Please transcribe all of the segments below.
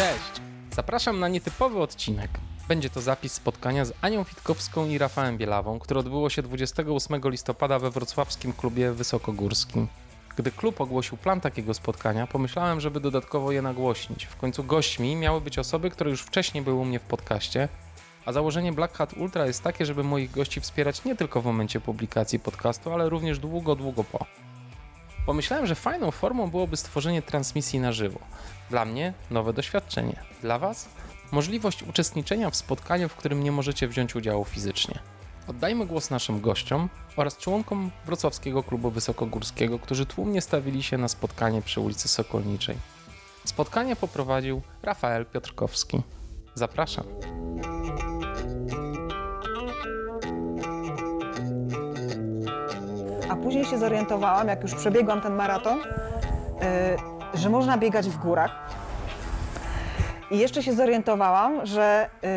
Cześć! Zapraszam na nietypowy odcinek. Będzie to zapis spotkania z Anią Witkowską i Rafałem Bielawą, które odbyło się 28 listopada we wrocławskim klubie wysokogórskim. Gdy klub ogłosił plan takiego spotkania, pomyślałem, żeby dodatkowo je nagłośnić. W końcu gośćmi miały być osoby, które już wcześniej były u mnie w podcaście, a założenie Black Hat Ultra jest takie, żeby moich gości wspierać nie tylko w momencie publikacji podcastu, ale również długo, długo po. Pomyślałem, że fajną formą byłoby stworzenie transmisji na żywo. Dla mnie nowe doświadczenie. Dla Was możliwość uczestniczenia w spotkaniu, w którym nie możecie wziąć udziału fizycznie. Oddajmy głos naszym gościom oraz członkom Wrocławskiego Klubu Wysokogórskiego, którzy tłumnie stawili się na spotkanie przy ulicy Sokolniczej. Spotkanie poprowadził Rafael Piotrkowski. Zapraszam. A później się zorientowałam, jak już przebiegłam ten maraton, yy, że można biegać w górach. I jeszcze się zorientowałam, że yy,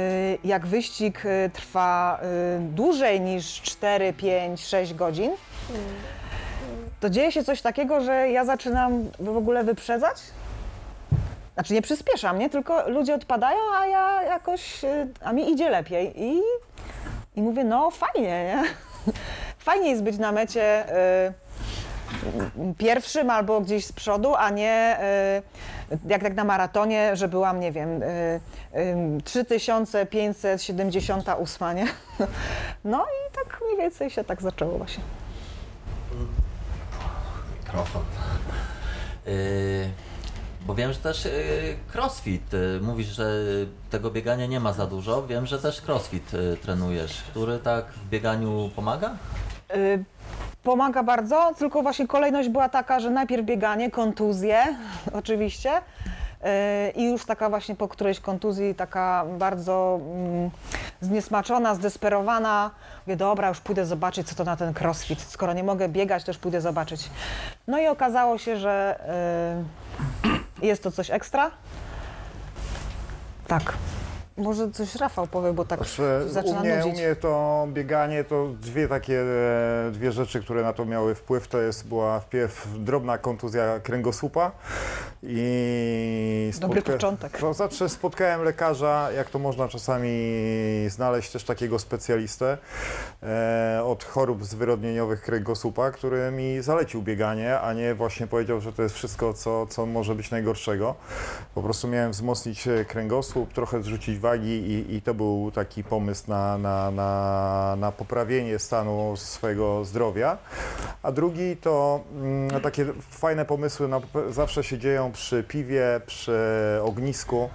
jak wyścig yy, trwa yy, dłużej niż 4, 5, 6 godzin, to dzieje się coś takiego, że ja zaczynam w ogóle wyprzedzać. Znaczy nie przyspieszam, nie? Tylko ludzie odpadają, a ja jakoś, a mi idzie lepiej. I, i mówię, no fajnie, nie? Fajnie jest być na mecie y, pierwszym albo gdzieś z przodu, a nie y, jak tak na maratonie, że byłam, nie wiem, y, y, 3578, nie? No i tak mniej więcej się tak zaczęło właśnie. Mikrofon. Bo wiem, że też crossfit. Mówisz, że tego biegania nie ma za dużo. Wiem, że też crossfit trenujesz, który tak w bieganiu pomaga? Y, Pomaga bardzo, tylko właśnie kolejność była taka, że najpierw bieganie, kontuzje oczywiście y, i już taka właśnie po którejś kontuzji taka bardzo mm, zniesmaczona, zdesperowana. Mówię, dobra, już pójdę zobaczyć, co to na ten crossfit. Skoro nie mogę biegać, już pójdę zobaczyć. No i okazało się, że y, jest to coś ekstra. Tak. Może coś Rafał powie, bo tak Znaczy, zaczyna u, mnie, u nudzić. mnie to bieganie to dwie takie e, dwie rzeczy, które na to miały wpływ. To jest była wpierw drobna kontuzja kręgosłupa i Dobry początek. To znaczy spotkałem lekarza, jak to można czasami znaleźć też takiego specjalistę e, od chorób zwyrodnieniowych kręgosłupa, który mi zalecił bieganie, a nie właśnie powiedział, że to jest wszystko, co, co może być najgorszego. Po prostu miałem wzmocnić e, kręgosłup, trochę zrzucić wagi i, i to był taki pomysł na, na, na, na poprawienie stanu swojego zdrowia. A drugi to mm, takie fajne pomysły na, zawsze się dzieją przy piwie, przy ognisku.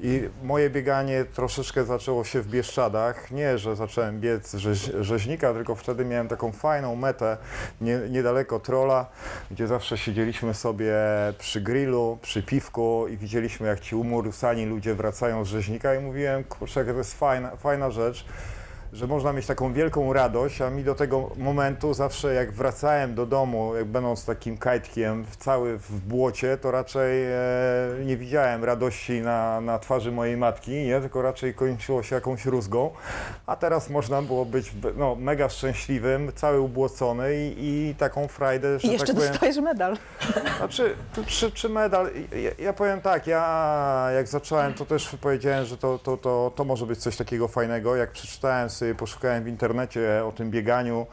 I moje bieganie troszeczkę zaczęło się w Bieszczadach. Nie, że zacząłem biec rzeź, rzeźnika, tylko wtedy miałem taką fajną metę nie, niedaleko trola, gdzie zawsze siedzieliśmy sobie przy grillu, przy piwku i widzieliśmy, jak ci umorusani ludzie wracają z rzeźnika i mówiłem, kurczę, to jest fajna, fajna rzecz że można mieć taką wielką radość, a mi do tego momentu zawsze jak wracałem do domu, jak będąc takim kajtkiem w cały w błocie, to raczej e, nie widziałem radości na, na twarzy mojej matki, nie? tylko raczej kończyło się jakąś rózgą, a teraz można było być no, mega szczęśliwym, cały ubłocony i, i taką frajdę, że I jeszcze tak powiem, dostajesz medal. znaczy, czy, czy medal? Ja, ja powiem tak, ja jak zacząłem, to też powiedziałem, że to, to, to, to może być coś takiego fajnego. Jak przeczytałem sobie, poszukałem w internecie o tym bieganiu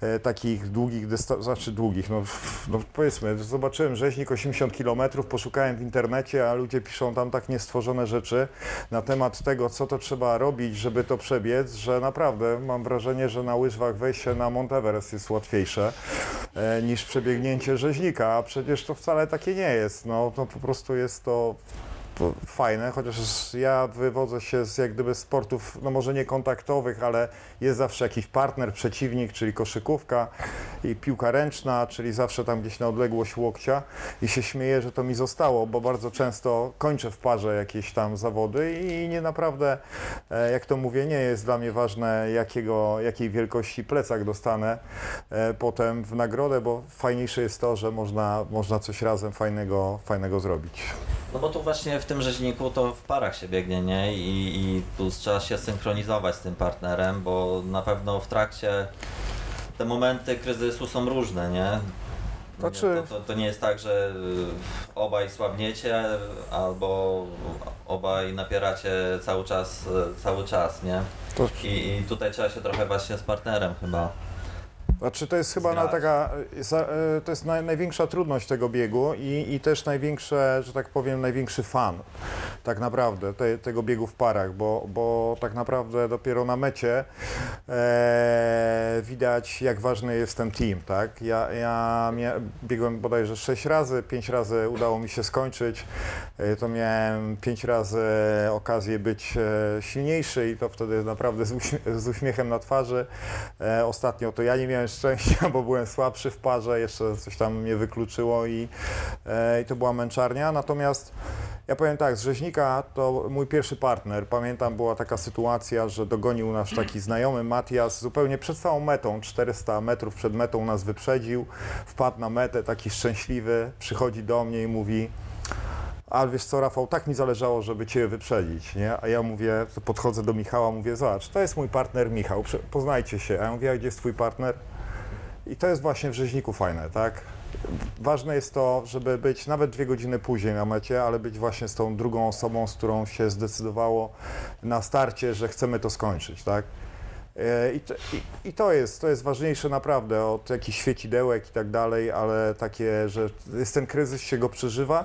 e, takich długich dystansów, znaczy długich, no, no powiedzmy, zobaczyłem rzeźnik 80 km, poszukałem w internecie, a ludzie piszą tam tak niestworzone rzeczy na temat tego, co to trzeba robić, żeby to przebiec, że naprawdę mam wrażenie, że na łyżwach wejście na Mount Everest jest łatwiejsze e, niż przebiegnięcie rzeźnika, a przecież to wcale takie nie jest. No to po prostu jest to fajne, chociaż ja wywodzę się z jak gdyby sportów, no może nie kontaktowych, ale jest zawsze jakiś partner, przeciwnik, czyli koszykówka i piłka ręczna, czyli zawsze tam gdzieś na odległość łokcia i się śmieję, że to mi zostało, bo bardzo często kończę w parze jakieś tam zawody i nie naprawdę, e, jak to mówię, nie jest dla mnie ważne jakiego, jakiej wielkości plecak dostanę e, potem w nagrodę, bo fajniejsze jest to, że można, można coś razem fajnego, fajnego zrobić. No bo tu właśnie w tym rzeźniku to w parach się biegnie, nie? I, i tu trzeba się synchronizować z tym partnerem, bo na pewno w trakcie te momenty kryzysu są różne, nie? Znaczy- to, to, to nie jest tak, że y, obaj słabniecie albo obaj napieracie cały czas, y, cały czas, nie? I, I tutaj trzeba się trochę właśnie z partnerem chyba. Znaczy to jest chyba na taka, e, to jest naj, największa trudność tego biegu i, i też największe, że tak powiem, największy fan tak naprawdę te, tego biegu w parach, bo, bo tak naprawdę dopiero na mecie e, widać jak ważny jest ten team, tak? Ja, ja biegłem bodajże 6 razy, 5 razy udało mi się skończyć, e, to miałem 5 razy okazję być e, silniejszy i to wtedy naprawdę z, uśmie z uśmiechem na twarzy. E, ostatnio to ja nie miałem szczęścia, bo byłem słabszy w parze, jeszcze coś tam mnie wykluczyło i, e, i to była męczarnia. Natomiast ja powiem tak, z Rzeźnika to mój pierwszy partner. Pamiętam, była taka sytuacja, że dogonił nasz taki znajomy Matias zupełnie przed całą metą, 400 metrów przed metą nas wyprzedził, wpadł na metę, taki szczęśliwy, przychodzi do mnie i mówi ale wiesz co, Rafał, tak mi zależało, żeby Cię wyprzedzić, nie? A ja mówię, podchodzę do Michała, mówię, zobacz, to jest mój partner Michał, poznajcie się. A ja mówię, a gdzie jest Twój partner? I to jest właśnie w rzeźniku fajne, tak? Ważne jest to, żeby być nawet dwie godziny później na mecie, ale być właśnie z tą drugą osobą, z którą się zdecydowało na starcie, że chcemy to skończyć, tak? I to, i, I to jest, to jest ważniejsze naprawdę od jakichś świecidełek i tak dalej, ale takie, że jest ten kryzys, się go przeżywa.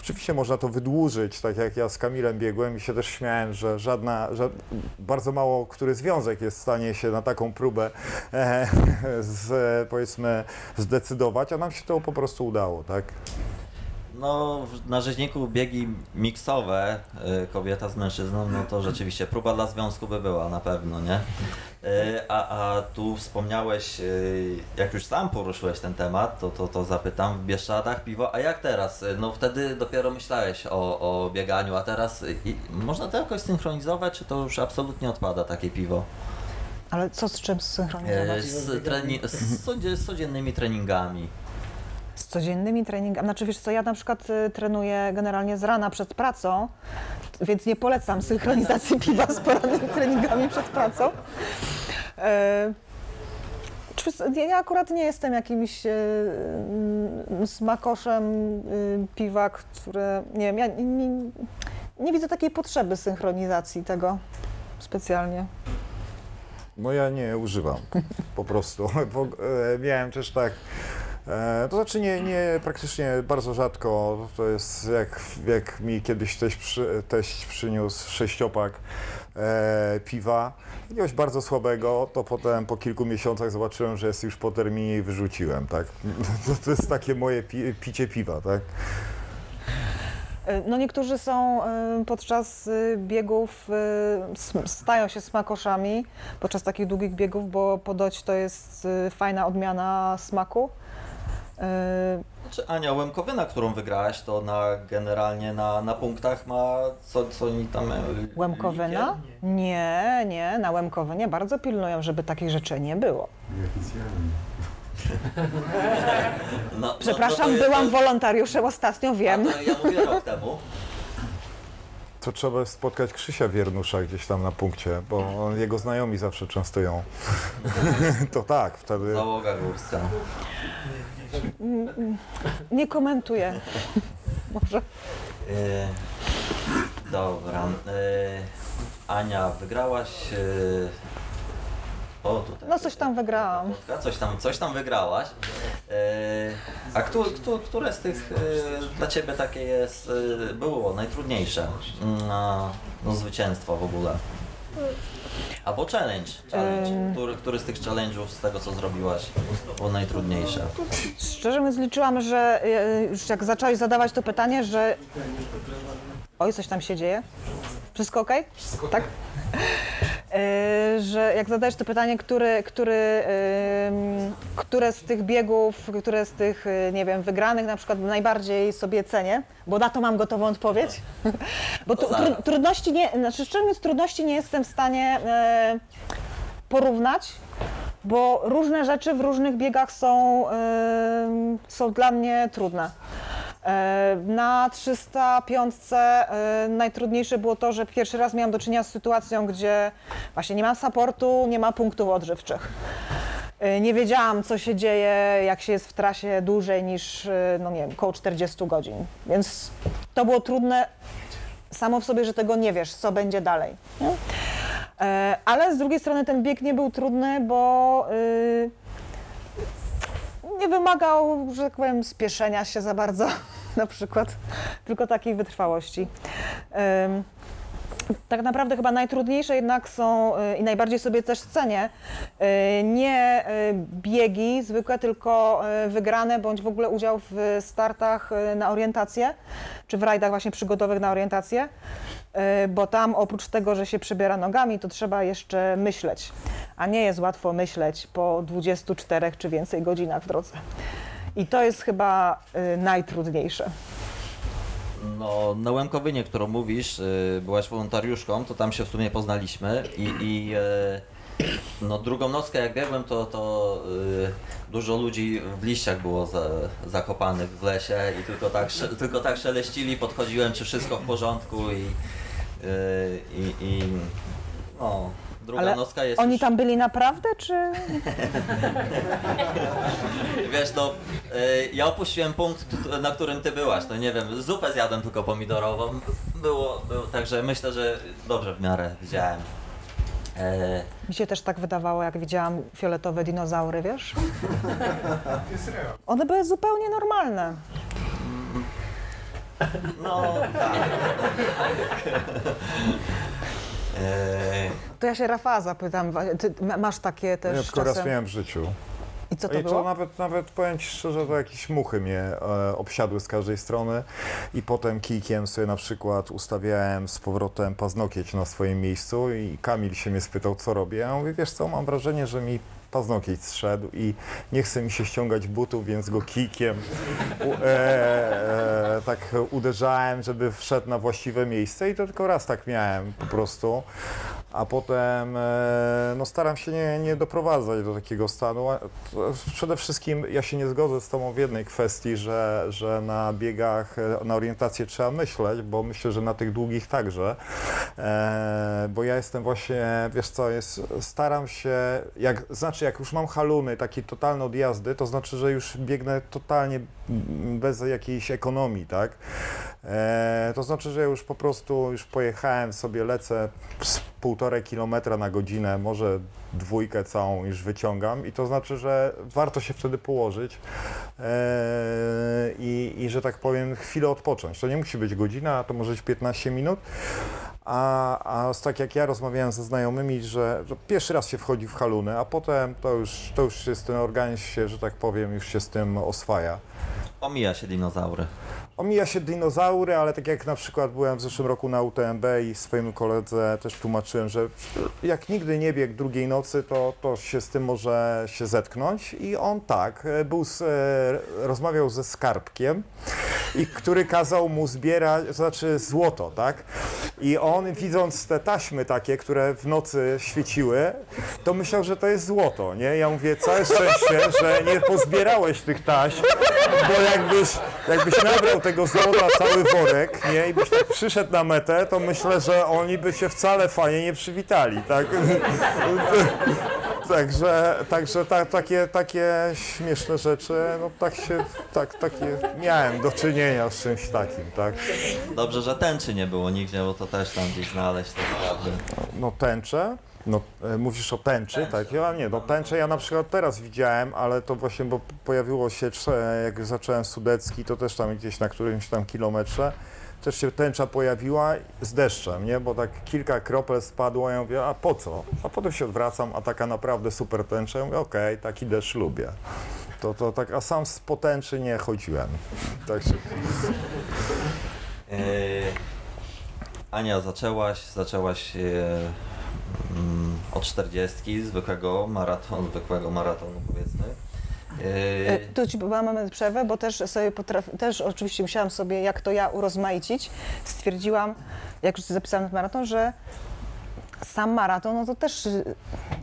Oczywiście można to wydłużyć, tak jak ja z Kamilem biegłem i się też śmiałem, że żadna, że bardzo mało który związek jest w stanie się na taką próbę e, z, powiedzmy zdecydować, a nam się to po prostu udało, tak? No, na rzeźniku biegi miksowe, y, kobieta z mężczyzną, no to rzeczywiście próba dla związku by była na pewno, nie? Y, A, a tu wspomniałeś, y, jak już sam poruszyłeś ten temat, to, to, to zapytam, w Bieszczadach piwo, a jak teraz? No wtedy dopiero myślałeś o, o bieganiu, a teraz i, można to jakoś synchronizować, czy to już absolutnie odpada takie piwo? Ale co z czym zsynchronizować? Z, treni- z, z codziennymi treningami. Z codziennymi treningami. Znaczy wiesz co, ja na przykład y, trenuję generalnie z rana przed pracą, więc nie polecam synchronizacji piwa z porannymi treningami przed pracą. Czy- ja- akurat nie jestem jakimś e, mm, smakoszem y, piwa, które, nie wiem, ja nie, nie, nie widzę takiej potrzeby synchronizacji tego specjalnie. No ja nie używam po prostu. E, miałem też tak. E, to znaczy nie, nie, praktycznie bardzo rzadko. To jest jak, jak mi kiedyś teść, przy, przyniósł sześciopak e, piwa. Jakiegoś bardzo słabego, to potem po kilku miesiącach zobaczyłem, że jest już po terminie i wyrzuciłem, tak? To, to jest takie moje pi, picie piwa, tak? E, No niektórzy są e, podczas biegów, stają się smakoszami podczas takich długich biegów, bo podoć to jest fajna odmiana smaku. E, Czy Ania Łemkowyna, którą wygrałaś, to na, generalnie na, na punktach ma co, co oni tam... e, Łemkowyna? Nie, nie, na Łemkowynie bardzo pilnują, żeby takich rzeczy nie było. No, no, Przepraszam, no byłam jest- wolontariuszem ostatnio, wiem. A ja mówię rok temu. To trzeba spotkać Krzysia Wiernusza gdzieś tam na punkcie, bo on, jego znajomi zawsze częstują. to tak, wtedy... Załoga górska. Nie komentuję. Może. E, dobra. E, Ania, wygrałaś... E, o, tutaj. No coś tam wygrałam. Coś tam, coś tam wygrałaś. E, a któ, któ, które z tych e, dla Ciebie takie jest, e, było najtrudniejsze na no, zwycięstwo w ogóle? Albo challenge. challenge. Który, który z tych challenge'ów, z tego co zrobiłaś, było najtrudniejsze? Szczerze mówiąc, liczyłam, że e, już jak zacząłeś zadawać to pytanie, że. Oj, coś tam się dzieje. Wszystko ok? Tak? E, że jak zadajesz to pytanie, który, który, które z tych biegów, które z tych, e, nie wiem, wygranych na przykład najbardziej sobie cenię, bo na to mam gotową odpowiedź. Bo tu, tru, trudności nie, znaczy szczerze mówiąc, trudności nie jestem w stanie e, porównać, bo różne rzeczy w różnych biegach są, są dla mnie trudne. E, Na 305 e, najtrudniejsze było to, że pierwszy raz miałam do czynienia z sytuacją, gdzie właśnie nie mam supportu, nie ma punktów odżywczych. Y, Nie wiedziałam, co się dzieje, jak się jest w trasie dłużej niż, no nie wiem, około 40 godzin. Więc to było trudne samo w sobie, że tego nie wiesz, co będzie dalej. Nie? E, Ale z drugiej strony ten bieg nie był trudny, bo y, nie wymagał, że tak powiem, spieszenia się za bardzo, na przykład, tylko takiej wytrwałości. Ym, tak naprawdę chyba najtrudniejsze jednak są y, i najbardziej sobie też cenię y, nie y, biegi zwykłe, tylko wygrane bądź w ogóle udział w startach na orientację, czy w rajdach właśnie przygodowych na orientację, bo tam oprócz tego, że się przebiera nogami, to trzeba jeszcze myśleć, a nie jest łatwo myśleć po 24 czy więcej godzinach w drodze. I to jest chyba najtrudniejsze. No, na Łemkowynie, którą mówisz, y, byłaś wolontariuszką, to tam się w sumie poznaliśmy i, i y, no, drugą nockę jak biegłem, to, to y, dużo ludzi w liściach było za, zakopanych w lesie i tylko tak, tylko tak szeleścili, podchodziłem, czy wszystko w porządku i, i, i no, druga Ale nocka jest Oni już, tam byli naprawdę, czy... Wiesz, no, y, ja opuściłem punkt, na którym ty byłaś, to nie wiem, zupę zjadłem tylko pomidorową, było, było także myślę, że dobrze w miarę widziałem. E, Mi się też tak wydawało, jak widziałam fioletowe dinozaury, wiesz? One były zupełnie normalne. no, tak. E, To ja się Rafała zapytam, ty ma- masz takie też Ja tylko raz czasem... miałem w życiu. I co to I to było? nawet, nawet powiem Ci szczerze, to jakieś muchy mnie e, obsiadły z każdej strony i potem kijkiem sobie na przykład ustawiałem z powrotem paznokieć na swoim miejscu i Kamil się mnie spytał, co robię. Ja mówię, wiesz co, mam wrażenie, że mi paznokieć zszedł i nie chce mi się ściągać butów, więc go kijkiem u, e, e, tak uderzałem, żeby wszedł na właściwe miejsce i to tylko raz tak miałem po prostu. A potem e, no staram się nie, nie doprowadzać do takiego stanu. Przede wszystkim ja się nie zgodzę z Tobą w jednej kwestii, że, że na biegach, e, na orientację trzeba myśleć, bo myślę, że na tych długich także. E, bo ja jestem właśnie, wiesz co, jest, staram się, jak, znaczy jak już mam haluny, takie totalne odjazdy, to znaczy, że już biegnę totalnie bez jakiejś ekonomii, tak? E, to znaczy, że już po prostu już pojechałem sobie, lecę z półtorej kilometra na godzinę, może dwójkę całą już wyciągam i to znaczy, że warto się wtedy położyć e, i, i że tak powiem chwilę odpocząć. To nie musi być godzina, to może być 15 minut. A, a tak jak ja rozmawiałem ze znajomymi, że, że pierwszy raz się wchodzi w haluny, a potem to już, to już jest ten organizm się, że tak powiem, już się z tym oswaja. omija się dinozaury. Omija się dinozaury, ale tak jak na przykład byłem w zeszłym roku na UTMB i swojemu koledze też tłumaczyłem, że jak nigdy nie biegł drugiej nocy, to, to się z tym może się zetknąć. I on tak, e, był z, e, rozmawiał ze skarbkiem, i który kazał mu zbierać, to znaczy złoto, tak? I on widząc te taśmy takie, które w nocy świeciły, to myślał, że to jest złoto, nie? Ja mówię, całe szczęście, że nie pozbierałeś tych taśm, bo jakbyś, jakbyś nabrał tego złota cały worek, nie? I byś tak przyszedł na metę, to myślę, że oni by się wcale fajnie nie przywitali, tak? Także, także ta, takie, takie śmieszne rzeczy, no tak się, tak, takie miałem do czynienia z czymś takim, tak? Dobrze, że tęczy nie było nigdzie, bo to też tam gdzieś znaleźć to prawda. No tęczę, no e, mówisz o tęczy, tak? Ja nie, no tęczę ja na przykład teraz widziałem, ale to właśnie, bo pojawiło się, jak zacząłem Sudecki, to też tam gdzieś na którymś tam kilometrze, też się tęcza pojawiła z deszczem, nie? Bo tak kilka kropel spadło, ja mówię, a po co? A potem się odwracam, a taka naprawdę super tęcza, ja mówię, okej, taki deszcz lubię. To, to tak, a sam z potęczy nie chodziłem. Tak się, E, Ania, zaczęłaś, zaczęłaś e, od 40, zwykłego maratonu, zwykłego maratonu powiedzmy. E, E, Tu ci mamy przerwę, bo też sobie potrafi, też oczywiście musiałam sobie, jak to ja, urozmaicić. Stwierdziłam, jak już zapisałam na maraton, że sam maraton, no to też y,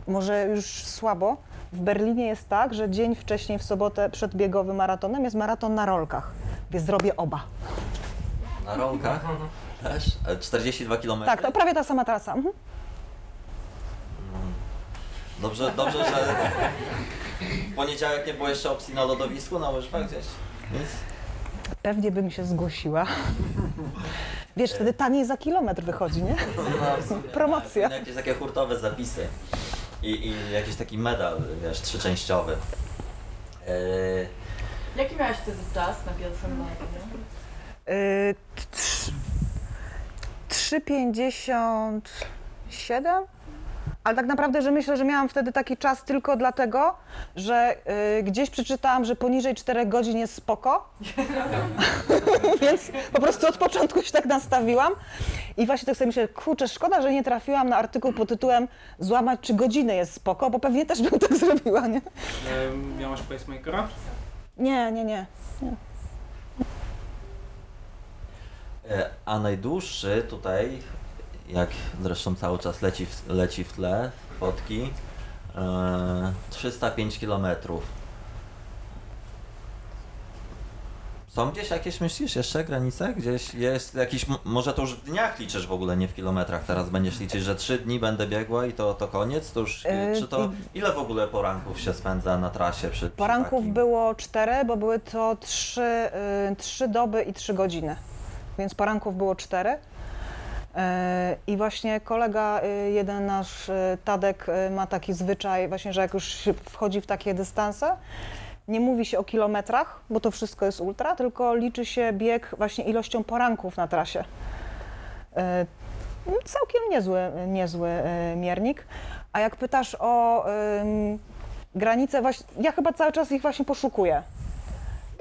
może już słabo. W Berlinie jest tak, że dzień wcześniej, w sobotę przed biegowym maratonem jest maraton na rolkach, więc zrobię oba. Na rolkach też? E, 42 km? Tak, to prawie ta sama trasa. Mhm. Dobrze, dobrze, że, W poniedziałek nie było jeszcze opcji na lodowisku, na łyżwach gdzieś? Nic? Pewnie bym się zgłosiła. Wiesz, wtedy taniej za kilometr wychodzi, nie? No, Promocja. Jakieś takie hurtowe zapisy. I, I jakiś taki medal, wiesz, trzyczęściowy. Eee, Jaki miałeś wtedy czas na pierwszym maratonie? Y, trz- 3,57? Ale tak naprawdę, że myślę, że miałam wtedy taki czas tylko dlatego, że y, gdzieś przeczytałam, że poniżej 4 godzin jest spoko. Więc po prostu od początku się tak nastawiłam. I właśnie tak sobie myślę, kurczę, szkoda, że nie trafiłam na artykuł pod tytułem Złamać czy godziny jest spoko, bo pewnie też bym tak zrobiła, nie? E, Miałaś pacemakera? Nie, nie, nie. e, a najdłuższy tutaj, jak zresztą cały czas leci w, leci w tle, fotki, e, 305 kilometrów. Są gdzieś jakieś, myślisz, jeszcze granice? Gdzieś jest jakiś, może to już w dniach liczysz w ogóle, nie w kilometrach teraz będziesz liczyć, że trzy dni będę biegła i to, to koniec? To już, Yy, czy to, ile w ogóle poranków się spędza na trasie przy, Poranków było cztery, bo były to trzy, y, trzy doby i trzy godziny. Więc poranków było cztery. Y, I właśnie kolega, y, jeden nasz y, Tadek y, ma taki zwyczaj właśnie, że jak już wchodzi w takie dystanse, nie mówi się o kilometrach, bo to wszystko jest ultra, tylko liczy się bieg właśnie ilością poranków na trasie. Y, Całkiem niezły, niezły y, miernik. A jak pytasz o granice, właśnie, ja chyba cały czas ich właśnie poszukuję.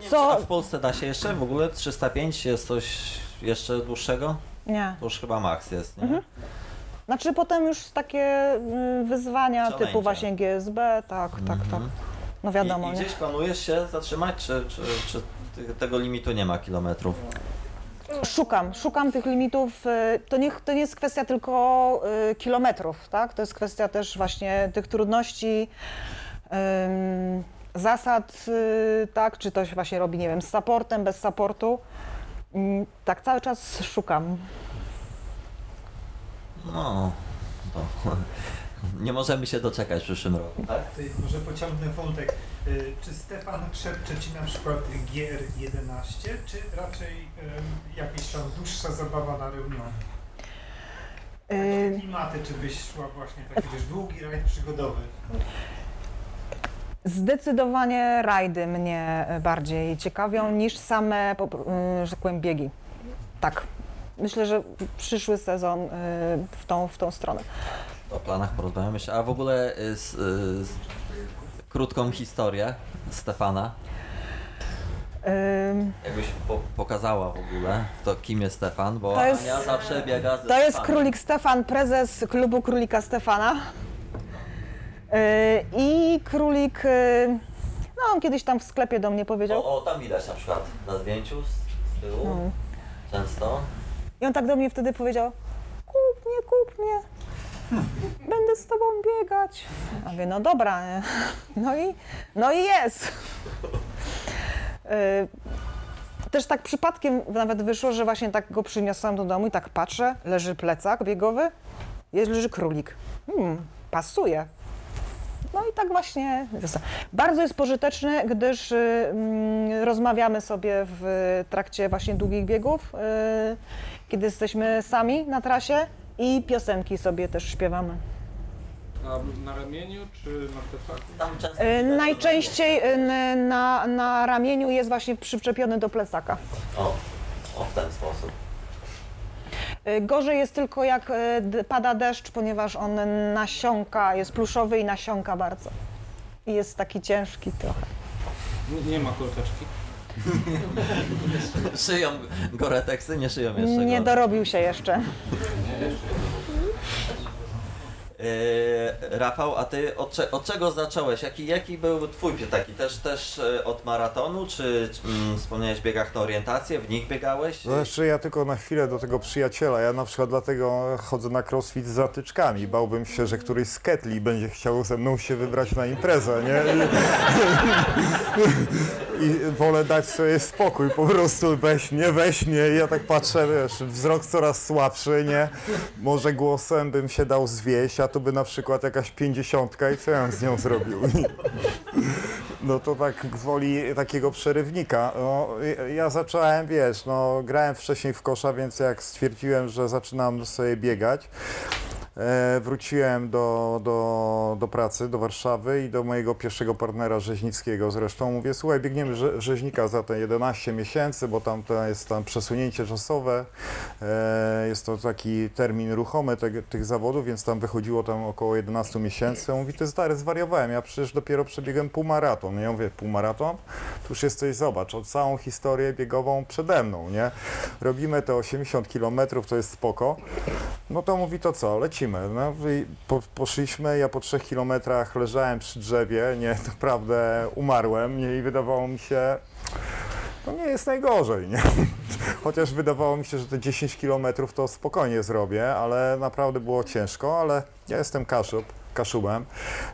Co- A w Polsce da się jeszcze w ogóle 305 jest coś jeszcze dłuższego? Nie. To już chyba maks jest, nie? Mhm. Znaczy potem już takie y, wyzwania Challenge. typu właśnie GSB, tak, tak, tak. Mhm. No wiadomo, I, I gdzieś planujesz się zatrzymać, czy, czy, czy tego limitu nie ma kilometrów? Szukam, szukam tych limitów. y, To nie, to nie jest kwestia tylko y, kilometrów, tak? To jest kwestia też właśnie tych trudności, ym, zasad, tak? Czy to się właśnie robi, nie wiem, z supportem, bez supportu. Ym, Tak, cały czas szukam. No, to nie możemy się doczekać w przyszłym roku, tak? Może pociągnę wątek. Y, Czy Stefan szepcze Ci na przykład GR11, czy raczej y, jakaś tam dłuższa zabawa na reunionie? Y, klimaty, czy byś szła właśnie taki też długi rajd przygodowy? Zdecydowanie rajdy mnie bardziej ciekawią niż same, po- że tak powiem, biegi. Tak. Myślę, że przyszły sezon y, w tą, w tą stronę. O planach porozmawiamy jeszcze. A w ogóle y, z, y, z, krótką historię Stefana. Jakbyś po, pokazała w ogóle, to kim jest Stefan, bo To jest- Ania zawsze biega ze To jest Stefanem. królik Stefan, prezes klubu Królika Stefana. Y, I królik, y, no on kiedyś tam w sklepie do mnie powiedział. O, o, tam widać na przykład na zdjęciu z, z tyłu, No. często. I on tak do mnie wtedy powiedział, kup mnie, kup mnie, będę z tobą biegać. A mówię, no dobra, nie? No i, no i jest. Y, Też tak przypadkiem nawet wyszło, że właśnie tak go przyniosłam do domu i tak patrzę, leży plecak biegowy, jest, leży królik. Hmm, pasuje. No i tak właśnie. Bardzo jest pożyteczny, gdyż y, mm, rozmawiamy sobie w trakcie właśnie długich biegów, y, kiedy jesteśmy sami na trasie i piosenki sobie też śpiewamy. A na ramieniu czy na plecaku? Tam często Y, Najczęściej y, na, na ramieniu jest właśnie przyczepiony do plecaka. O, o, w ten sposób. Y, Gorzej jest tylko jak d- pada deszcz, ponieważ on nasiąka, jest pluszowy i nasiąka bardzo. I jest taki ciężki trochę. Nie, nie ma kurteczki. Szyją goreteksy, nie szyją jeszcze Nie gore. dorobił się jeszcze. Yy, Rafał, a ty od, cze- od czego zacząłeś? Jaki, jaki był twój taki? Też, też e, od maratonu, czy mm, wspomniałeś biegach na orientację, w nich biegałeś? Znaczy ja tylko na chwilę do tego przyjaciela. Ja na przykład dlatego chodzę na crossfit z zatyczkami. Bałbym się, że któryś z ketli będzie chciał ze mną się wybrać na imprezę, nie? I, i wolę dać sobie spokój, po prostu weź mnie, weź mnie i ja tak patrzę, wiesz, wzrok coraz słabszy, nie? Może głosem bym się dał zwieść, tu by na przykład jakaś pięćdziesiątka i co ja z nią zrobił? No to tak gwoli takiego przerywnika. No, ja zacząłem, wiesz, no grałem wcześniej w kosza, więc jak stwierdziłem, że zaczynam sobie biegać, wróciłem do, do, do pracy, do Warszawy i do mojego pierwszego partnera Rzeźnickiego zresztą. Mówię, słuchaj, biegniemy Rze- Rzeźnika za te 11 miesięcy, bo tam to jest tam przesunięcie czasowe. E, jest to taki termin ruchomy te, tych zawodów, więc tam wychodziło tam około 11 miesięcy. On mówi, ty stary, zwariowałem, ja przecież dopiero przebiegłem półmaraton. Ja mówię, półmaraton? Tu już jesteś, zobacz, o całą historię biegową przede mną, nie? Robimy te 80 km, to jest spoko. No to mówi, to co, lecimy. No po, poszliśmy, ja po trzech kilometrach leżałem przy drzewie, nie, naprawdę umarłem nie, i wydawało mi się, no nie jest najgorzej, nie? Chociaż wydawało mi się, że te 10 kilometrów to spokojnie zrobię, ale naprawdę było ciężko, ale ja jestem kaszub, kaszubem,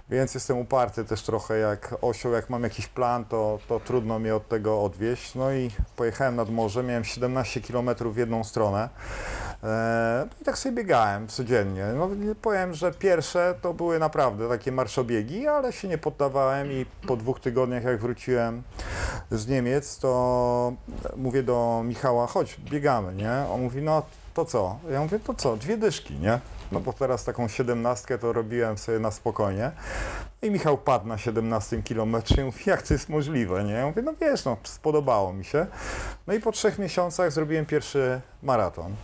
więc jestem uparty też trochę jak osioł, jak mam jakiś plan, to, to trudno mnie od tego odwieść. No i pojechałem nad morze, miałem 17 kilometrów w jedną stronę. E, No i tak sobie biegałem codziennie. No, powiem, że pierwsze to były naprawdę takie marszobiegi, ale się nie poddawałem i po dwóch tygodniach jak wróciłem z Niemiec, to mówię do Michała, chodź, biegamy, nie? On mówi, no to co? Ja mówię, to co? Dwie dyszki, nie? No bo teraz taką siedemnastkę to robiłem sobie na spokojnie. I Michał padł na 17 kilometrze i mówi, jak to jest możliwe, nie? Ja mówię, no wiesz, no spodobało mi się. No i po trzech miesiącach zrobiłem pierwszy maraton.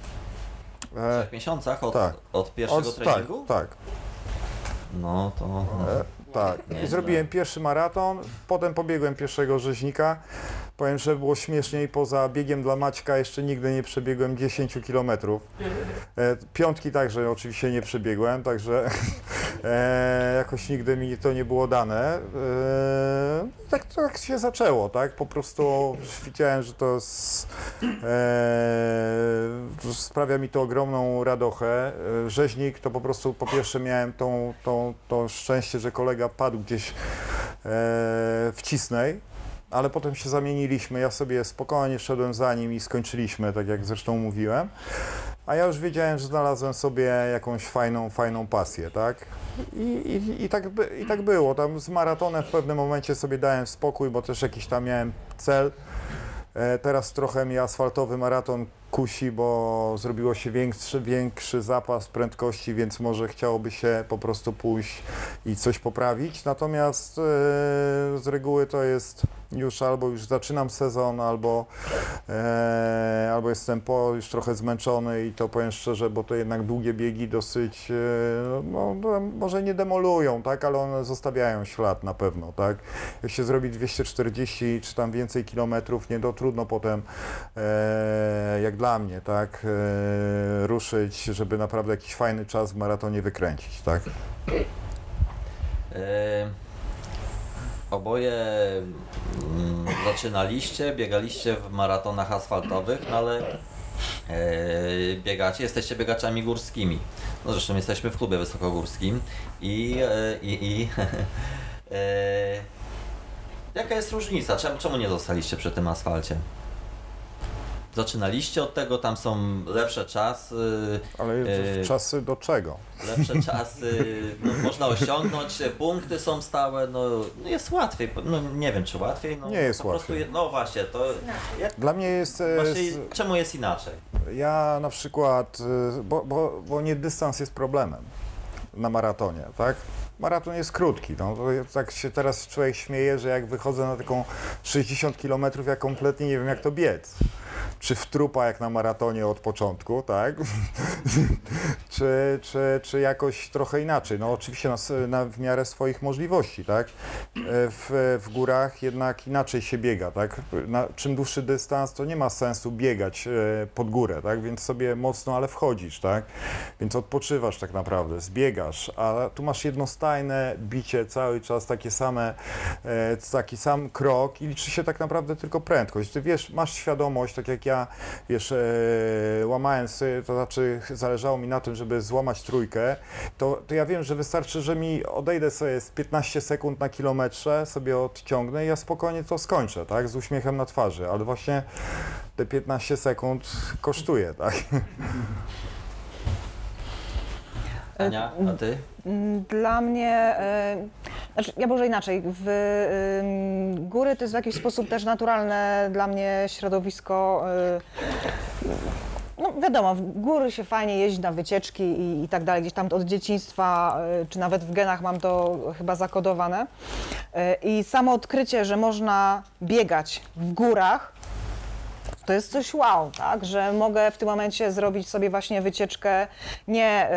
W E, trzech miesiącach od, tak. od pierwszego od- treningu? Tak, tak. No to... No. E, Tak. I zrobiłem pierwszy maraton, potem pobiegłem pierwszego rzeźnika. Powiem, że było śmieszniej, poza biegiem dla Maćka jeszcze nigdy nie przebiegłem 10 kilometrów. E, Piątki także oczywiście nie przebiegłem, także e, jakoś nigdy mi to nie było dane. E, tak, tak się zaczęło, tak? Po prostu widziałem, że to jest, e, sprawia mi to ogromną radochę. E, Rzeźnik to po prostu po pierwsze miałem tą, tą, to szczęście, że kolega padł gdzieś e, w Cisnej, ale potem się zamieniliśmy. Ja sobie spokojnie szedłem za nim i skończyliśmy, tak jak zresztą mówiłem. A ja już wiedziałem, że znalazłem sobie jakąś fajną, fajną pasję, tak? I, i, i, tak, by, I tak było. Tam z maratonem w pewnym momencie sobie dałem spokój, bo też jakiś tam miałem cel. E, Teraz trochę mi asfaltowy maraton kusi, bo zrobiło się większy, większy zapas prędkości, więc może chciałoby się po prostu pójść i coś poprawić. Natomiast e, z reguły to jest już albo już zaczynam sezon, albo, e, albo jestem po, już trochę zmęczony i to powiem szczerze, bo to jednak długie biegi dosyć, e, no, no, może nie demolują, tak, ale one zostawiają ślad na pewno, tak. Jak się zrobi 240 czy tam więcej kilometrów, nie, to trudno potem, e, jak dla mnie, tak, e, ruszyć, żeby naprawdę jakiś fajny czas w maratonie wykręcić, tak. Oboje mm, zaczynaliście, biegaliście w maratonach asfaltowych, no ale e, biegacie, jesteście biegaczami górskimi. No zresztą jesteśmy w klubie wysokogórskim i, e, i, i e, jaka jest różnica? Czemu, czemu nie zostaliście przy tym asfalcie? Zaczynaliście od tego, tam są lepsze czasy, Ale E, czasy do czego? lepsze czasy, no, można osiągnąć, punkty są stałe, no jest łatwiej, no nie wiem czy łatwiej, no Nie jest po prostu łatwiej. je- no właśnie, to jak, Dla mnie jest... e, właśnie, s- czemu jest inaczej? Ja na przykład, y, bo, bo, bo nie dystans jest problemem na maratonie, tak? Maraton jest krótki, no, tak się teraz człowiek śmieje, że jak wychodzę na taką 60 km, ja kompletnie nie wiem jak to biec. Czy w trupa jak na maratonie od początku, tak? czy, czy, czy jakoś trochę inaczej? No oczywiście na, na, w miarę swoich możliwości, tak? W, w górach jednak inaczej się biega, tak? Na, czym dłuższy dystans, to nie ma sensu biegać e, pod górę, tak? Więc sobie mocno, ale wchodzisz, tak? Więc odpoczywasz tak naprawdę, zbiegasz, a tu masz jednostajne bicie cały czas, takie same, e, taki sam krok i liczy się tak naprawdę tylko prędkość. Ty wiesz, masz świadomość, tak jak ja ja, wiesz, e, łamałem sobie, to znaczy zależało mi na tym, żeby złamać trójkę, to, to ja wiem, że wystarczy, że mi odejdę sobie z 15 sekund na kilometrze, sobie odciągnę i ja spokojnie to skończę, tak, z uśmiechem na twarzy, ale właśnie te 15 sekund kosztuje, tak. Ania, a ty? Mm, Dla mnie, e, znaczy ja może inaczej, w góry to jest w jakiś sposób też naturalne dla mnie środowisko. e, No wiadomo, w góry się fajnie jeździ na wycieczki i, i tak dalej, gdzieś tam od dzieciństwa, e, czy nawet w genach mam to chyba zakodowane. I samo odkrycie, że można biegać w górach, to jest coś wow, tak? Że mogę w tym momencie zrobić sobie właśnie wycieczkę nie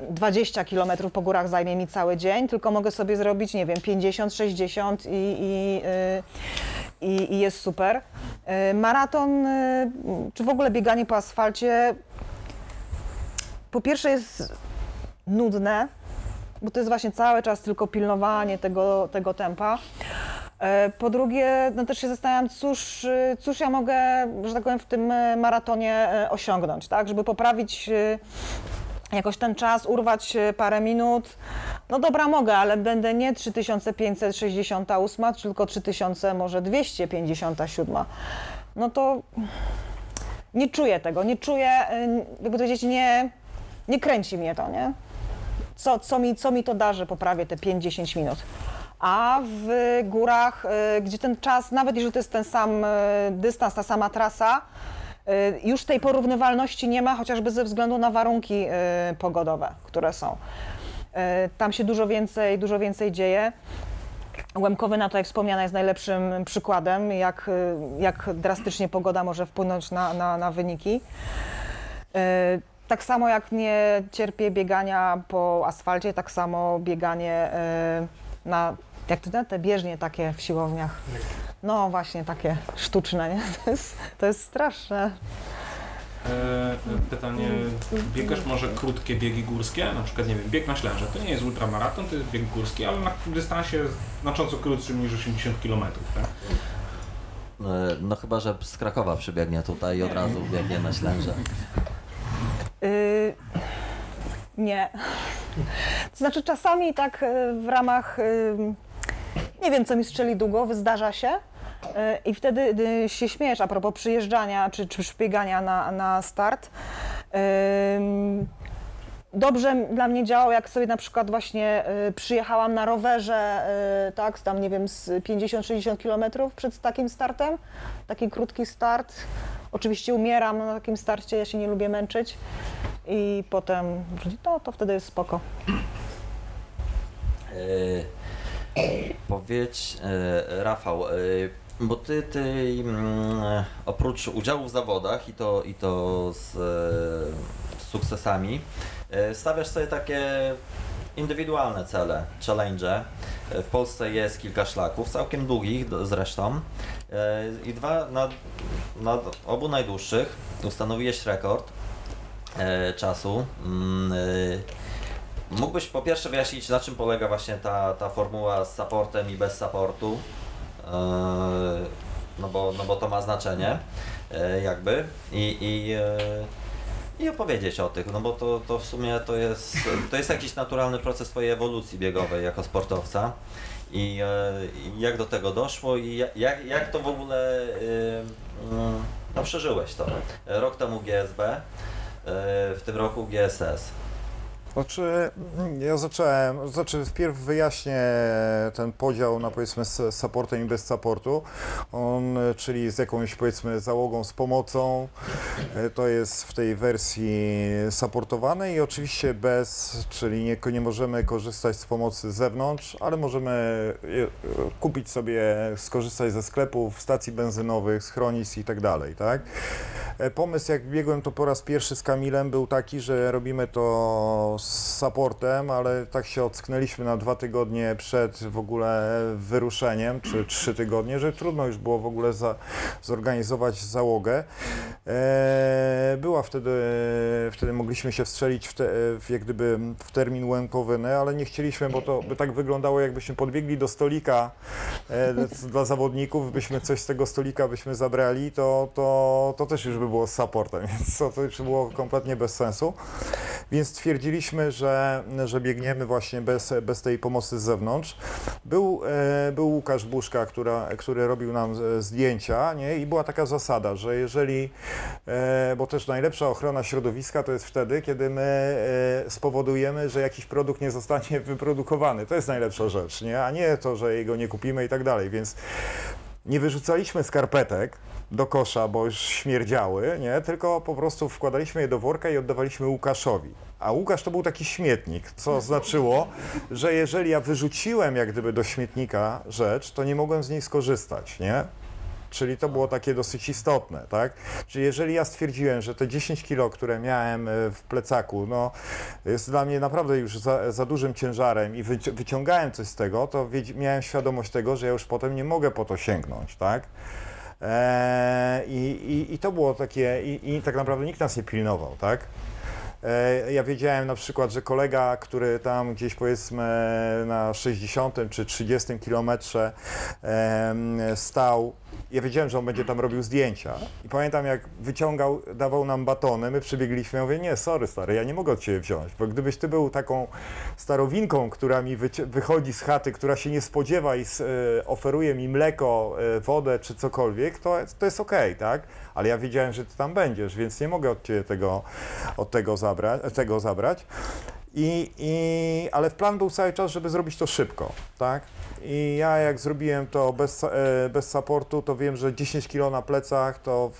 y, 20 km po górach zajmie mi cały dzień, tylko mogę sobie zrobić, nie wiem, 50, 60 i, i, y, i, jest super. Y, maraton, y, czy w ogóle bieganie po asfalcie, po pierwsze jest nudne, bo to jest właśnie cały czas tylko pilnowanie tego, tego tempa. E, Po drugie, no też się zastanawiam, cóż, y, cóż ja mogę, że tak powiem, w tym e, maratonie e, osiągnąć, tak? Żeby poprawić y, jakoś ten czas, urwać parę minut. No dobra, mogę, ale będę nie 3568, tylko 3000, może 257. No to nie czuję tego, nie czuję, jakby powiedzieć, nie, nie kręci mnie to, nie? Co, co, mi, co mi to da, że poprawię te 5-10 minut? A w górach, y, gdzie ten czas, nawet jeżeli to jest ten sam y, dystans, ta sama trasa, y, już tej porównywalności nie ma, chociażby ze względu na warunki pogodowe, które są. Tam się dużo więcej, dużo więcej dzieje. Łemkowyna tutaj wspomniana jest najlepszym przykładem, jak, jak drastycznie pogoda może wpłynąć na, na, na wyniki. Tak samo jak nie cierpię biegania po asfalcie, tak samo bieganie na, jak to te bieżnie takie w siłowniach. No właśnie, takie sztuczne, nie? To jest, to jest straszne. E, pytanie, biegasz może krótkie biegi górskie? Na przykład, nie wiem, bieg na ślęże. To nie jest ultramaraton, to jest bieg górski, ale na dystansie znacząco krótszym niż 80 km, tak? E, No chyba, że z Krakowa przybiegnie tutaj i od razu biegnie na Ślęże. Y, nie. To znaczy czasami tak y, w ramach, nie wiem co mi strzeli głowy, zdarza się. y, I wtedy się śmiesz a propos przyjeżdżania czy, czy szpiegania na, na start. Dobrze dla mnie działało, jak sobie na przykład właśnie y, przyjechałam na rowerze, y, tak, tam nie wiem, z 50-60 kilometrów przed takim startem, taki krótki start. Oczywiście umieram na takim starcie, ja się nie lubię męczyć i potem, no to wtedy jest spoko. E, powiedz, e, Rafał, e, bo ty, ty mm, oprócz udziału w zawodach i to, i to z, e, z sukcesami, stawiasz sobie takie indywidualne cele, challenge. W Polsce jest kilka szlaków, całkiem długich zresztą. I dwa, na, na obu najdłuższych ustanowiłeś rekord czasu. E, Mógłbyś po pierwsze wyjaśnić, na czym polega właśnie ta, ta formuła z supportem i bez supportu? Eee, no, bo, no bo to ma znaczenie, e, jakby. I, i, e, I opowiedzieć o tych, no bo to, to w sumie to jest, to jest jakiś naturalny proces Twojej ewolucji biegowej jako sportowca. I e, i jak do tego doszło i ja- jak, jak to w ogóle e, no, przeżyłeś to? Rok temu GSB, e, w tym roku GSS. Znaczy, ja zacząłem, znaczy wpierw wyjaśnię ten podział na powiedzmy z supportem i bez supportu, on, czyli z jakąś powiedzmy załogą z pomocą, to jest w tej wersji supportowanej i oczywiście bez, czyli nie, nie możemy korzystać z pomocy z zewnątrz, ale możemy kupić sobie, skorzystać ze sklepów, stacji benzynowych, schronisk i tak dalej, tak? E, Pomysł, jak biegłem to po raz pierwszy z Kamilem, był taki, że robimy to z supportem, ale tak się ocknęliśmy na dwa tygodnie przed w ogóle wyruszeniem, czy trzy tygodnie, że trudno już było w ogóle za, zorganizować załogę. E, była wtedy, wtedy mogliśmy się wstrzelić w, te, w, jak gdyby w termin łękowiny, ale nie chcieliśmy, bo to by tak wyglądało, jakbyśmy podbiegli do stolika e, dla zawodników, byśmy coś z tego stolika byśmy zabrali, to, to, to też już by było z supportem, więc to, to już było kompletnie bez sensu. Więc stwierdziliśmy, że, że biegniemy właśnie bez, bez tej pomocy z zewnątrz. Był, e, był Łukasz Buszka, która, który robił nam zdjęcia nie? i była taka zasada, że jeżeli, e, bo też najlepsza ochrona środowiska to jest wtedy, kiedy my e, spowodujemy, że jakiś produkt nie zostanie wyprodukowany. To jest najlepsza rzecz, nie? a nie to, że jego nie kupimy i tak dalej. Więc nie wyrzucaliśmy skarpetek do kosza, bo już śmierdziały, nie? tylko po prostu wkładaliśmy je do worka i oddawaliśmy Łukaszowi. A Łukasz to był taki śmietnik, co znaczyło, że jeżeli ja wyrzuciłem jak gdyby do śmietnika rzecz, to nie mogłem z niej skorzystać, nie? Czyli to było takie dosyć istotne, tak? Czyli jeżeli ja stwierdziłem, że te 10 kilo, które miałem e, w plecaku, no jest dla mnie naprawdę już za, za dużym ciężarem i wyci- wyciągałem coś z tego, to miałem świadomość tego, że ja już potem nie mogę po to sięgnąć, tak? Eee, i, i, I to było takie, i, i tak naprawdę nikt nas nie pilnował, tak? E, Ja wiedziałem na przykład, że kolega, który tam gdzieś powiedzmy na 60 czy 30 kilometrze stał, ja wiedziałem, że on będzie tam robił zdjęcia. I pamiętam, jak wyciągał, dawał nam batony, my przybiegliśmy, ja mówię, nie, sorry stary, ja nie mogę od ciebie wziąć, bo gdybyś ty był taką starowinką, która mi wychodzi z chaty, która się nie spodziewa i e, oferuje mi mleko, e, wodę czy cokolwiek, to, to jest okej, tak? Ale ja wiedziałem, że ty tam będziesz, więc nie mogę od ciebie tego, od tego, zabra- tego zabrać. I, i, ale plan był cały czas, żeby zrobić to szybko, tak? I ja jak zrobiłem to bez, e, bez supportu, to wiem, że 10 kg na plecach to,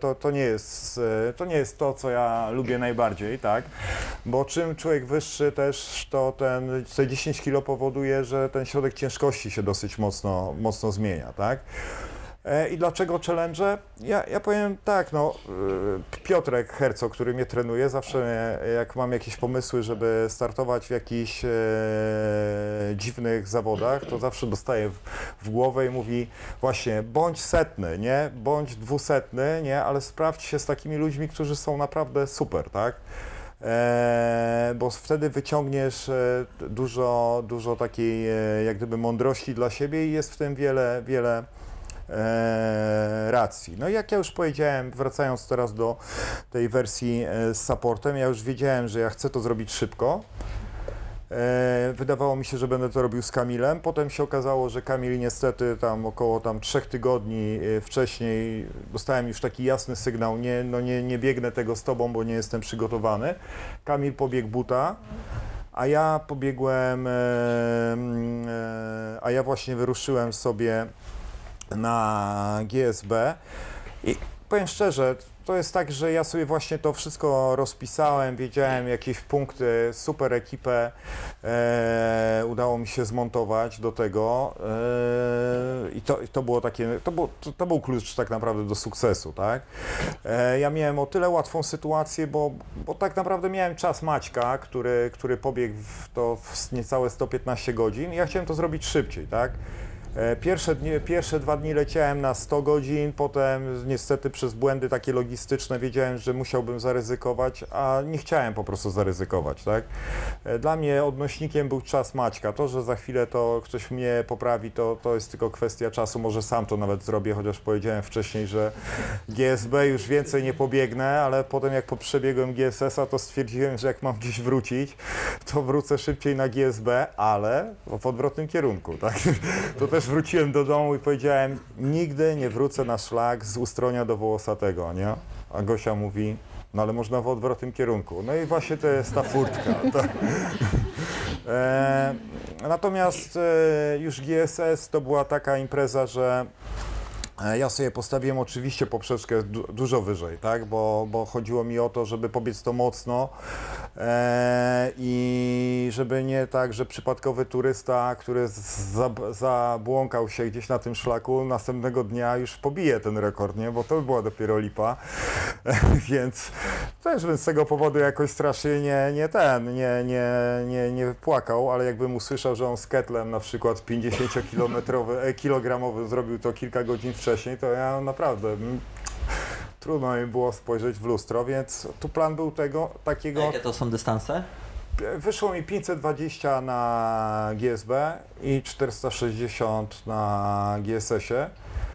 to, to, nie jest, e, to nie jest to, co ja lubię najbardziej, tak? Bo czym człowiek wyższy też, to ten, te 10 kg powoduje, że ten środek ciężkości się dosyć mocno, mocno zmienia, tak? E, I dlaczego challenge? Ja, ja powiem tak, no, y, Piotrek Herco, który mnie trenuje, zawsze jak mam jakieś pomysły, żeby startować w jakichś e, dziwnych zawodach, to zawsze dostaję w, w głowę i mówi właśnie bądź setny, nie? Bądź dwusetny, nie? Ale sprawdź się z takimi ludźmi, którzy są naprawdę super, tak? E, bo wtedy wyciągniesz e, dużo, dużo takiej e, jak gdyby mądrości dla siebie i jest w tym wiele, wiele e, racji. No i jak ja już powiedziałem, wracając teraz do tej wersji e, z supportem, ja już wiedziałem, że ja chcę to zrobić szybko. E, Wydawało mi się, że będę to robił z Kamilem. Potem się okazało, że Kamil niestety tam około tam trzech tygodni e, wcześniej dostałem już taki jasny sygnał, nie, no nie, nie biegnę tego z tobą, bo nie jestem przygotowany. Kamil pobiegł buta, a ja pobiegłem, e, e, a ja właśnie wyruszyłem sobie na GSB i powiem szczerze, to jest tak, że ja sobie właśnie to wszystko rozpisałem, wiedziałem jakieś punkty, super ekipę e, udało mi się zmontować do tego e, i to, to było takie, to, było, to, to był klucz tak naprawdę do sukcesu, tak? E, ja miałem o tyle łatwą sytuację, bo, bo tak naprawdę miałem czas Maćka, który, który pobiegł w to w niecałe 115 godzin ja chciałem to zrobić szybciej, tak? E, Pierwsze, pierwsze dwa dni leciałem na 100 godzin, potem niestety przez błędy takie logistyczne wiedziałem, że musiałbym zaryzykować, a nie chciałem po prostu zaryzykować, tak? E, Dla mnie odnośnikiem był czas Maćka. To, że za chwilę to ktoś mnie poprawi, to, to jest tylko kwestia czasu. Może sam to nawet zrobię, chociaż powiedziałem wcześniej, że GSB już więcej nie pobiegnę, ale potem jak przebiegłem GSS-a, to stwierdziłem, że jak mam gdzieś wrócić, to wrócę szybciej na GSB, ale w odwrotnym kierunku, tak? To też wróciłem do domu i powiedziałem, nigdy nie wrócę na szlak z Ustronia do Wołosatego, nie? A Gosia mówi, no ale można w odwrotnym kierunku. No i właśnie to jest ta furtka. E, natomiast e, już GSS to była taka impreza, że Ja sobie postawiłem oczywiście poprzeczkę du dużo wyżej, tak? bo, bo chodziło mi o to, żeby pobiec to mocno e, i żeby nie tak, że przypadkowy turysta, który zabłąkał się gdzieś na tym szlaku, następnego dnia już pobije ten rekord, nie? bo to by była dopiero lipa. Więc też bym z tego powodu jakoś strasznie nie, nie ten, nie, nie, nie, nie płakał, ale jakbym usłyszał, że on z ketlem na przykład 50-kilogramowy zrobił to kilka godzin wcześniej, to ja naprawdę trudno mi było spojrzeć w lustro, więc tu plan był tego, takiego, Jakie to są dystanse? wyszło mi 520 na GSB i 460 na GSS-ie.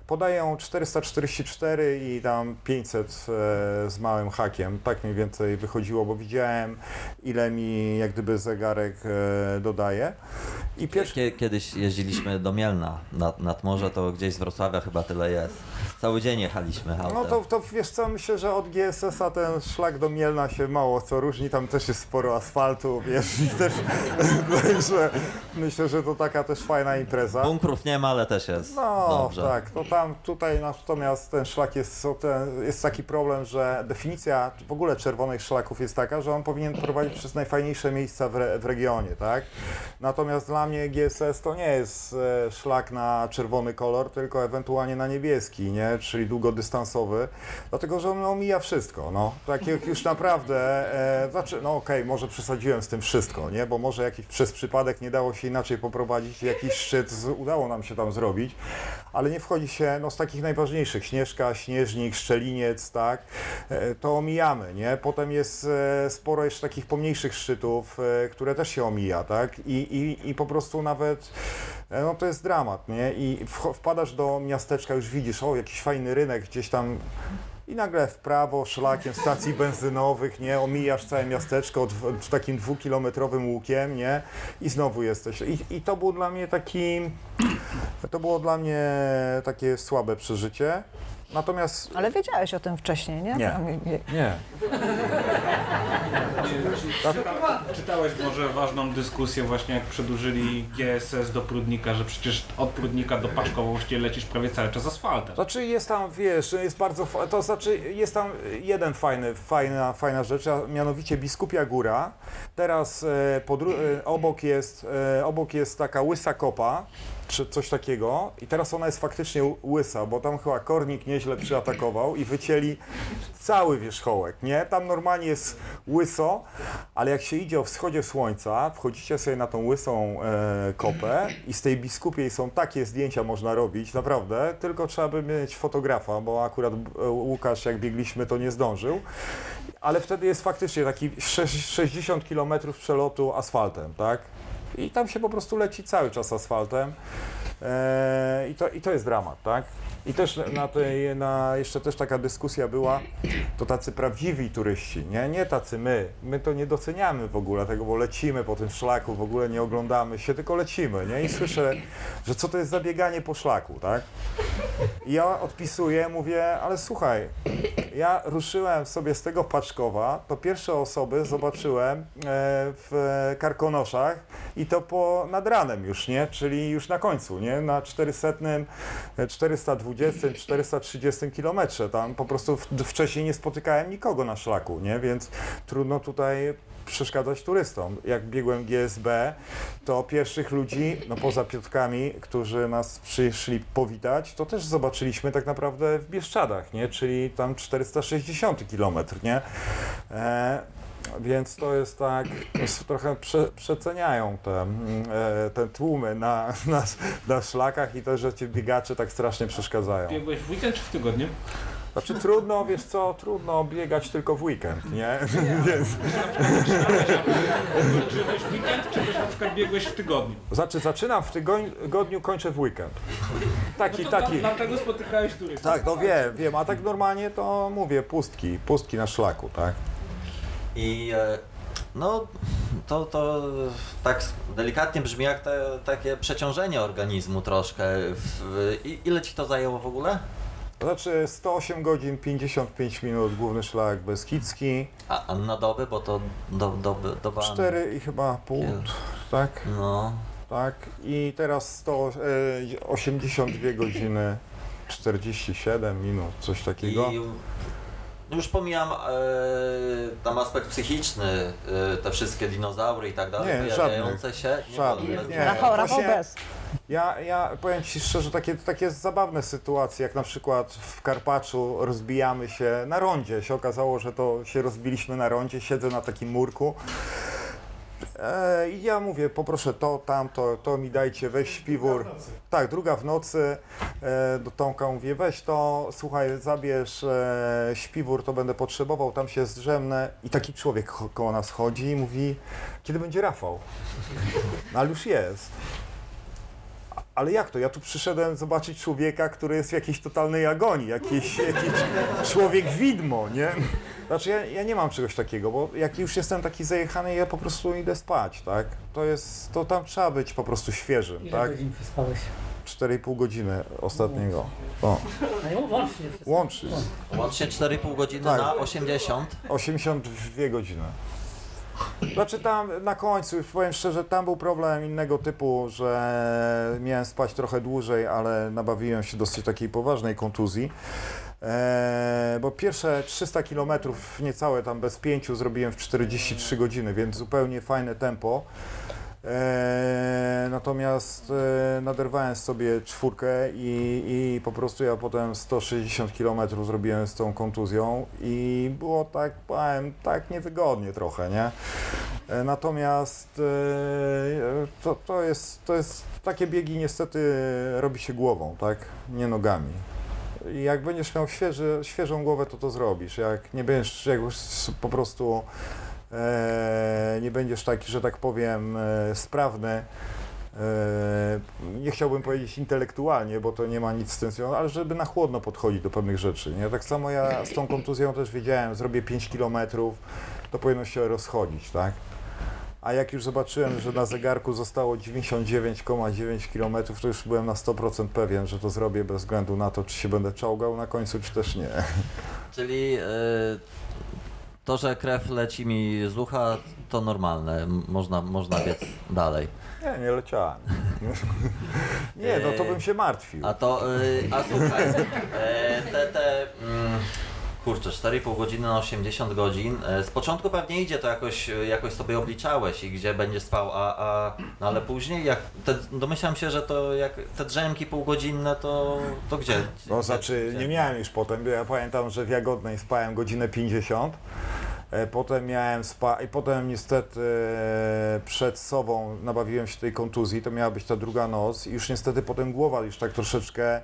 Podaję 444 i tam 500 e, z małym hakiem. Tak mniej więcej wychodziło, bo widziałem ile mi jak gdyby zegarek e, dodaje. I pierwszy... Kie- Kiedyś jeździliśmy do Mielna nad, nad morze, to gdzieś z Wrocławia chyba tyle jest. Cały dzień jechaliśmy autem. No to, to wiesz co, myślę, że od GSS-a ten szlak do Mielna się mało co różni, tam też jest sporo asfaltu, wiesz, i też także myślę, że to taka też fajna impreza. Bunkrów nie ma, ale też jest No dobrze. tak, to tam tutaj natomiast ten szlak jest, jest taki problem, że definicja w ogóle czerwonych szlaków jest taka, że on powinien prowadzić przez najfajniejsze miejsca w, re, w regionie, tak? Natomiast dla mnie GSS to nie jest e, szlak na czerwony kolor, tylko ewentualnie na niebieski, nie? Czyli długodystansowy, dlatego że on omija wszystko, no. Tak jak już naprawdę, e, znaczy, no okej, może przesadziłem z tym wszystko, nie? Bo może jakiś przez przypadek nie dało się inaczej poprowadzić, jakiś szczyt udało nam się tam zrobić, ale nie wchodzi się no, z takich najważniejszych, Śnieżka, Śnieżnik, Szczeliniec, tak, e, to omijamy, nie? Potem jest e, sporo jeszcze takich pomniejszych szczytów, e, które też się omija, tak, i, i, i po prostu nawet, no to jest dramat, nie? I wpadasz do miasteczka, już widzisz, o, jakiś fajny rynek gdzieś tam i nagle w prawo, szlakiem stacji benzynowych, nie, omijasz całe miasteczko od takim dwukilometrowym łukiem, nie, i znowu jesteś. I, I to był dla mnie taki, to było dla mnie takie słabe przeżycie. Natomiast Ale wiedziałeś o tym wcześniej, nie? Nie. Nie- nie, Czyta, czytałeś może ważną dyskusję właśnie jak przedłużyli GSS do Prudnika, że przecież od Prudnika do Paszkowości lecisz prawie cały czas asfaltem. Znaczy jest tam, wiesz, jest bardzo, to znaczy jest tam jeden fajny, fajna, fajna rzecz, a mianowicie Biskupia Góra. Teraz e, e, obok, jest, e, obok jest taka łysa kopa, czy coś takiego i teraz ona jest faktycznie łysa, bo tam chyba kornik nieźle przyatakował i wycięli cały wierzchołek, nie? Tam normalnie jest łyso, ale jak się idzie o wschodzie słońca, wchodzicie sobie na tą łysą e, kopę i z tej biskupiej są takie zdjęcia można robić, naprawdę, tylko trzeba by mieć fotografa, bo akurat e, Łukasz jak biegliśmy to nie zdążył. Ale wtedy jest faktycznie taki sześć- 60 km przelotu asfaltem, tak? I tam się po prostu leci cały czas asfaltem. E, i, to, I to jest dramat, tak? I też na tej, na, jeszcze też taka dyskusja była, to tacy prawdziwi turyści, nie? Nie tacy my. My to nie doceniamy w ogóle tego, bo lecimy po tym szlaku, w ogóle nie oglądamy się, tylko lecimy, nie? I słyszę, że co to jest za bieganie po szlaku, tak? I ja odpisuję, mówię, ale słuchaj, ja ruszyłem sobie z tego Paczkowa, to pierwsze osoby zobaczyłem e, w Karkonoszach i to po nad ranem już, nie? Czyli już na końcu, nie? Na 400, e, 420, 430 kilometrze. Tam po prostu wcześniej nie spotykałem nikogo na szlaku, nie? Więc trudno tutaj przeszkadzać turystom. Jak biegłem GSB, to pierwszych ludzi, no poza Piotrkami, którzy nas przyszli powitać, to też zobaczyliśmy tak naprawdę w Bieszczadach, nie? Czyli tam 460 km, nie? E, więc to jest tak, trochę prze, przeceniają te, mm, e, te tłumy na, na, na szlakach i to, że ci biegacze tak strasznie przeszkadzają. Biegłeś w weekend czy w tygodniu? Znaczy trudno, wiesz co, trudno biegać tylko w weekend, nie? Więc, Biegłeś w weekend, czy też na przykład biegłeś w tygodniu? znaczy zaczynam w tygodniu, kończę w weekend. Taki, To taki. dla- Dlatego spotykałeś turystów. Tak, no wiem, wiem, a tak normalnie to mówię, pustki, pustki na szlaku, tak? I e, no to, to tak delikatnie brzmi jak te, takie przeciążenie organizmu troszkę. I, ile ci to zajęło w ogóle? Znaczy 108 godzin, 55 minut, główny szlak Beskidzki, A, a na doby, bo to do, do, doba... 4 i chyba pół, tak, No, tak. I teraz 182 godziny 47 minut, coś takiego. I już pomijam e, tam aspekt psychiczny, e, te wszystkie dinozaury i tak dalej, Nie, pojawiające się. Żadnych, bez- nie. Rafał, Rafał bez. Ja, ja powiem Ci szczerze, takie, takie zabawne sytuacje, jak na przykład w Karpaczu rozbijamy się na rondzie. Się okazało, że to się rozbiliśmy na rondzie, siedzę na takim murku. E, I ja mówię, poproszę to, tamto, to mi dajcie, weź śpiwór. Tak, druga w nocy e, do Tomka mówię, weź to, słuchaj, zabierz e, śpiwór, to będę potrzebował, tam się zdrzemnę. I taki człowiek ko- koło nas chodzi i mówi, kiedy będzie Rafał? No ale już jest. Ale jak to? Ja tu przyszedłem zobaczyć człowieka, który jest w jakiejś totalnej agonii, jakiś, jakiś człowiek widmo, nie? Znaczy ja, ja nie mam czegoś takiego, bo jak już jestem taki zajechany, ja po prostu idę spać, tak? To jest, to tam trzeba być po prostu świeżym, Ile tak? godzin przespałeś? 4,5 godziny ostatniego. O, łącznie. łącznie. Łącznie 4,5 godziny Tak. na 80. 82 godziny. Znaczy tam na końcu, powiem szczerze, tam był problem innego typu, że miałem spać trochę dłużej, ale nabawiłem się dosyć takiej poważnej kontuzji. Eee, bo pierwsze 300 km niecałe tam bez pięciu zrobiłem w 43 godziny, więc zupełnie fajne tempo. Eee, natomiast e, naderwałem sobie czwórkę i, i po prostu ja potem 160 km zrobiłem z tą kontuzją i było tak, powiem, tak niewygodnie trochę, nie? E, Natomiast e, to, to, jest, to jest, takie biegi niestety robi się głową, tak? Nie nogami. I jak będziesz miał świeży, świeżą głowę, to to zrobisz. Jak nie będziesz jak już po prostu nie będziesz taki, że tak powiem, e, sprawny, e, nie chciałbym powiedzieć intelektualnie, bo to nie ma nic z tym związku, ale żeby na chłodno podchodzić do pewnych rzeczy. Nie? Tak samo ja z tą kontuzją też wiedziałem, zrobię 5 kilometrów, to powinno się rozchodzić, tak? A jak już zobaczyłem, że na zegarku zostało 99,9 km, to już byłem na 100% pewien, że to zrobię bez względu na to, czy się będę czołgał na końcu, czy też nie. Czyli e, to, że krew leci mi z ucha, to normalne. Można, można biec dalej. Nie, nie leciałem. Nie, no to bym się martwił. A to, e, a słuchaj, e, te, te mm, kurczę, 4,5 godziny na 80 godzin. E, z początku pewnie idzie to jakoś, jakoś sobie obliczałeś i gdzie będziesz spał, a, a no ale później jak, te, domyślam się, że to jak te drzemki półgodzinne, to, to gdzie? No znaczy, gdzie? nie miałem już potem, bo ja pamiętam, że w Jagodnej spałem godzinę 50. E, Potem miałem spa i potem niestety e, przed sobą nabawiłem się tej kontuzji, to miała być ta druga noc i już niestety potem głowa już tak troszeczkę,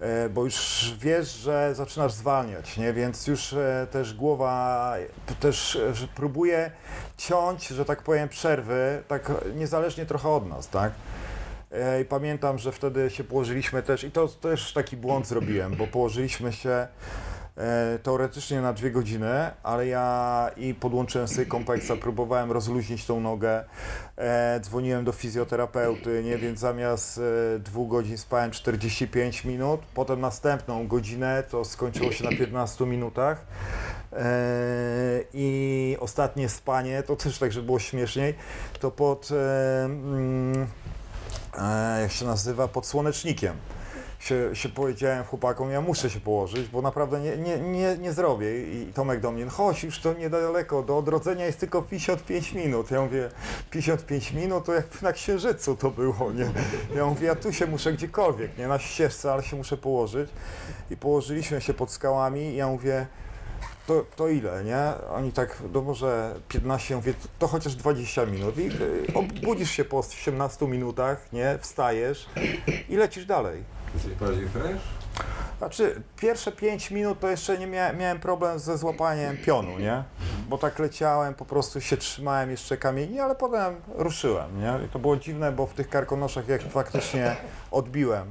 e, bo już wiesz, że zaczynasz zwalniać, nie? Więc już też głowa też próbuje ciąć, że tak powiem, przerwy, tak niezależnie trochę od nas, tak? I pamiętam, że wtedy się położyliśmy też, i to też taki błąd zrobiłem, bo położyliśmy się teoretycznie na dwie godziny, ale ja i podłączyłem sobie kompeksa, próbowałem rozluźnić tą nogę, e, dzwoniłem do fizjoterapeuty, nie, więc zamiast e, dwóch godzin spałem 45 minut, potem następną godzinę, to skończyło się na 15 minutach. E, I ostatnie spanie, to też tak, żeby było śmieszniej, to pod, e, mm, e, jak się nazywa, pod słonecznikiem. Się, się powiedziałem chłopakom, ja muszę się położyć, bo naprawdę nie, nie, nie, nie zrobię. I Tomek do mnie, no chodź, już to niedaleko, do odrodzenia jest tylko 55 minut. Ja mówię, 55 minut to jakby na księżycu to było, nie? Ja mówię, ja tu się muszę gdziekolwiek, nie na ścieżce, ale się muszę położyć. I położyliśmy się pod skałami i ja mówię, to, to ile, nie? Oni tak, no może 15, ja mówię, to chociaż 20 minut. I y, obudzisz się po 18 minutach, nie? Wstajesz i lecisz dalej. Jesteś bardziej fresh? Znaczy, pierwsze 5 minut to jeszcze nie miałem, miałem problem ze złapaniem pionu, nie? Bo tak leciałem, po prostu się trzymałem jeszcze kamieni, ale potem ruszyłem, nie? I to było dziwne, bo w tych karkonoszach jak faktycznie odbiłem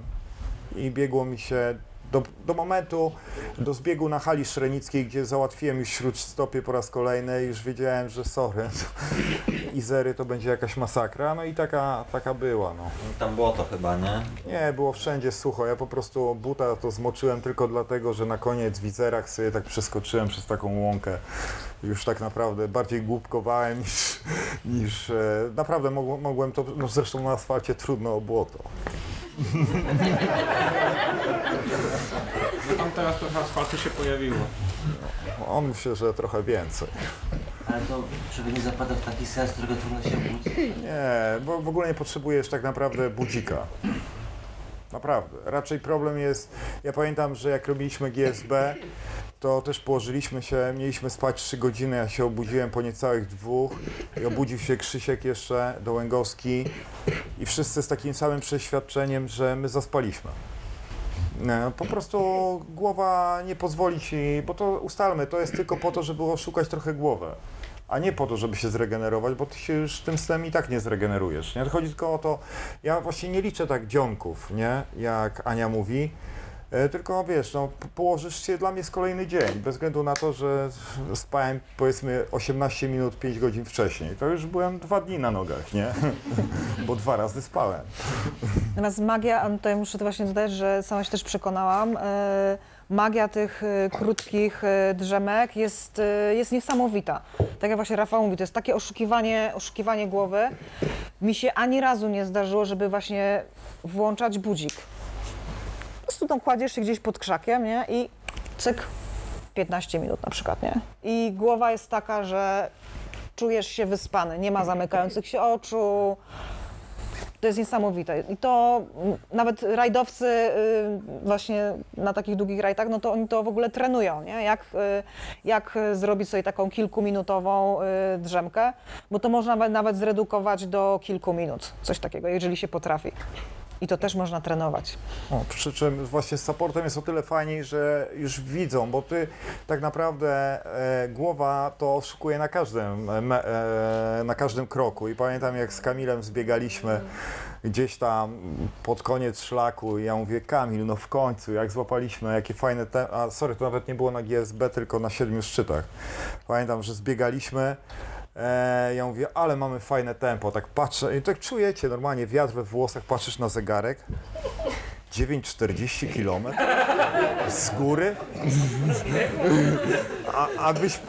i biegło mi się do, do momentu, do zbiegu na hali szrenickiej, gdzie załatwiłem już śródstopie po raz kolejny i już wiedziałem, że sorry, Izery to będzie jakaś masakra, no i taka, taka była, no. Tam było to chyba, nie? Nie, było wszędzie sucho. Ja po prostu buta to zmoczyłem tylko dlatego, że na koniec w wizerach sobie tak przeskoczyłem przez taką łąkę. Już tak naprawdę bardziej głupkowałem niż, niż e, naprawdę mogłem, mogłem to, no zresztą na asfalcie trudno o błoto. Tam teraz trochę asfaltu się pojawiło. On myślę, że trochę więcej. Ale to żeby nie zapadał w taki sens, którego trudno się obudzić. Nie, bo w ogóle nie potrzebujesz tak naprawdę budzika. Naprawdę. Raczej problem jest, ja pamiętam, że jak robiliśmy GSB, to też położyliśmy się, mieliśmy spać 3 godziny, ja się obudziłem po niecałych dwóch i obudził się Krzysiek jeszcze, Dołęgowski i wszyscy z takim samym przeświadczeniem, że my zaspaliśmy. Nie, po prostu głowa nie pozwoli ci, bo to ustalmy, to jest tylko po to, żeby oszukać trochę głowę, a nie po to, żeby się zregenerować, bo ty się już tym snem i tak nie zregenerujesz. Nie? Chodzi tylko o to, ja właśnie nie liczę tak dzionków, nie? jak Ania mówi, e, tylko wiesz, no, po- położysz się, dla mnie jest kolejny dzień, bez względu na to, że spałem powiedzmy 18 minut, 5 godzin wcześniej, to już byłem dwa dni na nogach, nie? bo dwa razy spałem. Natomiast magia, a tutaj muszę to właśnie dodać, że sama się też przekonałam, e, magia tych e, krótkich e, drzemek jest, e, jest niesamowita. Tak jak właśnie Rafał mówi, to jest takie oszukiwanie, oszukiwanie głowy. Mi się ani razu nie zdarzyło, żeby właśnie włączać budzik. Po prostu tam kładziesz się gdzieś pod krzakiem, nie? I cyk, 15 minut na przykład, nie? I głowa jest taka, że czujesz się wyspany, nie ma zamykających się oczu, to jest niesamowite. I to nawet rajdowcy y, właśnie na takich długich rajdach, no to oni to w ogóle trenują, nie? Jak, y, jak zrobić sobie taką kilkuminutową y, drzemkę, bo to można nawet zredukować do kilku minut, coś takiego, jeżeli się potrafi. I to też można trenować. O, przy czym właśnie z supportem jest o tyle fajniej, że już widzą, bo ty tak naprawdę e, głowa to oszukuje na każdym, e, e, na każdym kroku. I pamiętam jak z Kamilem zbiegaliśmy gdzieś tam pod koniec szlaku i ja mówię, Kamil, no w końcu, jak złapaliśmy, jakie fajne te... A sorry, to nawet nie było na GSB, tylko na siedmiu szczytach. Pamiętam, że zbiegaliśmy E, ja mówię, ale mamy fajne tempo, tak patrzę i tak czujecie normalnie wiatr we włosach, patrzysz na zegarek, 9,40 km z góry, a, a byś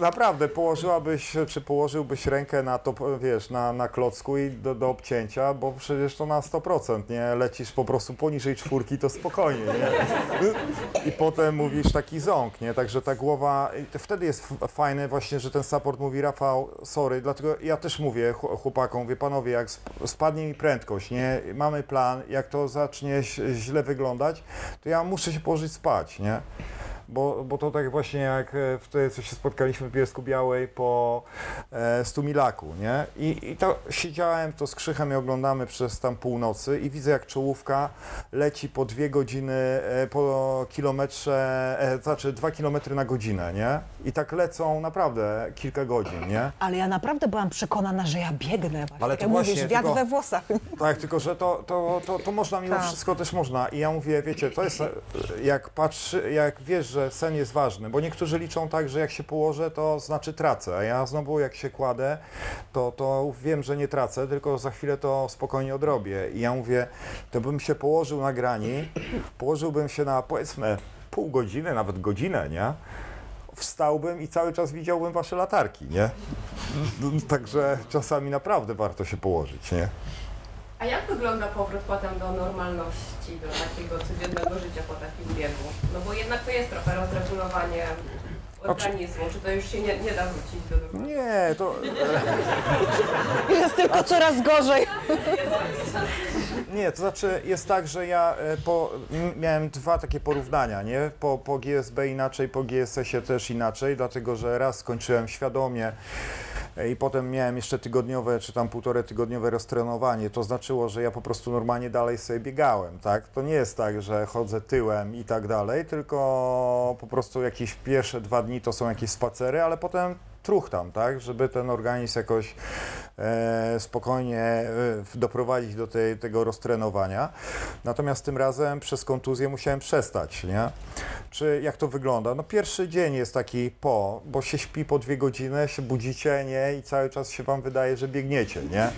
naprawdę położyłabyś, czy położyłbyś rękę na to, wiesz, na, na klocku i do, do obcięcia, bo przecież to na 100%, nie? Lecisz po prostu poniżej czwórki, to spokojnie, nie? I potem mówisz taki ząk, nie? Także ta głowa, wtedy jest fajne właśnie, że ten support mówi, Rafał, sorry, dlatego ja też mówię chł- chłopakom, wie panowie, jak sp- spadnie mi prędkość, nie? Mamy plan, jak to zacznie ś- źle wyglądać, to ja muszę się położyć spać, nie? Bo, bo to tak właśnie jak e, wtedy, co się spotkaliśmy w Bielsku Białej po e, Stumilaku, nie? I, I to siedziałem to z Krzychem i oglądamy przez tam północy i widzę jak czołówka leci po dwie godziny, e, po kilometrze, e, znaczy dwa kilometry na godzinę, nie? I tak lecą naprawdę kilka godzin, nie? Ale ja naprawdę byłam przekonana, że ja biegnę. Właśnie. Ale Jak to mówisz, właśnie, wiatr tylko- we włosach. Tak, tylko że to, to, to, to można mimo Tak. wszystko też można. I ja mówię, wiecie, to jest e, jak patrzy, jak wiesz, że sen jest ważny, bo niektórzy liczą tak, że jak się położę, to znaczy tracę. A ja znowu jak się kładę, to, to wiem, że nie tracę, tylko za chwilę to spokojnie odrobię. I ja mówię, to bym się położył na grani, położyłbym się na powiedzmy pół godziny, nawet godzinę, nie? Wstałbym i cały czas widziałbym wasze latarki, nie? Także czasami naprawdę warto się położyć, nie? A jak wygląda powrót potem do normalności, do takiego codziennego życia po takim biegu? No bo jednak to jest trochę rozregulowanie organizmu. Czy to już się nie, nie da wrócić do normalności? Nie, to Jest tylko coraz gorzej. Nie, to znaczy jest tak, że ja e, po, miałem dwa takie porównania, nie? Po, po GSB inaczej, po GSS-ie też inaczej, dlatego że raz skończyłem świadomie i potem miałem jeszcze tygodniowe, czy tam półtore tygodniowe roztrenowanie. To znaczyło, że ja po prostu normalnie dalej sobie biegałem, tak? To nie jest tak, że chodzę tyłem i tak dalej, tylko po prostu jakieś pierwsze dwa dni to są jakieś spacery, ale potem truchtam, tak? Żeby ten organizm jakoś e, spokojnie e, doprowadzić do tej, tego roztrenowania. Natomiast tym razem przez kontuzję musiałem przestać, nie? Czy jak to wygląda? No pierwszy dzień jest taki po, bo się śpi po dwie godziny, się budzicie, nie? I cały czas się wam wydaje, że biegniecie, nie?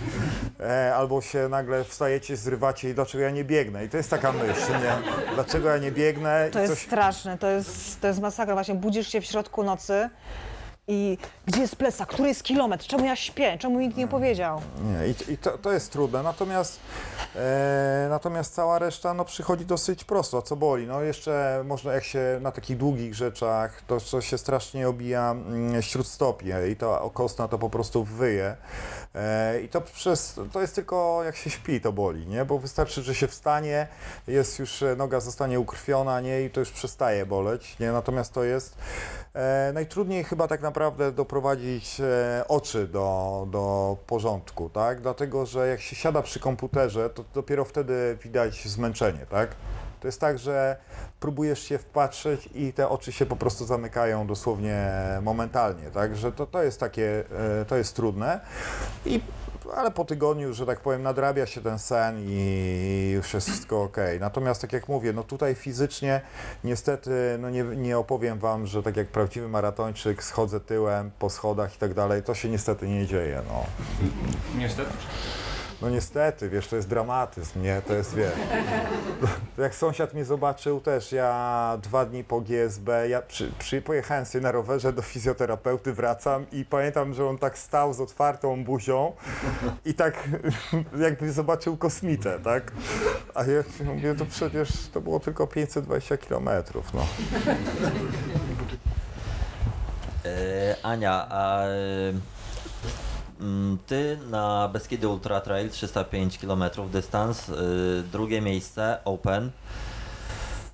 E, albo się nagle wstajecie, zrywacie i dlaczego ja nie biegnę? I to jest taka myśl, nie? Dlaczego ja nie biegnę? To I jest coś... straszne, to jest, to jest masakra. Właśnie budzisz się w środku nocy I gdzie jest plecak? Który jest kilometr? Czemu ja śpię? Czemu nikt nie powiedział? Nie, i, i to, to jest trudne, natomiast, e, natomiast cała reszta no, przychodzi dosyć prosto, co boli. No jeszcze można, jak się na takich długich rzeczach, to co się strasznie obija mm, śródstopie i to okostna to po prostu wyje. E, I to przez, to jest tylko jak się śpi, to boli, nie? Bo wystarczy, że się wstanie, jest już, e, noga zostanie ukrwiona, nie? I to już przestaje boleć, nie? Natomiast to jest e, najtrudniej chyba tak naprawdę doprowadzić e, oczy do, do porządku, tak? Dlatego, że jak się siada przy komputerze, to dopiero wtedy widać zmęczenie, tak? To jest tak, że próbujesz się wpatrzeć i te oczy się po prostu zamykają dosłownie momentalnie, tak? Że to, to jest takie, e, to jest trudne. I ale po tygodniu, że tak powiem, nadrabia się ten sen i już jest wszystko ok. Natomiast tak jak mówię, no tutaj fizycznie niestety no nie, nie opowiem Wam, że tak jak prawdziwy maratończyk schodzę tyłem po schodach i tak dalej, to się niestety nie dzieje. No. Niestety. No niestety, wiesz, to jest dramatyzm, nie? To jest, wiesz, jak sąsiad mnie zobaczył też, ja dwa dni po GSB, ja przy, przy, pojechałem sobie na rowerze do fizjoterapeuty, wracam i pamiętam, że on tak stał z otwartą buzią i tak jakby zobaczył kosmitę, tak? A ja mówię, to przecież to było tylko 520 kilometrów, no. E, Ania, a ty na Beskidy Ultra Trail 305 km dystans, y, drugie miejsce, Open.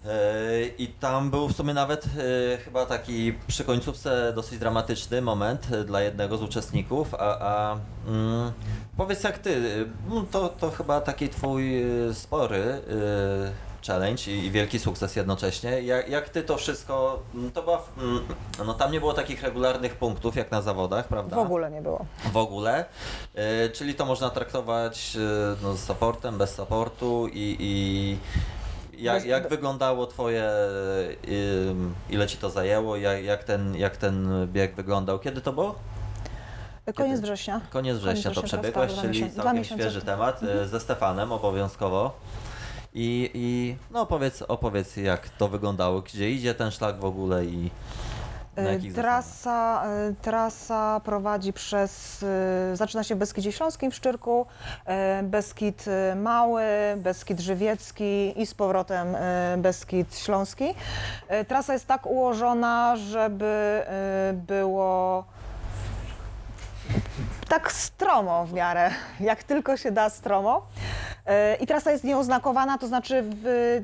E, I tam był w sumie nawet e, chyba taki przy końcówce dosyć dramatyczny moment dla jednego z uczestników, a, a mm, powiedz jak ty, mm, to, to chyba taki twój spory challenge i, i wielki sukces jednocześnie. Jak, jak ty to wszystko, mm, to była, mm, no tam nie było takich regularnych punktów jak na zawodach, prawda? W ogóle nie było. w ogóle. E, czyli to można traktować e, no, z supportem, bez supportu i, i jak, jak wyglądało twoje, ym, ile ci to zajęło, jak, jak, ten, jak ten bieg wyglądał, kiedy to było? Koniec września. Koniec września to września, przebiegłeś, tak, dwa czyli dwa całkiem świeży temat, e, ze Stefanem obowiązkowo. I, I no opowiedz, opowiedz jak to wyglądało, gdzie idzie ten szlak w ogóle i na Y, jakich? Trasa, y, trasa prowadzi przez, y, zaczyna się w Beskidzie Śląskim w Szczyrku, Beskid Mały, Beskid Żywiecki i z powrotem Beskid Śląski. Trasa jest tak ułożona, żeby było tak stromo w miarę, jak tylko się da stromo. E, I trasa jest nieoznakowana, to znaczy w,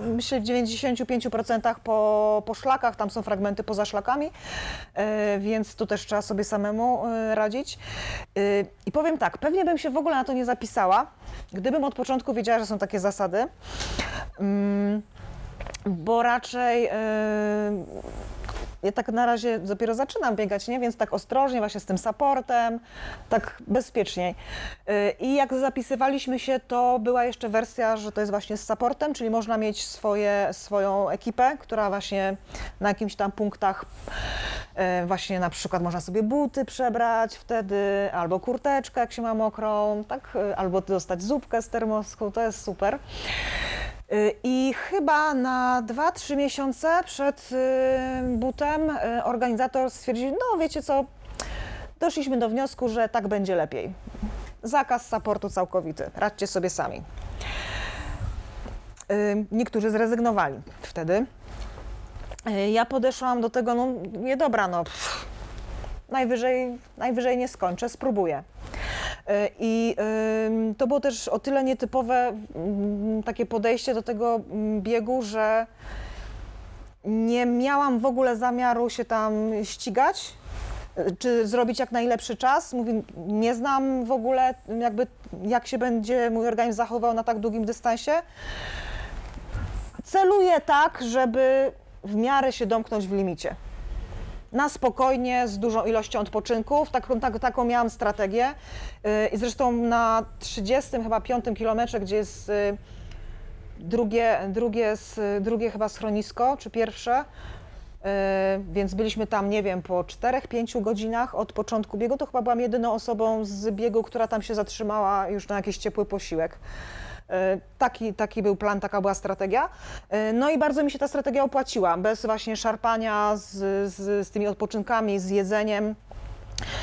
myślę w 95% po, po szlakach, tam są fragmenty poza szlakami, e, więc tu też trzeba sobie samemu e, radzić. I powiem tak, pewnie bym się w ogóle na to nie zapisała, gdybym od początku wiedziała, że są takie zasady. Mm, bo raczej ja tak na razie dopiero zaczynam biegać, nie? więc tak ostrożnie, właśnie z tym supportem, tak bezpieczniej. Y, I jak zapisywaliśmy się, to była jeszcze wersja, że to jest właśnie z supportem, czyli można mieć swoje, swoją ekipę, która właśnie na jakimś tam punktach y, właśnie na przykład można sobie buty przebrać wtedy, albo kurteczkę, jak się ma mokrą, tak? Y, albo dostać zupkę z termosku, to jest super. Y, I chyba na 2-3 miesiące przed y, butem y, organizator stwierdził, no wiecie co, doszliśmy do wniosku, że tak będzie lepiej. Zakaz supportu całkowity, radźcie sobie sami. Niektórzy zrezygnowali wtedy. Ja podeszłam do tego, no nie dobra, no pff, najwyżej, najwyżej nie skończę, spróbuję. Y, I to było też o tyle nietypowe takie podejście do tego biegu, że nie miałam w ogóle zamiaru się tam ścigać, czy zrobić jak najlepszy czas. Mówię, nie znam w ogóle jakby jak się będzie mój organizm zachował na tak długim dystansie. Celuję tak, żeby w miarę się domknąć w limicie na spokojnie, z dużą ilością odpoczynków. Taką, tak, taką miałam strategię. Yy, I zresztą na 30 chyba 5 kilometrze, gdzie jest yy, drugie, drugie, drugie chyba schronisko, czy pierwsze, yy, więc byliśmy tam, nie wiem, po 4-5 godzinach od początku biegu. To chyba byłam jedyną osobą z biegu, która tam się zatrzymała już na jakiś ciepły posiłek. E, Taki, taki był plan, taka była strategia. E, No i bardzo mi się ta strategia opłaciła, bez właśnie szarpania z, z, z tymi odpoczynkami, z jedzeniem.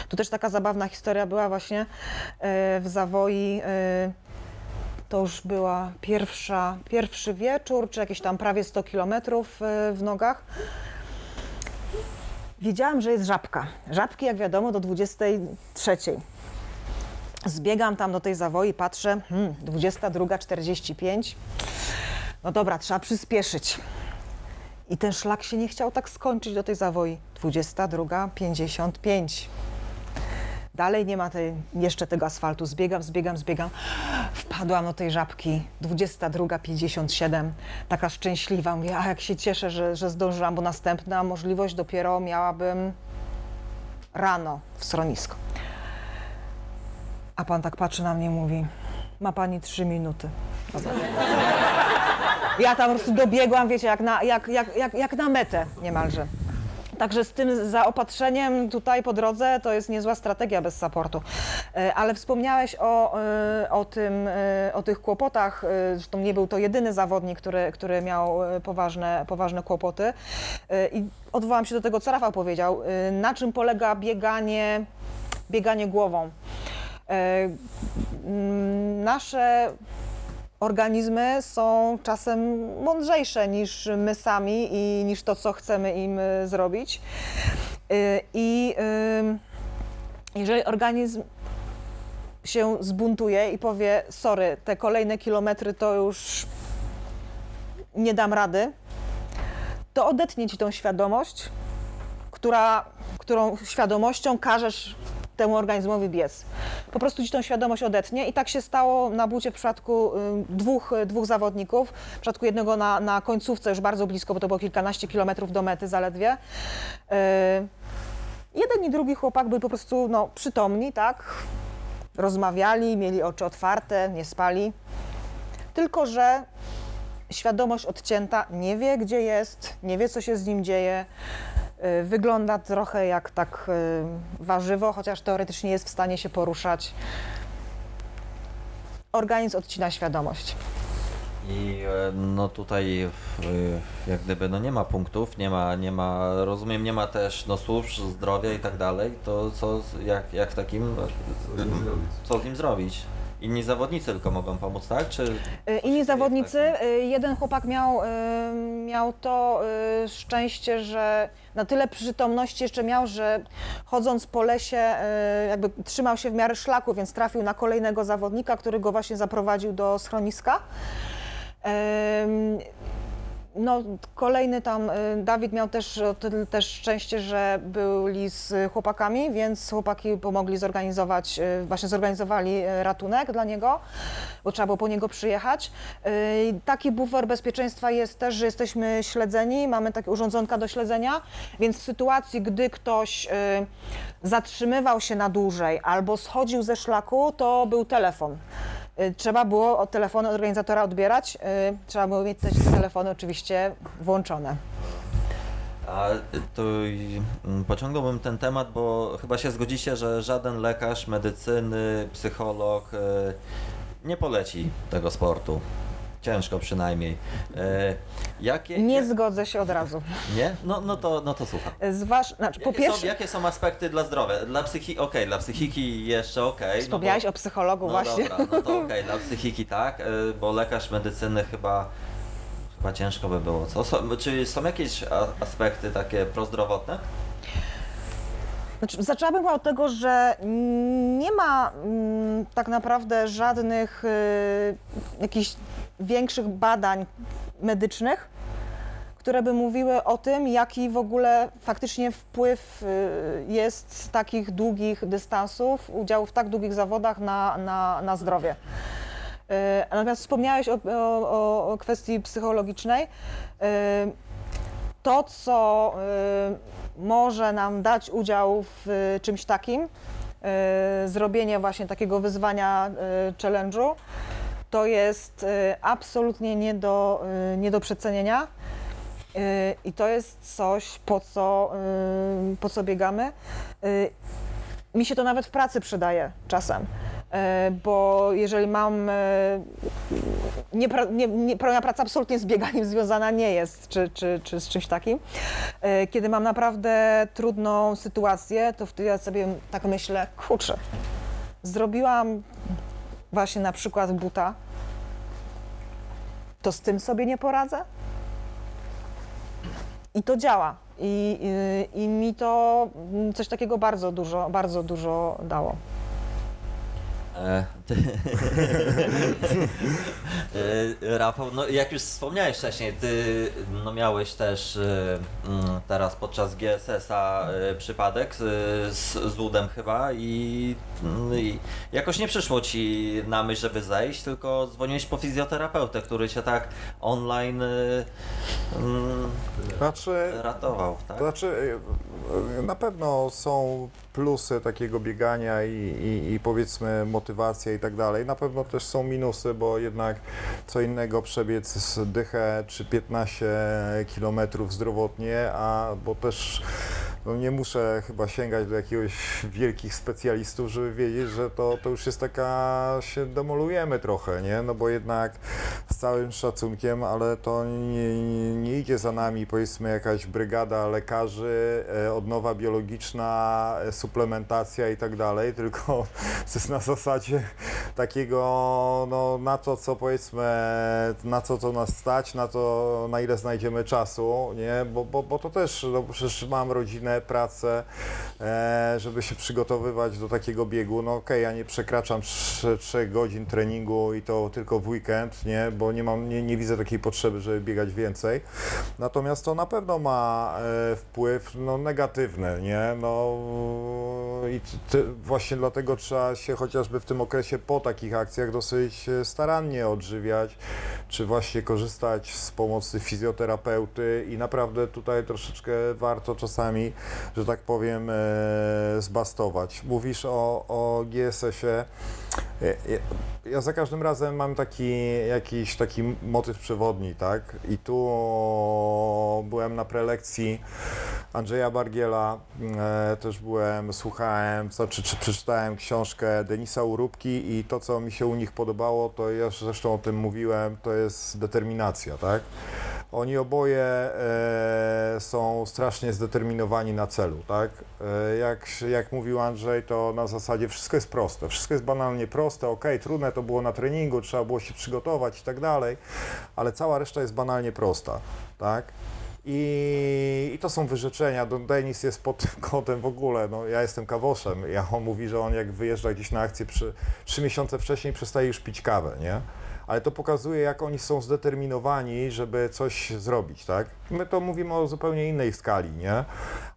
Tu też taka zabawna historia była właśnie e, w Zawoi. To już była pierwsza, pierwszy wieczór, czy jakieś tam prawie 100 kilometrów w nogach. Wiedziałam, że jest żabka. Żabki, jak wiadomo, do 23. Zbiegam tam do tej zawoi, patrzę, hmm, 22.45. No dobra, trzeba przyspieszyć. I ten szlak się nie chciał tak skończyć do tej zawoi. 22.55. Dalej nie ma tej, jeszcze tego asfaltu. Zbiegam, zbiegam, zbiegam. Wpadłam do tej żabki. 22.57. Taka szczęśliwa. Mówię, a jak się cieszę, że, że zdążyłam, bo następna możliwość dopiero miałabym rano w schronisko. A pan tak patrzy na mnie i mówi, ma pani trzy minuty. Dobra. Ja tam po prostu dobiegłam, wiecie, jak na, jak, jak, jak, jak na metę niemalże. Także z tym zaopatrzeniem tutaj po drodze to jest niezła strategia bez supportu. E, Ale wspomniałeś o, e, o, tym, e, o tych kłopotach. Zresztą nie był to jedyny zawodnik, który, który miał poważne, poważne kłopoty. I odwołam się do tego, co Rafał powiedział. Na czym polega bieganie, bieganie głową? E, mm, Nasze organizmy są czasem mądrzejsze niż my sami i niż to, co chcemy im y, zrobić. Y, I jeżeli organizm się zbuntuje i powie: Sorry, te kolejne kilometry to już nie dam rady, to odetnie ci tą świadomość, która, którą świadomością każesz temu organizmowi biec. Po prostu ci tą świadomość odetnie i tak się stało na bucie w przypadku y, dwóch, y, dwóch zawodników. W przypadku jednego na, na końcówce już bardzo blisko, bo to było kilkanaście kilometrów do mety zaledwie. Y, jeden i drugi chłopak byli po prostu no, przytomni, tak? Rozmawiali, mieli oczy otwarte, nie spali. Tylko, że świadomość odcięta, nie wie gdzie jest, nie wie co się z nim dzieje. Y, Wygląda trochę jak tak y, warzywo, chociaż teoretycznie jest w stanie się poruszać. Organizm odcina świadomość. I e, no tutaj jak gdyby no nie ma punktów, nie ma, nie ma, rozumiem, nie ma też no służb, zdrowia i tak dalej, to co, z- jak, jak w takim, co z nim zrobić? Inni zawodnicy tylko mogą pomóc, tak? Czy Y, Inni zawodnicy, y, jeden chłopak miał, y, miał to szczęście, że na tyle przytomności jeszcze miał, że chodząc po lesie jakby trzymał się w miarę szlaku, więc trafił na kolejnego zawodnika, który go właśnie zaprowadził do schroniska. No, kolejny tam, y, Dawid miał też, też szczęście, że byli z chłopakami, więc chłopaki pomogli zorganizować, y, właśnie zorganizowali y, ratunek dla niego, bo trzeba było po niego przyjechać. Taki bufor bezpieczeństwa jest też, że jesteśmy śledzeni, mamy takie urządzonka do śledzenia, więc w sytuacji, gdy ktoś zatrzymywał się na dłużej albo schodził ze szlaku, to był telefon. Y, Trzeba było od telefonu organizatora odbierać. y, Trzeba było mieć te telefony oczywiście włączone. A to mm, pociągnąłbym ten temat, bo chyba się zgodzicie, że żaden lekarz medycyny, psycholog e, nie poleci tego sportu. Ciężko przynajmniej. E, Jakie, Nie jak- zgodzę się od razu. nie? No, no, to, no to słucham. Zważ, znaczy, po Jakie, są, pierwsze, jakie są aspekty dla zdrowia? Dla psychiki, okej, dla psychiki jeszcze okej. wspomniałeś no o psychologu no właśnie. dobra, no to okej, dla psychiki tak, y, bo lekarz medycyny chyba, chyba ciężko by było. Co? Są, czy są jakieś aspekty takie prozdrowotne? Znaczy, zaczęłabym od tego, że nie ma mm, tak naprawdę żadnych y, jakichś większych badań medycznych, które by mówiły o tym, jaki w ogóle faktycznie wpływ y, jest z takich długich dystansów, udziału w tak długich zawodach na, na, na zdrowie. Y, Natomiast wspomniałeś o, o, o kwestii psychologicznej. Y, To, co może nam dać udział w czymś takim, zrobienie właśnie takiego wyzwania, challenge'u, to jest y, absolutnie nie do, y, nie do przecenienia. Y, I to jest coś, po co, po co biegamy. Mi się to nawet w pracy przydaje czasem. Bo jeżeli mam. Nie, nie, nie, praca absolutnie z bieganiem związana nie jest, czy, czy, czy z czymś takim. Kiedy mam naprawdę trudną sytuację, to wtedy ja sobie tak myślę, kurczę, zrobiłam właśnie na przykład buta, to z tym sobie nie poradzę? I to działa. I, i, I mi to coś takiego bardzo dużo, bardzo dużo dało. E, Rafał, no jak już wspomniałeś wcześniej, ty no, miałeś też e, mm, teraz podczas GSS-a e, przypadek z, z, ludem chyba i, mm, i jakoś nie przyszło ci na myśl, żeby zejść, tylko dzwoniłeś po fizjoterapeutę, który cię tak online mm, Znaczy, ratował, tak? To znaczy, na pewno są plusy takiego biegania i, i, i powiedzmy motywacja i tak dalej. Na pewno też są minusy, bo jednak co innego przebiec dychę czy 15 kilometrów zdrowotnie, a bo też no nie muszę chyba sięgać do jakiegoś wielkich specjalistów, żeby wiedzieć, że to, to już jest taka, się demolujemy trochę, nie? No bo jednak z całym szacunkiem, ale to nie, nie, nie idzie za nami powiedzmy jakaś brygada lekarzy, e, odnowa biologiczna, e, suplementacja i tak dalej, tylko to jest na zasadzie takiego, no na to co powiedzmy, na co to nas stać, na to na ile znajdziemy czasu, nie? Bo, bo, bo to też, no przecież mam rodzinę, pracę, e, żeby się przygotowywać do takiego biegu. No okej, ja nie przekraczam 3, godzin treningu i to tylko w weekend, nie? Bo nie mam, nie, nie widzę takiej potrzeby, żeby biegać więcej. Natomiast to na pewno ma e, wpływ no, negatywny, nie? No i ty, właśnie dlatego trzeba się chociażby w tym okresie po takich akcjach dosyć e, starannie odżywiać, czy właśnie korzystać z pomocy fizjoterapeuty i naprawdę tutaj troszeczkę warto czasami, że tak powiem, e, zbastować. Mówisz o, o GSS-ie. E, e, Ja za każdym razem mam taki jakiś taki motyw przewodni, tak? I tu byłem na prelekcji Andrzeja Bargiela, e, też byłem, słuchałem, znaczy, czy przeczytałem książkę Denisa Urubki i to, co mi się u nich podobało, to ja zresztą o tym mówiłem, to jest determinacja, tak? Oni oboje e, są strasznie zdeterminowani na celu, tak? Jak, jak mówił Andrzej, to na zasadzie wszystko jest proste, wszystko jest banalnie proste, ok, trudne to było na treningu, trzeba było się przygotować i tak dalej, ale cała reszta jest banalnie prosta, tak? I, I to są wyrzeczenia. Don Denis jest pod tym kątem w ogóle. No, ja jestem kawoszem. Ja, on mówi, że on jak wyjeżdża gdzieś na akcję trzy miesiące wcześniej przestaje już pić kawę, nie? Ale to pokazuje, jak oni są zdeterminowani, żeby coś zrobić, tak? My to mówimy o zupełnie innej skali, nie?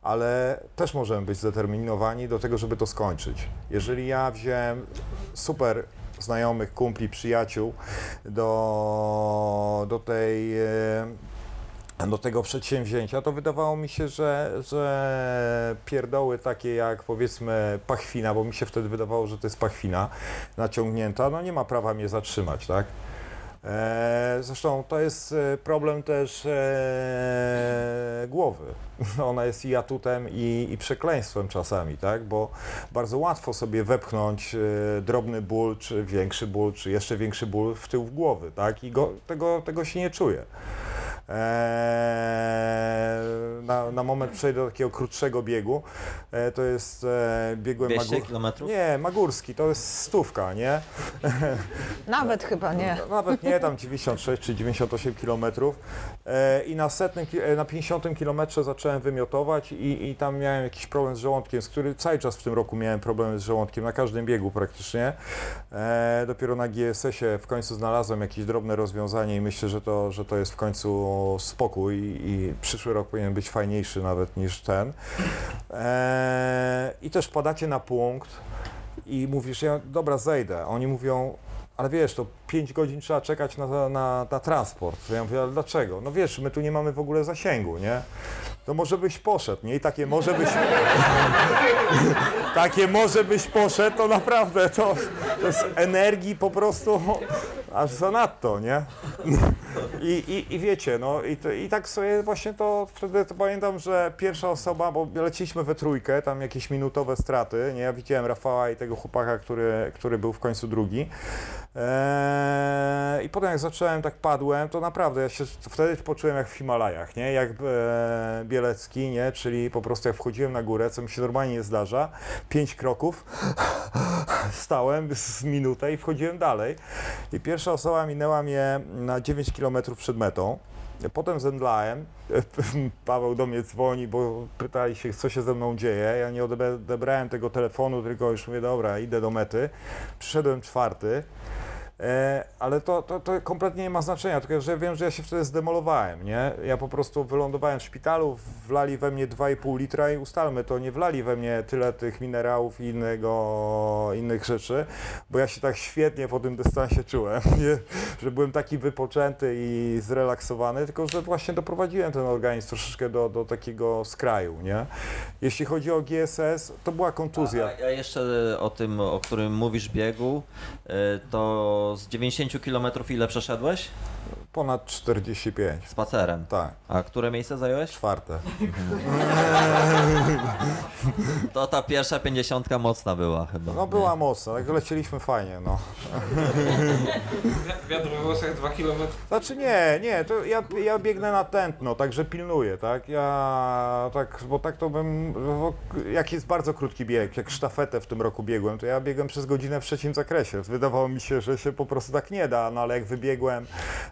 Ale też możemy być zdeterminowani do tego, żeby to skończyć. Jeżeli ja wziąłem super znajomych, kumpli, przyjaciół do, do tej e, do tego przedsięwzięcia, to wydawało mi się, że, że pierdoły takie jak powiedzmy pachwina, bo mi się wtedy wydawało, że to jest pachwina naciągnięta, no nie ma prawa mnie zatrzymać, tak? E, zresztą to jest e, problem też e, głowy. Ona jest i atutem, i, i przekleństwem czasami, tak? Bo bardzo łatwo sobie wepchnąć e, drobny ból, czy większy ból, czy jeszcze większy ból w tył głowy, tak? I go, tego, tego się nie czuje. Na, na moment przejdę do takiego krótszego biegu. To jest e, biegłem 200 Magur... kilometrów? Nie, Magórski, to jest stówka, nie? Nawet chyba nie. Nawet nie, tam 96 czy 98 kilometrów. E, I na setnym, e, na 50 kilometrze zacząłem wymiotować i, i tam miałem jakiś problem z żołądkiem, z który cały czas w tym roku miałem problemy z żołądkiem, na każdym biegu praktycznie. E, dopiero na GSS-ie w końcu znalazłem jakieś drobne rozwiązanie i myślę, że to, że to jest w końcu spokój i przyszły rok powinien być fajniejszy nawet niż ten. I też wpadacie na punkt i mówisz, ja dobra, zejdę. Oni mówią, ale wiesz, to 5 godzin trzeba czekać na, na, na transport. Ja mówię, ale dlaczego? No wiesz, my tu nie mamy w ogóle zasięgu, nie? To może byś poszedł, nie? I takie może byś... takie może byś poszedł, to naprawdę to, to jest energii po prostu aż zanadto, nie? I, i, I wiecie, no i, to, i tak sobie właśnie to wtedy to pamiętam, że pierwsza osoba, bo leciliśmy we trójkę, tam jakieś minutowe straty, nie? Ja widziałem Rafała i tego chłopaka, który, który był w końcu drugi. Eee, I potem jak zacząłem, tak padłem, to naprawdę ja się wtedy poczułem jak w Himalajach, nie? Jak e, Bielecki, nie? Czyli po prostu jak wchodziłem na górę, co mi się normalnie nie zdarza, pięć kroków, stałem z minutę i wchodziłem dalej. I pierwsza osoba minęła mnie na 9 km przed metą. Potem zemdlałem. Paweł do mnie dzwoni, bo pytali się, co się ze mną dzieje. Ja nie odebrałem- tego telefonu, tylko już mówię, dobra, idę do mety. Przyszedłem czwarty. E, ale to, to, to kompletnie nie ma znaczenia, tylko że wiem, że ja się wtedy zdemolowałem, nie? Ja po prostu wylądowałem w szpitalu, wlali we mnie 2,5 litra i ustalmy to, nie wlali we mnie tyle tych minerałów i innego, innych rzeczy, bo ja się tak świetnie po tym dystansie czułem, nie? że byłem taki wypoczęty i zrelaksowany, tylko że właśnie doprowadziłem ten organizm troszeczkę do, do takiego skraju, nie? Jeśli chodzi o GSS, to była kontuzja. A, a jeszcze o tym, o którym mówisz biegu, y, to z 90 km ile przeszedłeś? Ponad 45. Spacerem. Tak, A które miejsce zająłeś? czwarte. To ta pierwsza pięćdziesiątka mocna była chyba. No była mocna, tak lecieliśmy fajnie, no. Wi- Wiatr we włosach 2 km. Znaczy nie, nie, to ja, ja biegnę na tętno, także pilnuję, tak? Ja tak, bo tak to bym, bo jak jest bardzo krótki bieg, jak sztafetę w tym roku biegłem, to ja biegłem przez godzinę w trzecim zakresie. Wydawało mi się, że się po prostu tak nie da, no ale jak wybiegłem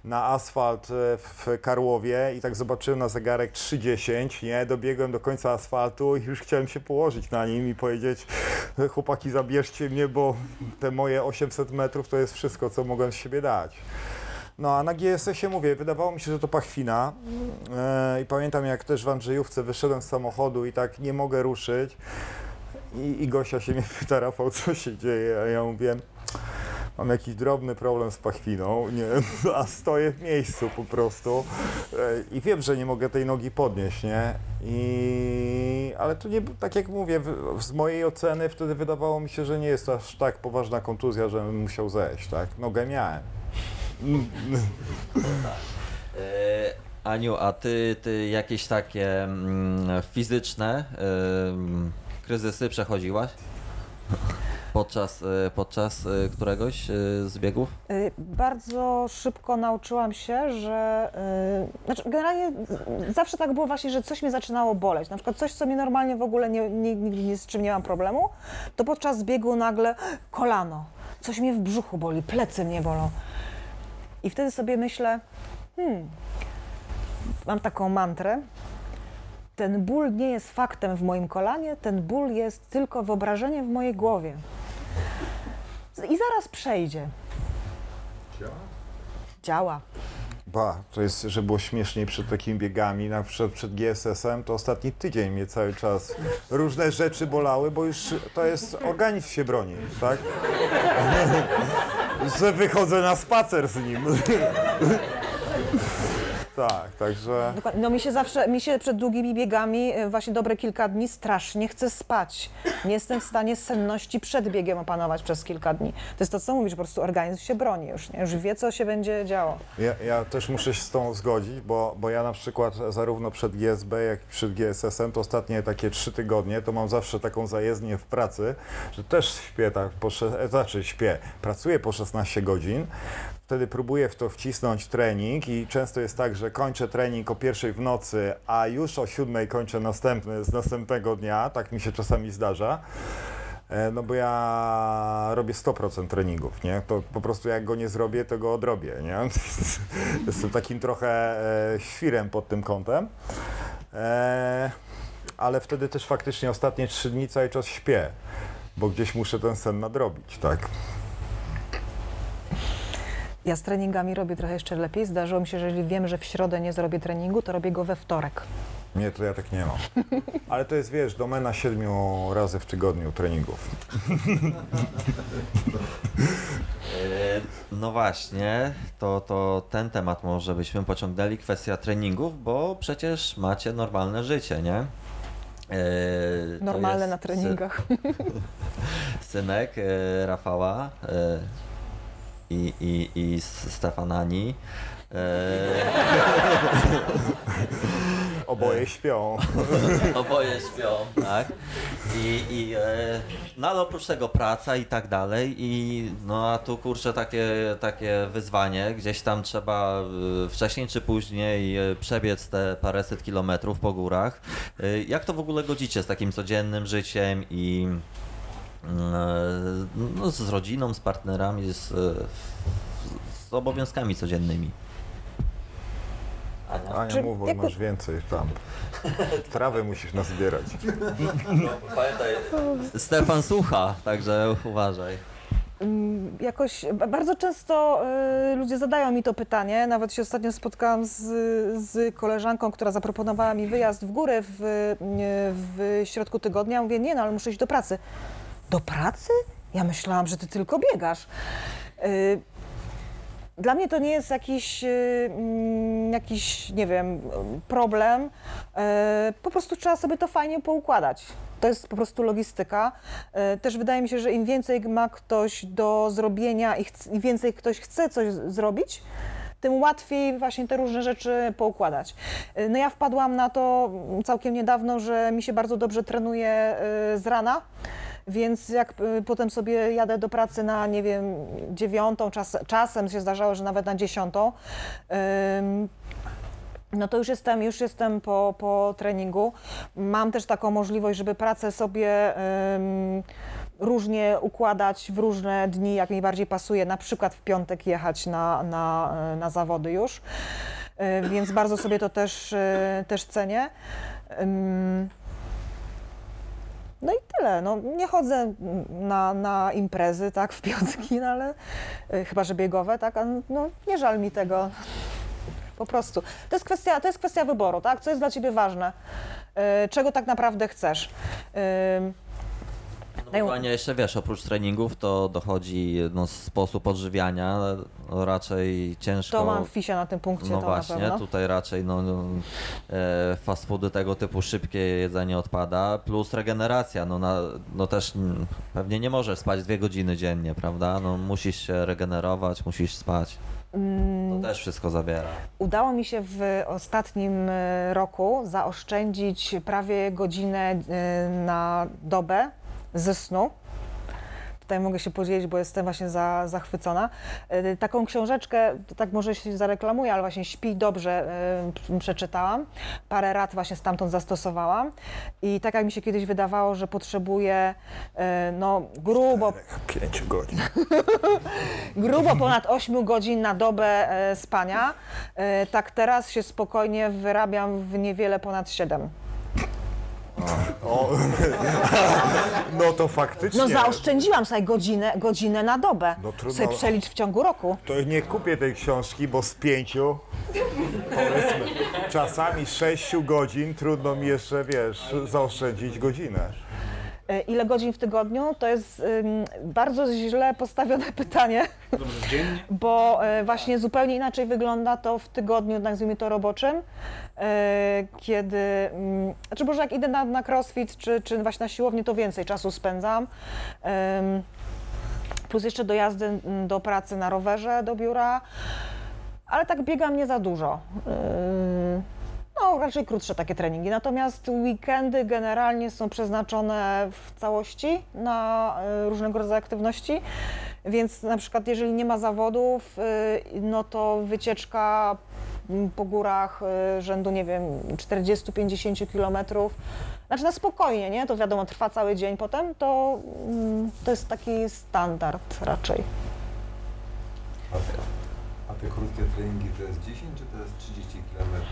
na asfalt e, w Karłowie i tak zobaczyłem na zegarek 3.10, nie, dobiegłem do końca asfaltu i już chciałem się położyć na nim i powiedzieć, chłopaki zabierzcie mnie, bo te moje 800 metrów to jest wszystko, co mogłem z siebie dać. No a na GSS-ie mówię, wydawało mi się, że to pachwina. E, i pamiętam jak też w Andrzejówce wyszedłem z samochodu i tak nie mogę ruszyć. I, i Gosia się mnie pyta, Rafał, co się dzieje, a ja mówię, mam jakiś drobny problem z pachwiną, nie, a stoję w miejscu po prostu e, i wiem, że nie mogę tej nogi podnieść, nie, i, ale to nie, tak jak mówię, z mojej oceny wtedy wydawało mi się, że nie jest to aż tak poważna kontuzja, że bym musiał zejść, tak, nogę miałem. E, Aniu, a ty, ty jakieś takie mm, fizyczne em, kryzysy przechodziłaś? Podczas, e, podczas e, któregoś e, z biegów? Bardzo szybko nauczyłam się, że. Znaczy, generalnie zawsze tak było właśnie, że coś mnie zaczynało boleć. Na przykład coś, co mi normalnie w ogóle nie, nie, nie, z czym nie mam problemu, to podczas biegu nagle kolano. Coś mnie w brzuchu boli, plecy mnie bolą. I wtedy sobie myślę, hmm, mam taką mantrę. Ten ból nie jest faktem w moim kolanie, ten ból jest tylko wyobrażeniem w mojej głowie. I zaraz przejdzie. Działa. Ba, to jest, że było śmieszniej przed takimi biegami, na przykład przed GSS-em, to ostatni tydzień mnie cały czas różne rzeczy bolały, bo już to jest, organizm się broni, tak? że wychodzę na spacer z nim. tak, także... Dokładnie. No mi się zawsze, mi się przed długimi biegami, e, właśnie dobre kilka dni, strasznie chce spać. Nie jestem w stanie senności przed biegiem opanować przez kilka dni. To jest to, co mówisz, po prostu organizm się broni już, nie? już wie, co się będzie działo. Ja, ja też muszę się z tą zgodzić, bo, bo ja na przykład zarówno przed GSB, jak i przed GSS-em, to ostatnie takie trzy tygodnie, to mam zawsze taką zajezdnię w pracy, że też śpię tak, po, e, znaczy śpię, pracuję po 16 godzin, wtedy próbuję w to wcisnąć trening i często jest tak, że kończę trening o pierwszej w nocy, a już o siódmej kończę następny z następnego dnia, tak mi się czasami zdarza. E, No bo ja robię 100% treningów, nie? To po prostu jak go nie zrobię, to go odrobię, nie? Jestem takim trochę e, świrem pod tym kątem. E, ale wtedy też faktycznie ostatnie trzy dni cały czas śpię, bo gdzieś muszę ten sen nadrobić, tak? Ja z treningami robię trochę jeszcze lepiej. Zdarzyło mi się, że jeżeli wiem, że w środę nie zrobię treningu, to robię go we wtorek. Nie, to ja tak nie mam. Ale to jest, wiesz, domena siedmiu razy w tygodniu treningów. E, No właśnie, to, to ten temat może byśmy pociągnęli, kwestia treningów, bo przecież macie normalne życie, nie? E, Normalne na treningach. Sy, synek e, Rafała i, i, i Stefanani. Oboje śpią. oboje śpią, tak? I, i e, no ale oprócz tego praca i tak dalej i no a tu kurczę takie, takie wyzwanie, gdzieś tam trzeba e, wcześniej czy później e, przebiec te paręset kilometrów po górach. Jak to w ogóle godzicie z takim codziennym życiem i no, z rodziną, z partnerami, z, z obowiązkami codziennymi? Ania? Ania, Czy mów, bo masz więcej tam. Trawy musisz nazbierać. Pamiętaj, Stefan słucha, także uważaj. Mm, Jakoś ba- bardzo często y, ludzie zadają mi to pytanie. Nawet się ostatnio spotkałam z, z koleżanką, która zaproponowała mi wyjazd w górę w, y, w środku tygodnia. Mówię, nie no, ale muszę iść do pracy. Do pracy? Ja myślałam, że ty tylko biegasz. Y, dla mnie to nie jest jakiś, y, mm, jakiś nie wiem, problem. E, Po prostu trzeba sobie to fajnie poukładać. To jest po prostu logistyka. Też wydaje mi się, że im więcej ma ktoś do zrobienia i chc- i więcej ktoś chce coś zrobić, tym łatwiej właśnie te różne rzeczy poukładać. No ja wpadłam na to całkiem niedawno, że mi się bardzo dobrze trenuje z rana. Więc jak y, potem sobie jadę do pracy na, nie wiem, dziewiątą, czas, czasem się zdarzało, że nawet na dziesiątą, no to już jestem, już jestem po, po treningu. Mam też taką możliwość, żeby pracę sobie różnie układać w różne dni, jak mi bardziej pasuje. Na przykład w piątek jechać na, na, y, na zawody już. Y, Więc bardzo sobie to też, też cenię. No i tyle. No, nie chodzę na, na imprezy, tak, w piątki, no ale y, chyba, że biegowe, tak, a no, nie żal mi tego. Po prostu. To jest kwestia, to jest kwestia wyboru, tak? Co jest dla ciebie ważne? Y, czego tak naprawdę chcesz? No, Ania, jeszcze wiesz, oprócz treningów to dochodzi no, sposób odżywiania, no, raczej ciężko. to mam fisia na tym punkcie, No właśnie, tutaj raczej no, no, e, fast foody tego typu szybkie jedzenie odpada, plus regeneracja, no, na, no też mm, pewnie nie możesz spać dwie godziny dziennie, prawda? No musisz się regenerować, musisz spać. Mm, To też wszystko zabiera. Udało mi się w ostatnim y, roku zaoszczędzić prawie godzinę y, na dobę ze snu. Tutaj mogę się podzielić, bo jestem właśnie za, zachwycona. Y, Taką książeczkę, tak może się zareklamuję, ale właśnie Śpi dobrze y, przeczytałam. Parę lat właśnie stamtąd zastosowałam. I tak jak mi się kiedyś wydawało, że potrzebuję y, no, grubo Pięciu godzin. grubo ponad 8 godzin na dobę spania. Tak teraz się spokojnie wyrabiam w niewiele ponad 7. O, no to faktycznie. No zaoszczędziłam sobie godzinę, godzinę na dobę. No trudno. Sobie przelicz w ciągu roku. To nie kupię tej książki, bo z pięciu, powiedzmy, czasami sześciu godzin trudno mi jeszcze, wiesz, zaoszczędzić godzinę. E, Ile godzin w tygodniu? To jest bardzo źle postawione pytanie, Dobrze, dziennie? bo e, właśnie zupełnie inaczej wygląda to w tygodniu, nazwijmy to roboczym, e, kiedy, znaczy może jak idę na, na crossfit czy, czy właśnie na siłownię, to więcej czasu spędzam. Plus jeszcze dojazdy mm, do pracy na rowerze, do biura, ale tak biegam nie za dużo. Yy, No, raczej krótsze takie treningi. Natomiast weekendy generalnie są przeznaczone w całości na y, różnego rodzaju aktywności. Więc na przykład jeżeli nie ma zawodów, y, no to wycieczka mm, po górach y, rzędu, nie wiem, 40-50 kilometrów. Znaczy na spokojnie, nie? To wiadomo, trwa cały dzień potem, to, mm, to jest taki standard raczej. A te, a te krótkie treningi to jest 10 czy to jest 30 km?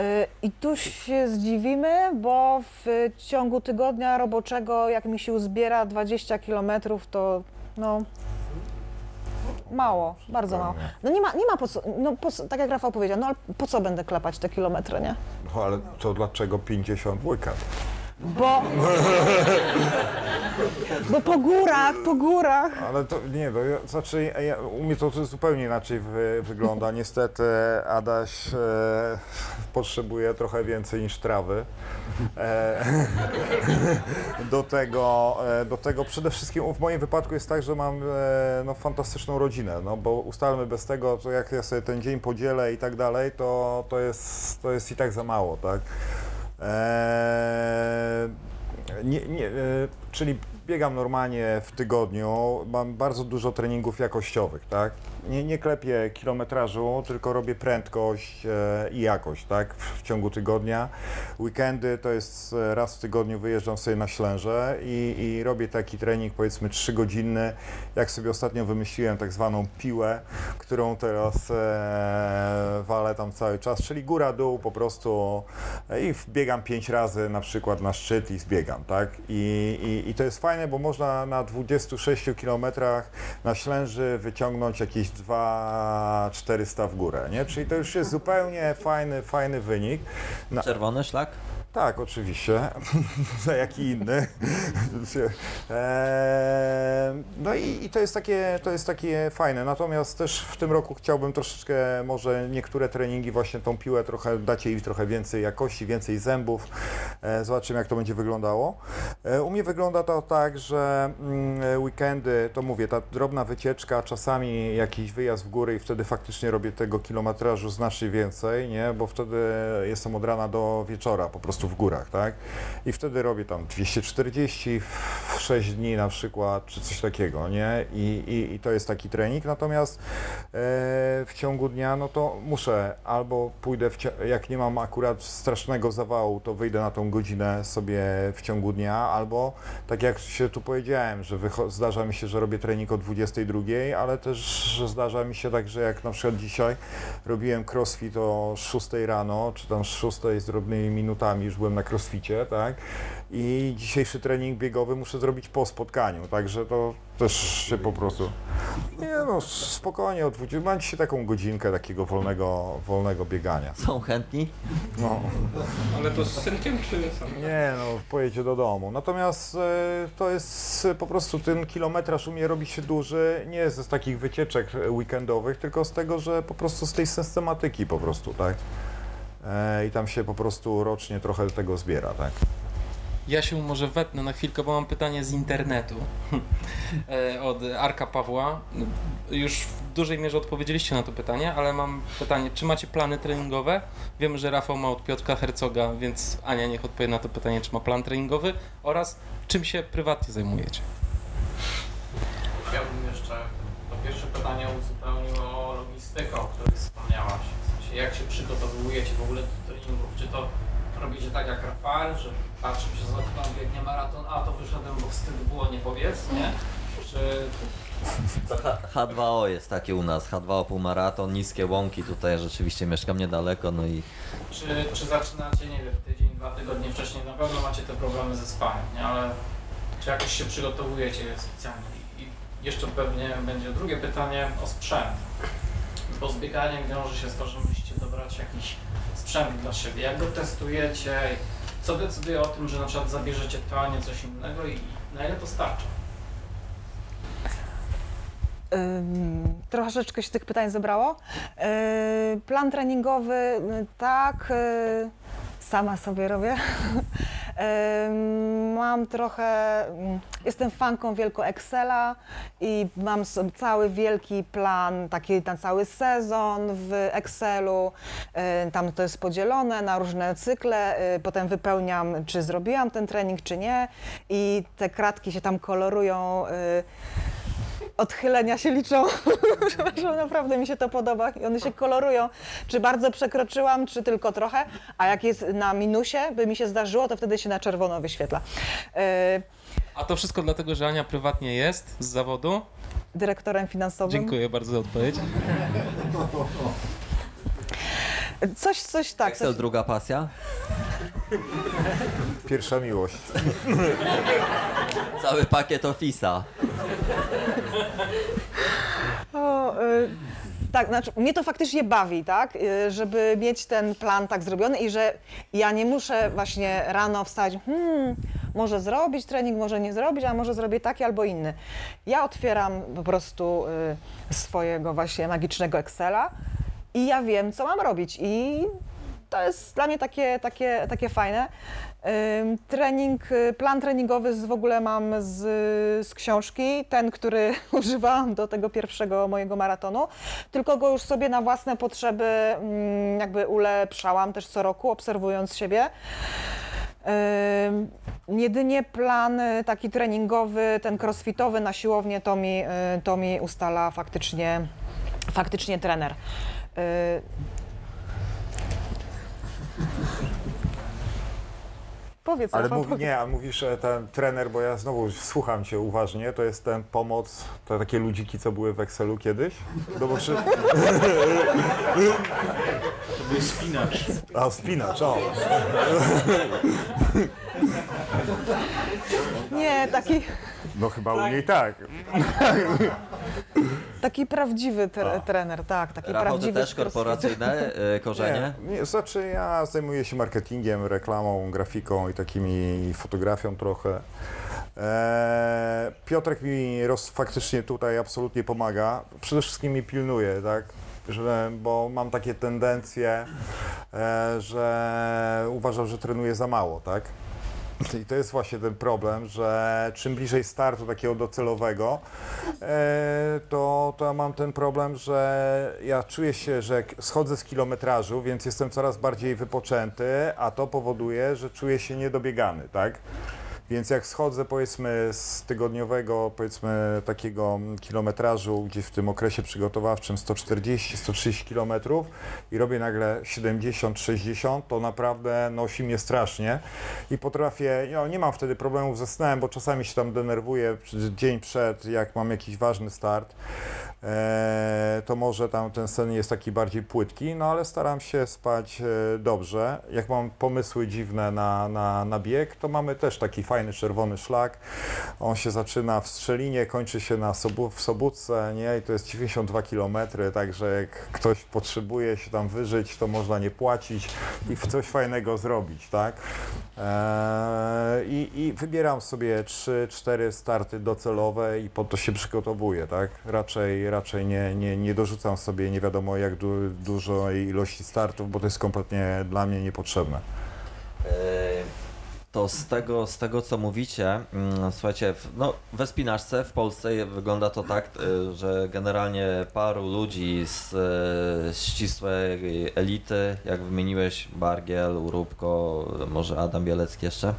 Y, I tu się zdziwimy, bo w ciągu tygodnia roboczego, jak mi się uzbiera 20 km, to no mało, bardzo mało. No nie ma, nie ma po co, no po co, tak jak Rafał powiedział, no ale po co będę klepać te kilometry, nie? No ale to dlaczego 50 weekend? Bo, bo po górach, po górach. Ale to nie, bo ja, znaczy ja, u mnie to, to zupełnie inaczej wy, wygląda. Niestety Adaś e, potrzebuje trochę więcej niż trawy. E, do, tego, e, do tego przede wszystkim w moim wypadku jest tak, że mam e, no, fantastyczną rodzinę, no, bo ustalmy bez tego, to jak ja sobie ten dzień podzielę i tak dalej, to, to, jest, to jest i tak za mało, tak? Eee, nie, nie, e, czyli biegam normalnie w tygodniu, mam bardzo dużo treningów jakościowych, tak? Nie, nie klepię kilometrażu, tylko robię prędkość e, i jakość, tak? W, ciągu tygodnia. Weekendy to jest e, raz w tygodniu wyjeżdżam sobie na Ślęże i, i robię taki trening powiedzmy 3 godzinny, jak sobie ostatnio wymyśliłem tak zwaną piłę, którą teraz e, walę tam cały czas, czyli góra-dół po prostu e, i biegam 5 razy na przykład na szczyt i zbiegam, tak? I, i, i to jest fajne, bo można na 26 kilometrach na Ślęży wyciągnąć jakieś 2-400 w górę, nie? Czyli to już jest zupełnie fajny, fajny wynik. Na, Czerwony szlak? tak, oczywiście. Za jaki inny. Eee, no i, i to, jest takie, to jest takie fajne. Natomiast też w tym roku chciałbym troszeczkę może niektóre treningi, właśnie tą piłę trochę, dać jej trochę więcej jakości, więcej zębów. E, zobaczymy jak to będzie wyglądało. E, u mnie wygląda to tak, że mm, weekendy, to mówię, ta drobna wycieczka, czasami jakiś wyjazd w góry i wtedy faktycznie robię tego kilometrażu znacznie więcej, nie? Bo wtedy jestem od rana do wieczora po prostu w górach, tak? I wtedy robię tam 240 w 6 dni na przykład, czy coś takiego, nie? I, i, i to jest taki trening, natomiast e, w ciągu dnia, no to muszę albo pójdę, jak nie mam akurat strasznego zawału, to wyjdę na tą godzinę sobie w ciągu dnia, albo tak jak się tu powiedziałem, że zdarza mi się, że robię trening o 22, ale też zdarza mi się tak, że jak na przykład dzisiaj robiłem crossfit o 6 rano, czy tam 6 z drobnymi minutami, już byłem na crossficie, tak? I dzisiejszy trening biegowy muszę zrobić po spotkaniu, także to też się po prostu... Nie no, spokojnie, o 20, mam dzisiaj taką godzinkę takiego wolnego, wolnego biegania. Są chętni? No. Ale to z synkiem czy sam? Nie no, pojedzie do domu. Natomiast e, to jest po prostu ten kilometraż u mnie robi się duży, nie z takich wycieczek weekendowych, tylko z tego, że po prostu z tej systematyki po prostu, tak? E, I tam się po prostu rocznie trochę tego zbiera, tak? Ja się może wetnę na chwilkę, bo mam pytanie z internetu E, od Arka Pawła. Już w dużej mierze odpowiedzieliście na to pytanie, ale mam pytanie, czy macie plany treningowe? Wiem, że Rafał ma od Piotrka Hercoga, więc Ania niech odpowie na to pytanie, czy ma plan treningowy oraz czym się prywatnie zajmujecie. Chciałbym jeszcze to pierwsze pytanie uzupełnił o logistykę, o której wspomniałaś. W sensie jak się przygotowujecie w ogóle do treningów? Czy to robicie tak jak Rafał, że patrzę się z okna, biegnie maraton, a to wyszedłem, bo wstyd było, nie powiedz, nie? Czy To H- H2O jest takie u nas, H2O półmaraton, niskie łąki, tutaj rzeczywiście mieszkam niedaleko, no i Czy, czy zaczynacie, nie wiem, tydzień, dwa tygodnie wcześniej, na pewno macie te problemy ze spaniem, nie? Ale czy jakoś się przygotowujecie specjalnie? I jeszcze pewnie będzie drugie pytanie o sprzęt. Bo z bieganiem wiąże się z to, że dobrać jakiś sprzęt dla siebie. Jak go testujecie? Co decyduje o tym, że na przykład zabierzecie to, a nie coś innego i na ile to starcza? Troszeczkę się tych pytań zebrało. Plan treningowy, y, tak, y, sama sobie robię. Mam trochę, mm, jestem fanką wielko Excela i mam cały wielki plan, taki na cały sezon w Excelu. Tam to jest podzielone na różne cykle, yy, potem wypełniam, czy zrobiłam ten trening, czy nie i te kratki się tam kolorują. Odchylenia się liczą. Przepraszam, naprawdę mi się to podoba i one się kolorują. Czy bardzo przekroczyłam, czy tylko trochę, a jak jest na minusie, by mi się zdarzyło, to wtedy się na czerwono wyświetla. Yy, A to wszystko dlatego, że Ania prywatnie jest z zawodu. dyrektorem finansowym. Dziękuję bardzo za odpowiedź. Coś, coś tak. Excel Coś, druga pasja. Pierwsza miłość. Cały pakiet Office'a. o, y, Tak, znaczy mnie to faktycznie bawi, tak, y, żeby mieć ten plan tak zrobiony i że ja nie muszę właśnie rano wstać, hmm, może zrobić trening, może nie zrobić, a może zrobię taki albo inny. Ja otwieram po prostu y, swojego właśnie magicznego Excela i ja wiem, co mam robić i to jest dla mnie takie, takie, takie fajne. Trening, y, plan treningowy z, w ogóle mam z, z książki, ten, który używałam do tego pierwszego mojego maratonu, tylko go już sobie na własne potrzeby mm, jakby ulepszałam też co roku, obserwując siebie. Jedynie plan y, taki treningowy, ten crossfitowy na siłownię, to mi, y, to mi ustala faktycznie, faktycznie trener. Y, Powiedz, Ale Rafał, mów, powiedz. nie, a mówisz że ten trener, bo ja znowu słucham cię uważnie, to jest ten pomoc, to takie ludziki, co były w Excelu kiedyś? No bo przy... To był spinacz. A, spinacz, o. Nie, taki, No chyba u niej tak. taki prawdziwy tre, trener, tak, taki Rafał, ty prawdziwy też korporacyjne y, korzenie? Nie, nie, znaczy ja zajmuję się marketingiem, reklamą, grafiką i takimi fotografią trochę. Eee, Piotrek mi roz, faktycznie tutaj absolutnie pomaga. Przede wszystkim mi pilnuje, tak? Że, bo mam takie tendencje, e, że uważam, że trenuję za mało, tak? I to jest właśnie ten problem, że czym bliżej startu takiego docelowego, e, to, to ja mam ten problem, że ja czuję się, że schodzę z kilometrażu, więc jestem coraz bardziej wypoczęty, a to powoduje, że czuję się niedobiegany, tak? Więc jak schodzę powiedzmy z tygodniowego powiedzmy takiego kilometrażu gdzieś w tym okresie przygotowawczym 140-130 kilometrów i robię nagle 70-60, to naprawdę nosi mnie strasznie i potrafię, no, nie mam wtedy problemów ze snem, bo czasami się tam denerwuję dzień przed, jak mam jakiś ważny start, to może tam ten sen jest taki bardziej płytki, no ale staram się spać e, dobrze. Jak mam pomysły dziwne na, na, na bieg, to mamy też taki fajny czerwony szlak. On się zaczyna w Strzelinie, kończy się na Sobu, w Sobótce, nie? I to jest 92 km, także jak ktoś potrzebuje się tam wyżyć, to można nie płacić i coś fajnego zrobić, tak? Eee, i, I wybieram sobie 3-4 starty docelowe i po to się przygotowuję, tak? Raczej, raczej nie, nie, nie dorzucam sobie nie wiadomo jak du, ilości startów, bo to jest kompletnie dla mnie niepotrzebne. E, To z tego, z tego co mówicie, mm, słuchajcie, no, we spinaczce w Polsce wygląda to tak, e, że generalnie paru ludzi z e, ścisłej elity, jak wymieniłeś Bargiel, Urubko, może Adam Bielecki jeszcze, e,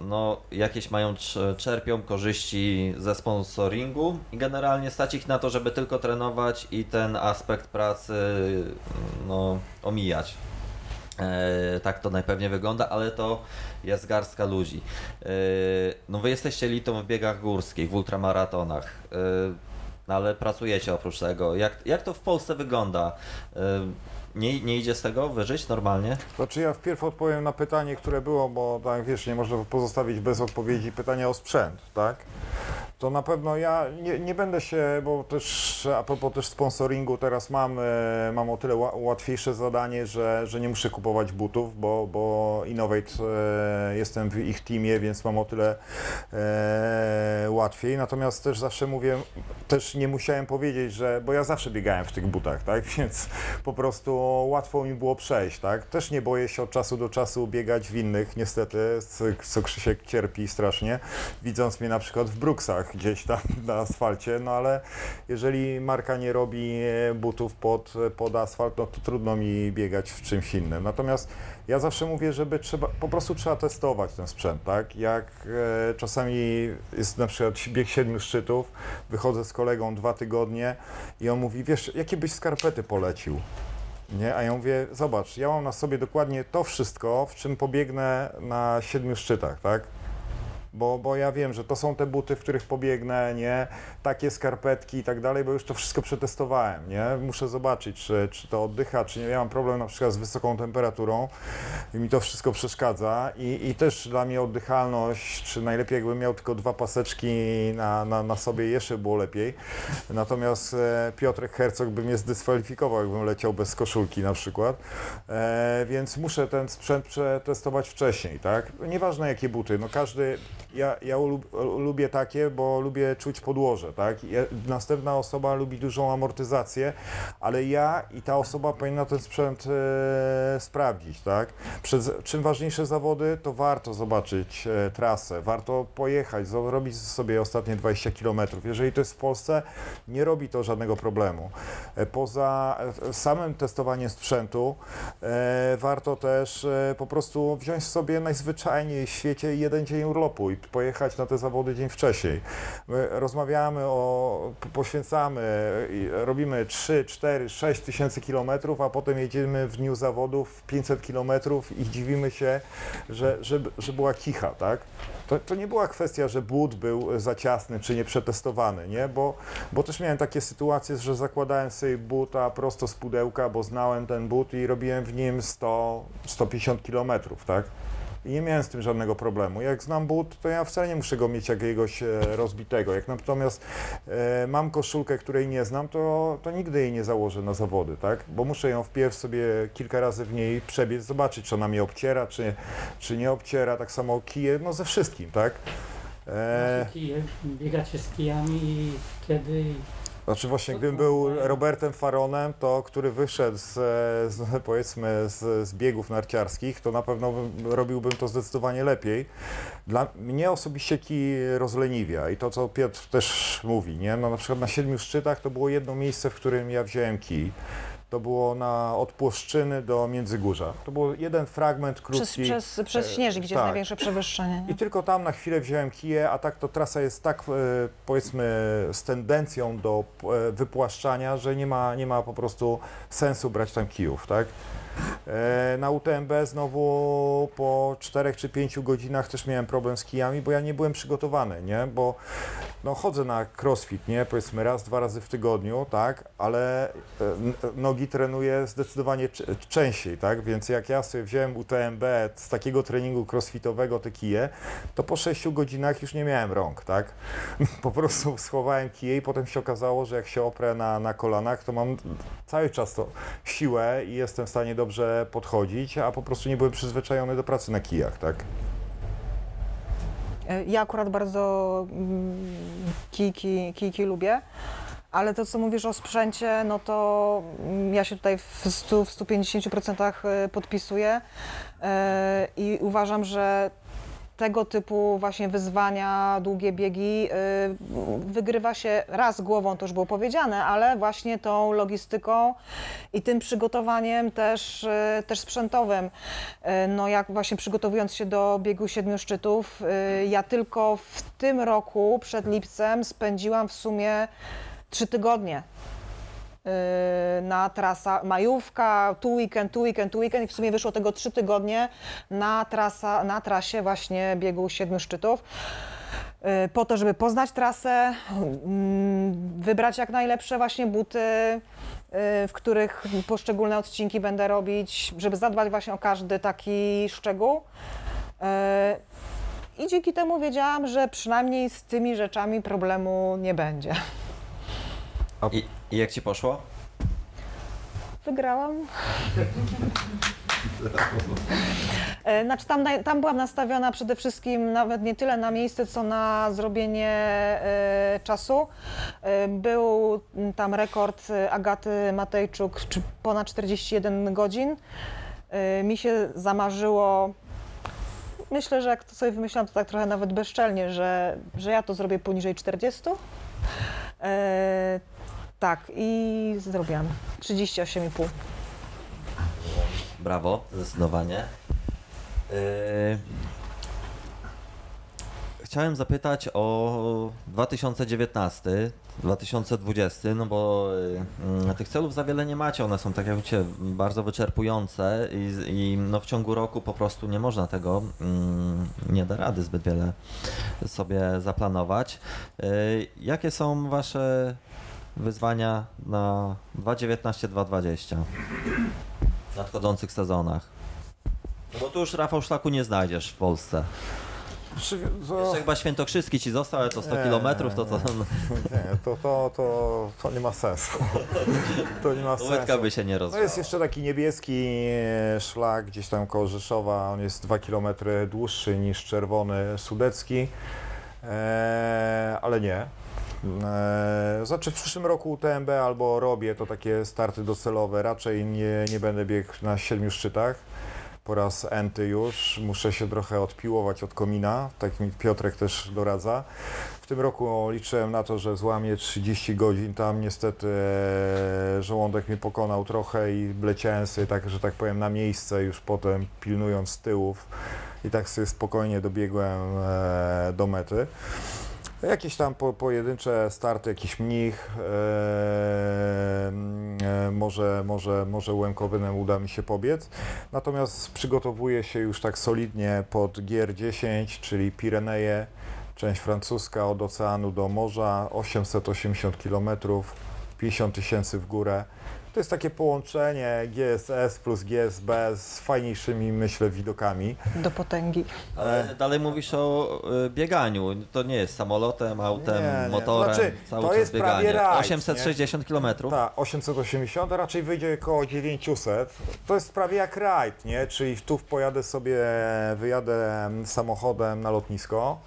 no jakieś mają, cz- czerpią korzyści ze sponsoringu i generalnie stać ich na to, żeby tylko trenować i ten aspekt pracy no, omijać. E, tak to najpewniej wygląda, ale to jest garstka ludzi. E, no wy jesteście elitą w biegach górskich, w ultramaratonach, e, no ale pracujecie oprócz tego. Jak, jak to w Polsce wygląda? Nie, nie idzie z tego wyżyć normalnie? Znaczy ja wpierw odpowiem na pytanie, które było, bo tak wiesz, nie można pozostawić bez odpowiedzi pytania o sprzęt, tak? To na pewno ja nie, nie będę się, bo też a propos też sponsoringu, teraz mam, e, mam o tyle ła, łatwiejsze zadanie, że, że nie muszę kupować butów, bo, bo Innovate e, jestem w ich teamie, więc mam o tyle e, łatwiej. Natomiast też zawsze mówię, też nie musiałem powiedzieć, że, bo ja zawsze biegałem w tych butach, tak? Więc po prostu łatwo mi było przejść, tak? Też nie boję się od czasu do czasu biegać w innych, niestety, co- Krzysiek cierpi strasznie, widząc mnie na przykład w Brooksach gdzieś tam na asfalcie, no ale jeżeli marka nie robi butów pod, pod asfalt, no to trudno mi biegać w czymś innym. Natomiast ja zawsze mówię, żeby trzeba, po prostu trzeba testować ten sprzęt, tak? Jak e, czasami jest na przykład bieg siedmiu szczytów, wychodzę z kolegą dwa tygodnie i on mówi, wiesz, jakie byś skarpety polecił? Nie? A ja mówię, zobacz, ja mam na sobie dokładnie to wszystko, w czym pobiegnę na siedmiu szczytach, tak? Bo, bo ja wiem, że to są te buty, w których pobiegnę, nie? Takie skarpetki i tak dalej, bo już to wszystko przetestowałem, nie? Muszę zobaczyć, czy, czy to oddycha, czy nie. Ja mam problem na przykład z wysoką temperaturą i mi to wszystko przeszkadza i, i też dla mnie oddychalność, czy najlepiej jakbym miał tylko dwa paseczki na, na, na sobie, jeszcze było lepiej. Natomiast e, Piotrek Hercog by mnie zdyskwalifikował, jakbym leciał bez koszulki na przykład. E, więc muszę ten sprzęt przetestować wcześniej, tak? Nieważne jakie buty, no każdy, ja, ja lub, lubię takie, bo lubię czuć podłoże, tak? Ja, następna osoba lubi dużą amortyzację, ale ja i ta osoba powinna ten sprzęt e, sprawdzić, tak? Przed, czym ważniejsze zawody, to warto zobaczyć e, trasę, warto pojechać, zrobić sobie ostatnie 20 km. Jeżeli to jest w Polsce, nie robi to żadnego problemu. E, poza e, samym testowaniem sprzętu, e, warto też e, po prostu wziąć sobie najzwyczajniej w świecie jeden dzień urlopu i pojechać na te zawody dzień wcześniej. My rozmawiamy o, poświęcamy, robimy 3, 4, 6 tysięcy kilometrów, a potem jedziemy w dniu zawodów 500 kilometrów i dziwimy się, że, że, że była kicha, tak? To, to nie była kwestia, że but był za ciasny czy nieprzetestowany, nie? Bo, bo też miałem takie sytuacje, że zakładałem sobie buta prosto z pudełka, bo znałem ten but i robiłem w nim 100-150 kilometrów, tak? I nie miałem z tym żadnego problemu. Jak znam but, to ja wcale nie muszę go mieć jakiegoś e, rozbitego. Jak natomiast e, mam koszulkę, której nie znam, to, to nigdy jej nie założę na zawody, tak? Bo muszę ją wpierw sobie kilka razy w niej przebiec, zobaczyć, czy ona mnie obciera, czy, czy nie obciera. Tak samo kije, no ze wszystkim, tak? E, Kije, biegacie z kijami i kiedy Znaczy właśnie, gdybym był Robertem Faronem, to który wyszedł z, z powiedzmy z, z biegów narciarskich, to na pewno bym, robiłbym to zdecydowanie lepiej. Dla mnie osobiście kij rozleniwia i to, co Piotr też mówi, nie? No, na przykład na siedmiu szczytach to było jedno miejsce, w którym ja wziąłem kij. To było na, od Płoszczyny do Międzygórza. To był jeden fragment krótki. Przez, przez, przez e, śnieżnik, gdzie jest tak. największe przewyższenie. Nie? I tylko tam na chwilę wziąłem kije, a tak to trasa jest tak, e, powiedzmy, z tendencją do e, wypłaszczania, że nie ma, nie ma po prostu sensu brać tam kijów, tak? Na UTMB znowu po 4 czy 5 godzinach też miałem problem z kijami, bo ja nie byłem przygotowany, nie? Bo no, chodzę na crossfit, nie? Powiedzmy raz, dwa razy w tygodniu, tak? Ale e, n- nogi trenuję zdecydowanie częściej, tak? Więc jak ja sobie wziąłem UTMB z takiego treningu crossfitowego te kije, to po 6 godzinach już nie miałem rąk, tak? Po prostu schowałem kije i potem się okazało, że jak się oprę na, na kolanach, to mam cały czas to siłę i jestem w stanie dobrze podchodzić, a po prostu nie byłem przyzwyczajony do pracy na kijach, tak? E, Ja akurat bardzo mm, kijki, kijki lubię, ale to, co mówisz o sprzęcie, no to mm, ja się tutaj w, 100, w 150% podpisuję e, i uważam, że tego typu właśnie wyzwania, długie biegi y, wygrywa się raz głową, to już było powiedziane, ale właśnie tą logistyką i tym przygotowaniem też, y, też sprzętowym. Y, No jak właśnie przygotowując się do biegu siedmiu szczytów, y, ja tylko w tym roku przed lipcem spędziłam w sumie trzy tygodnie y, na trasa majówka, tu weekend, tu weekend, tu weekend i w sumie wyszło tego trzy tygodnie na, trasa, na trasie właśnie biegu siedmiu szczytów. Y, Po to, żeby poznać trasę, mm, wybrać jak najlepsze właśnie buty, w których poszczególne odcinki będę robić, żeby zadbać właśnie o każdy taki szczegół. I dzięki temu wiedziałam, że przynajmniej z tymi rzeczami problemu nie będzie. I, I jak ci poszło? Wygrałam. E, Znaczy tam, tam byłam nastawiona przede wszystkim nawet nie tyle na miejsce, co na zrobienie e, czasu. E, był tam rekord Agaty Matejczuk, czy ponad 41 godzin. E, mi się zamarzyło, myślę, że jak to sobie wymyślałam, to tak trochę nawet bezczelnie, że, że ja to zrobię poniżej 40. Tak, i zrobiłam 38,5. Brawo, zdecydowanie. Yy... chciałem zapytać o 2019, 2020, no bo y, tych celów za wiele nie macie, one są tak jak wiecie bardzo wyczerpujące i, i no w ciągu roku po prostu nie można tego, mm, nie da rady zbyt wiele sobie zaplanować. Y, jakie są wasze wyzwania na 2019-2020 w nadchodzących sezonach? No bo tu już Rafał Szlaku nie znajdziesz w Polsce. Czy, to... Jeszcze chyba Świętokrzyski ci został, ale to 100 Nie, kilometrów, to to... Nie, to, to, to, to nie ma sensu. To nie ma sensu. Łydka by się nie No rozwiała. jest jeszcze taki niebieski e, szlak gdzieś tam koło Rzeszowa, on jest 2 km dłuższy niż czerwony sudecki, e, ale nie. E, znaczy w przyszłym roku UTMB albo robię to takie starty docelowe, raczej nie, nie będę biegł na siedmiu szczytach. Po raz enty już, muszę się trochę odpiłować od komina, tak mi Piotrek też doradza. W tym roku liczyłem na to, że złamię 30 godzin tam, niestety e, żołądek mnie pokonał trochę i leciałem sobie tak, że tak powiem na miejsce już potem pilnując tyłów i tak sobie spokojnie dobiegłem e, do mety. Jakieś tam po, pojedyncze starty, jakiś mnich, e, może, może, może Łękowynem uda mi się pobiec. Natomiast przygotowuję się już tak solidnie pod GR10, czyli Pireneje, część francuska od oceanu do morza, 880 km, 50 tysięcy w górę. To jest takie połączenie GSS plus GSB z fajniejszymi, myślę, widokami. Do potęgi. Ale dalej mówisz o y, bieganiu. To nie jest samolotem, autem, Nie, nie. motorem, Znaczy, cały to czas jest prawie bieganie. rajd, 860 km. Tak, 880, a raczej wyjdzie około 900. To jest prawie jak rajd, nie? Czyli tu pojadę sobie, wyjadę samochodem na lotnisko,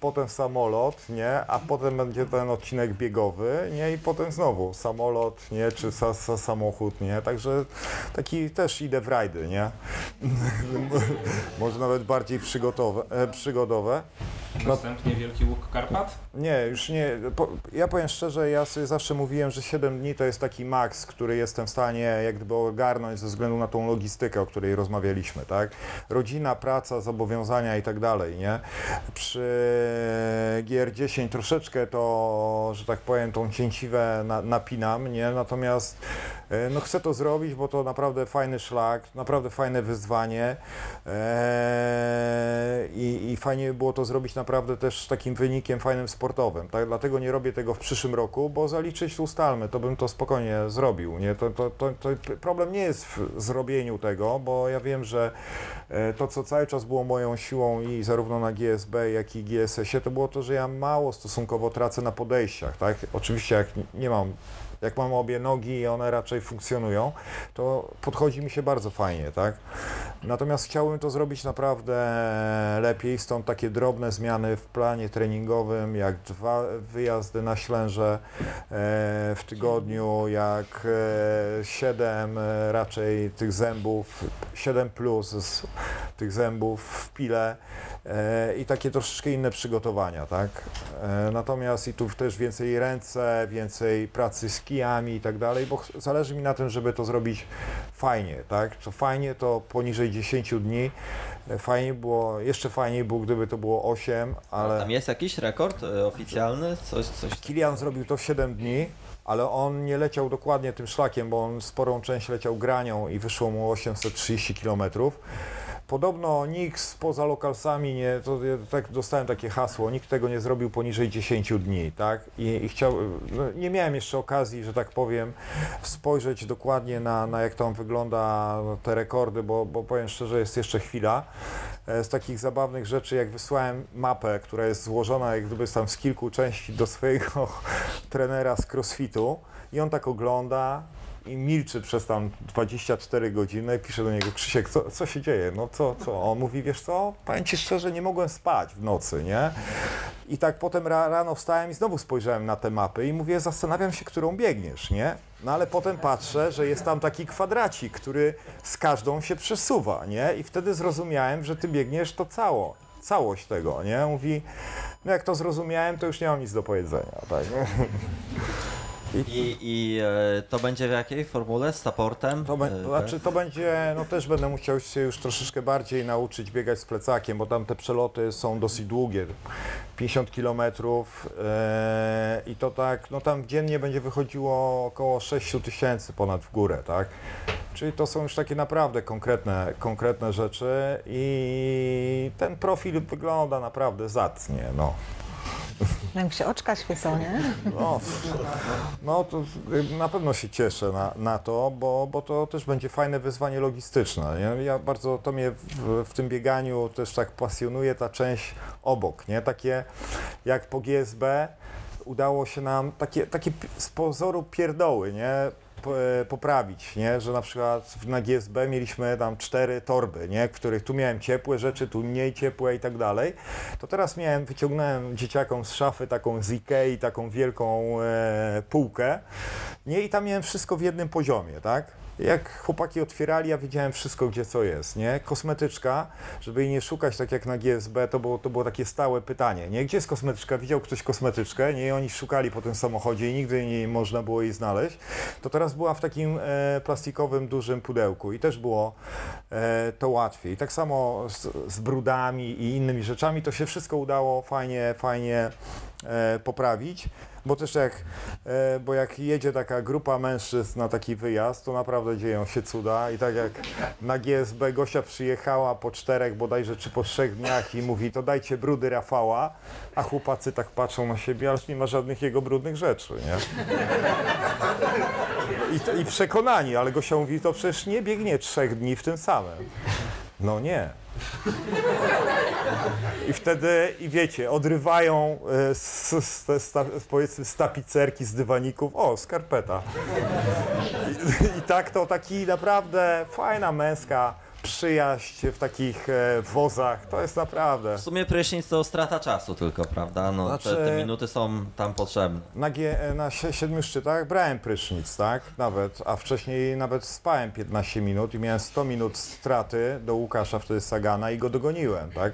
potem samolot, nie? A potem będzie ten odcinek biegowy, nie? I potem znowu samolot, nie? Czy sa, sa, samochód, nie? Także taki też idę w rajdy, nie? Może nawet bardziej przygotowe, e, przygodowe. Następnie Wielki Łuk Karpat? Nie, już nie. Po, ja powiem szczerze, ja sobie zawsze mówiłem, że 7 dni to jest taki maks, który jestem w stanie jak gdyby ogarnąć ze względu na tą logistykę, o której rozmawialiśmy, tak? Rodzina, praca, zobowiązania i tak dalej, nie? Przy GR10 troszeczkę to, że tak powiem, tą cięciwę na, napinam, nie? Natomiast no chcę to zrobić, bo to naprawdę fajny szlak, naprawdę fajne wyzwanie e, i, i fajnie by było to zrobić naprawdę też z takim wynikiem fajnym sportowym, tak? Dlatego nie robię tego w przyszłym roku, bo zaliczyć ustalmy, to bym to spokojnie zrobił, nie? To, to, to, to problem nie jest w zrobieniu tego, bo ja wiem, że e, to, co cały czas było moją siłą i zarówno na GSB, jak i GSS-ie, to było to, że ja mało stosunkowo tracę na podejściach, tak? Oczywiście jak nie mam jak mam obie nogi i one raczej funkcjonują, to podchodzi mi się bardzo fajnie, tak? Natomiast chciałbym to zrobić naprawdę lepiej, stąd takie drobne zmiany w planie treningowym, jak dwa wyjazdy na Ślęże e, w tygodniu, jak e, siedem e, raczej tych zębów, 7 plus z tych zębów w pile i takie troszeczkę inne przygotowania, tak? Natomiast i tu też więcej ręce, więcej pracy z kijami i tak dalej, bo zależy mi na tym, żeby to zrobić fajnie, tak? To fajnie to poniżej 10 dni. E, Fajnie było, jeszcze fajniej było, gdyby to było 8, ale... Tam jest jakiś rekord y, oficjalny? Coś, coś... Kilian zrobił to w 7 dni, ale on nie leciał dokładnie tym szlakiem, bo on sporą część leciał granią i wyszło mu 830 km. Podobno nikt spoza lokalsami nie, to ja tak dostałem takie hasło, nikt tego nie zrobił poniżej 10 dni, tak? I, i chciał, no, nie miałem jeszcze okazji, że tak powiem, spojrzeć dokładnie na, na jak tam wygląda te rekordy, bo, bo powiem szczerze, jest jeszcze chwila. E, Z takich zabawnych rzeczy, jak wysłałem mapę, która jest złożona jak gdyby tam z kilku części do swojego trenera z crossfitu i on tak ogląda i milczy przez tam 24 godziny, pisze do niego Krzysiek, co, co się dzieje, no co, co? On mówi, wiesz co, powiem Ci szczerze, nie mogłem spać w nocy, nie? I tak potem ra, rano wstałem i znowu spojrzałem na te mapy i mówię, zastanawiam się, którą biegniesz, nie? No ale potem patrzę, że jest tam taki kwadracik, który z każdą się przesuwa, nie? I wtedy zrozumiałem, że Ty biegniesz to cało, całość tego, nie? Mówi, no jak to zrozumiałem, to już nie mam nic do powiedzenia, tak? I, i e, to będzie w jakiej formule? Z supportem? To, be, E, to znaczy to będzie, no też będę musiał się już troszeczkę bardziej nauczyć biegać z plecakiem, bo tam te przeloty są dosyć długie, 50 km e, i to tak, no tam dziennie będzie wychodziło około 6 tysięcy ponad w górę, tak? Czyli to są już takie naprawdę konkretne, konkretne rzeczy i ten profil wygląda naprawdę zacnie, no. Jak się oczka świecą, nie? No, no to na pewno się cieszę na, na to, bo, bo to też będzie fajne wyzwanie logistyczne. Nie? Ja bardzo to mnie w, w tym bieganiu też tak pasjonuje ta część obok, nie? Takie jak po GSB udało się nam takie, takie z pozoru pierdoły, nie? E, poprawić, nie? że na przykład na GSB mieliśmy tam cztery torby, nie? których tu miałem ciepłe rzeczy, tu mniej ciepłe i tak dalej, to teraz miałem, wyciągnąłem dzieciakom z szafy taką z Ikei, taką wielką e, półkę nie? i tam miałem wszystko w jednym poziomie, tak? Jak chłopaki otwierali, ja wiedziałem wszystko, gdzie co jest, nie? Kosmetyczka, żeby jej nie szukać tak jak na GSB, to było, to było takie stałe pytanie, nie? Gdzie jest kosmetyczka? Widział ktoś kosmetyczkę, nie? I oni szukali po tym samochodzie i nigdy nie można było jej znaleźć. To teraz była w takim e, plastikowym, dużym pudełku i też było e, to łatwiej. Tak samo z, z brudami i innymi rzeczami, to się wszystko udało fajnie, fajnie e, poprawić. Bo też jak, e, bo jak jedzie taka grupa mężczyzn na taki wyjazd, to naprawdę dzieją się cuda. I tak jak na GSB Gosia przyjechała po czterech bodajże czy po trzech dniach i mówi, to dajcie brudy Rafała, a chłopacy tak patrzą na siebie, ale nie ma żadnych jego brudnych rzeczy, nie? I, I przekonani, ale Gosia mówi, to przecież nie biegnie trzech dni w tym samym. No nie. I wtedy, i wiecie, odrywają z, z, z, powiedzmy z tapicerki, z dywaników, o, skarpeta. I, I tak to taki naprawdę fajna męska przyjaźń w takich e, wozach, to jest naprawdę. W sumie prysznic to strata czasu tylko, prawda? No, te, Znaczy- te minuty są tam potrzebne. Na, G, na sie- siedmiu szczytach brałem prysznic, tak? Nawet, a wcześniej nawet spałem 15 minut i miałem 100 minut straty do Łukasza, wtedy Sagana i go dogoniłem, tak?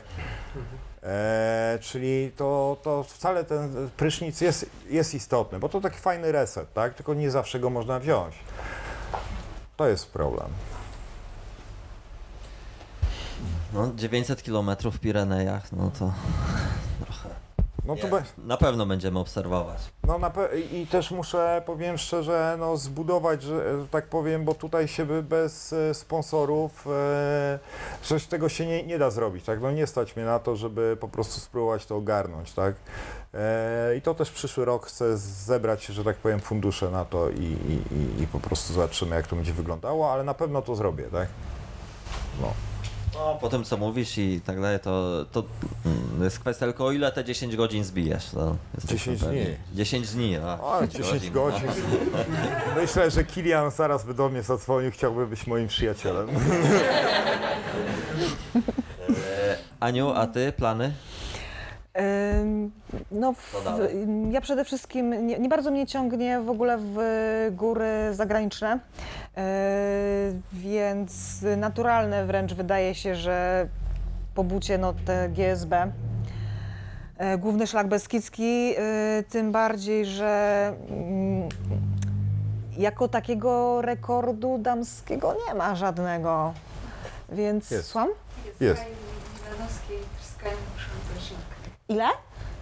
E, czyli to, to wcale ten prysznic jest, jest istotny, bo to taki fajny reset, tak? Tylko nie zawsze go można wziąć. To jest problem. No, 900 km w Pirenejach, no to trochę. No to be- Na pewno będziemy obserwować. No na pe- i też muszę, powiem szczerze, no zbudować, że że tak powiem, bo tutaj się by bez e, sponsorów e, coś tego się nie, nie da zrobić, tak? No nie stać mnie na to, żeby po prostu spróbować to ogarnąć, tak? E, I to też przyszły rok chcę zebrać, że tak powiem, fundusze na to i, i, i po prostu zobaczymy, jak to będzie wyglądało, ale na pewno to zrobię, tak? No. No, po tym co mówisz i tak dalej, to, to mm, jest kwestia tylko o ile te 10 godzin zbijesz. To jesteśmy 10 pewni. dni. 10 dni, a. O, 10 godzin. Myślę, że Kilian zaraz by do mnie zadzwonił, chciałby być moim przyjacielem. E, Aniu, a ty plany? No, w, ja przede wszystkim nie, nie bardzo mnie ciągnie w ogóle w góry zagraniczne, yy, więc naturalne wręcz wydaje się, że po bucie no, te GSB. E, Główny szlak Beskidzki, yy, tym bardziej, że mm, jako takiego rekordu damskiego nie ma żadnego, więc Jest. słucham? Jest. Kai Milanowskiej trzaskają uszą szlak. Ile?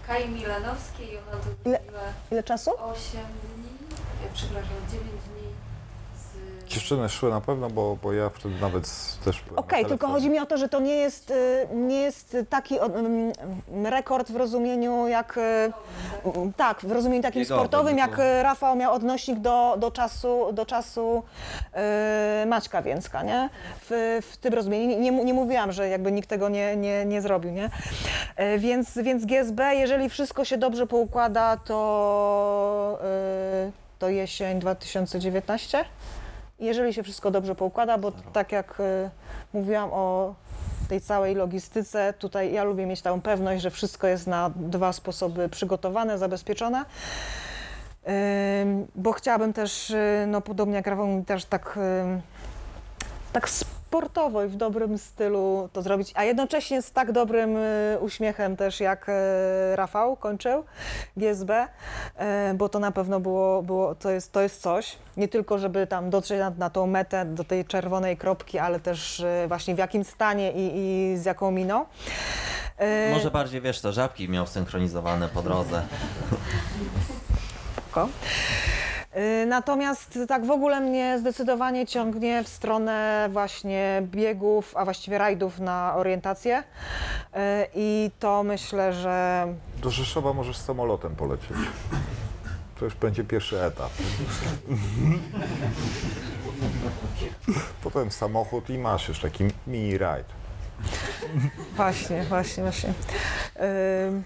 Kai Milanowskiej i ona to Ile- Ile czasu? 8 dni, ja przepraszam, 9 dni. Dziewczyny szły na pewno, bo, bo ja wtedy nawet też byłem na Okej, tylko telefonie. chodzi mi o to, że to nie jest, y, nie jest taki o, mm, rekord w rozumieniu jak, y, mm, tak, w rozumieniu takim sportowym, jak tylko- y, Rafał miał odnośnik do, do czasu, do czasu y, Maćka Więcka, nie? W, w tym rozumieniu. Nie, nie, mu- nie mówiłam, że jakby nikt tego nie, nie, nie zrobił, nie? Y, Więc, więc GSB, jeżeli wszystko się dobrze poukłada, to, y, to jesień 2019. Jeżeli się wszystko dobrze poukłada, bo tak jak y, mówiłam o tej całej logistyce, tutaj ja lubię mieć tą pewność, że wszystko jest na dwa sposoby przygotowane, zabezpieczone. Bo chciałabym też, y, no podobnie jak Rafał też tak, tak sportowo i w dobrym stylu to zrobić, a jednocześnie z tak dobrym e, uśmiechem też jak e, Rafał kończył GSB, e, bo to na pewno było, było to, jest, to jest coś. Nie tylko, żeby tam dotrzeć na, na tą metę, do tej czerwonej kropki, ale też właśnie w jakim stanie i, i z jaką miną. Może bardziej wiesz, to żabki miał synchronizowane po drodze. Spoko. Y, Natomiast tak w ogóle mnie zdecydowanie ciągnie w stronę właśnie biegów, a właściwie rajdów na orientację. Y, I to myślę, że Do Rzeszowa możesz samolotem polecieć. To już będzie pierwszy etap. Potem samochód i masz już taki mini rajd. właśnie, właśnie, właśnie. Ym,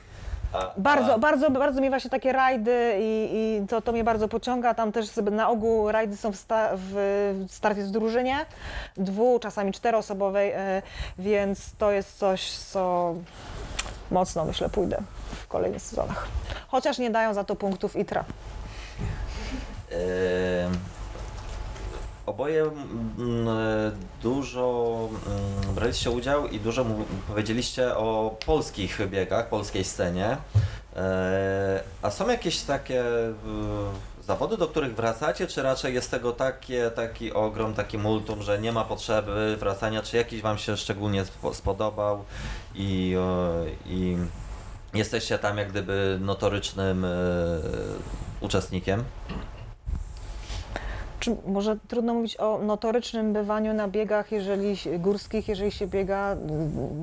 Bardzo, bardzo, bardzo mnie właśnie takie rajdy i, i to, to mnie bardzo pociąga. Tam też na ogół rajdy są w, sta, w starcie w drużynie, dwu, czasami czteroosobowej, y, więc to jest coś, co mocno myślę pójdę w kolejnych sezonach. Chociaż nie dają za to punktów ITRA. Ehm, Oboje mm, dużo mm, braliście udział i dużo powiedzieliście o polskich biegach, polskiej scenie. Eee, A są jakieś takie e, zawody, do których wracacie, czy raczej jest tego takie, taki ogrom, taki multum, że nie ma potrzeby wracania, czy jakiś Wam się szczególnie spo- spodobał i, e, i jesteście tam jak gdyby notorycznym e, uczestnikiem? Czy może trudno mówić o notorycznym bywaniu na biegach, jeżeli górskich, jeżeli się biega,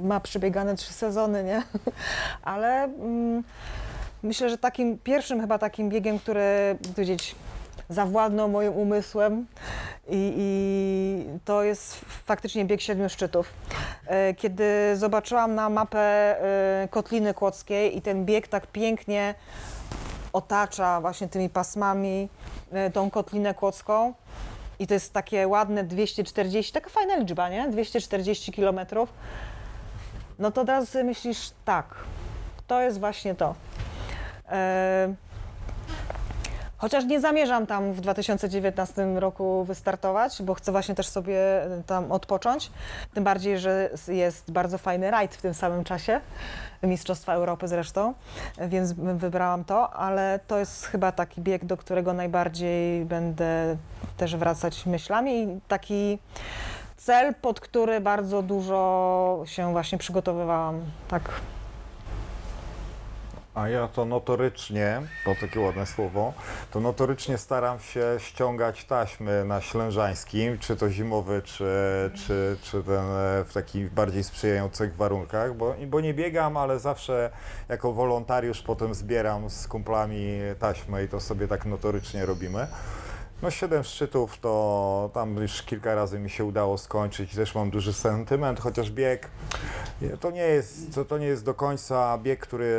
ma przebiegane trzy sezony, nie? Ale mm, myślę, że takim pierwszym chyba takim biegiem, który powiedzieć, zawładnął moim umysłem i, i to jest faktycznie bieg siedmiu szczytów. E, Kiedy zobaczyłam na mapę e, Kotliny Kłodzkiej i ten bieg tak pięknie otacza właśnie tymi pasmami e, tą Kotlinę Kłodzką i to jest takie ładne 240, taka fajna liczba, nie? 240 kilometrów. No to od razu myślisz, tak, to jest właśnie to. E, Chociaż nie zamierzam tam w 2019 roku wystartować, bo chcę właśnie też sobie e, tam odpocząć. Tym bardziej, że jest bardzo fajny rajd w tym samym czasie, Mistrzostwa Europy zresztą, więc bym wybrałam to, ale to jest chyba taki bieg, do którego najbardziej będę też wracać myślami i taki cel, pod który bardzo dużo się właśnie przygotowywałam. Tak. A ja to notorycznie, to takie ładne słowo, to notorycznie staram się ściągać taśmy na Ślężańskim, czy to zimowy, czy, czy, czy ten e, w takich bardziej sprzyjających warunkach, bo, bo nie biegam, ale zawsze jako wolontariusz potem zbieram z kumplami taśmę i to sobie tak notorycznie robimy. No siedem szczytów to tam już kilka razy mi się udało skończyć, też mam duży sentyment, chociaż bieg to nie jest, to, to nie jest do końca bieg, który,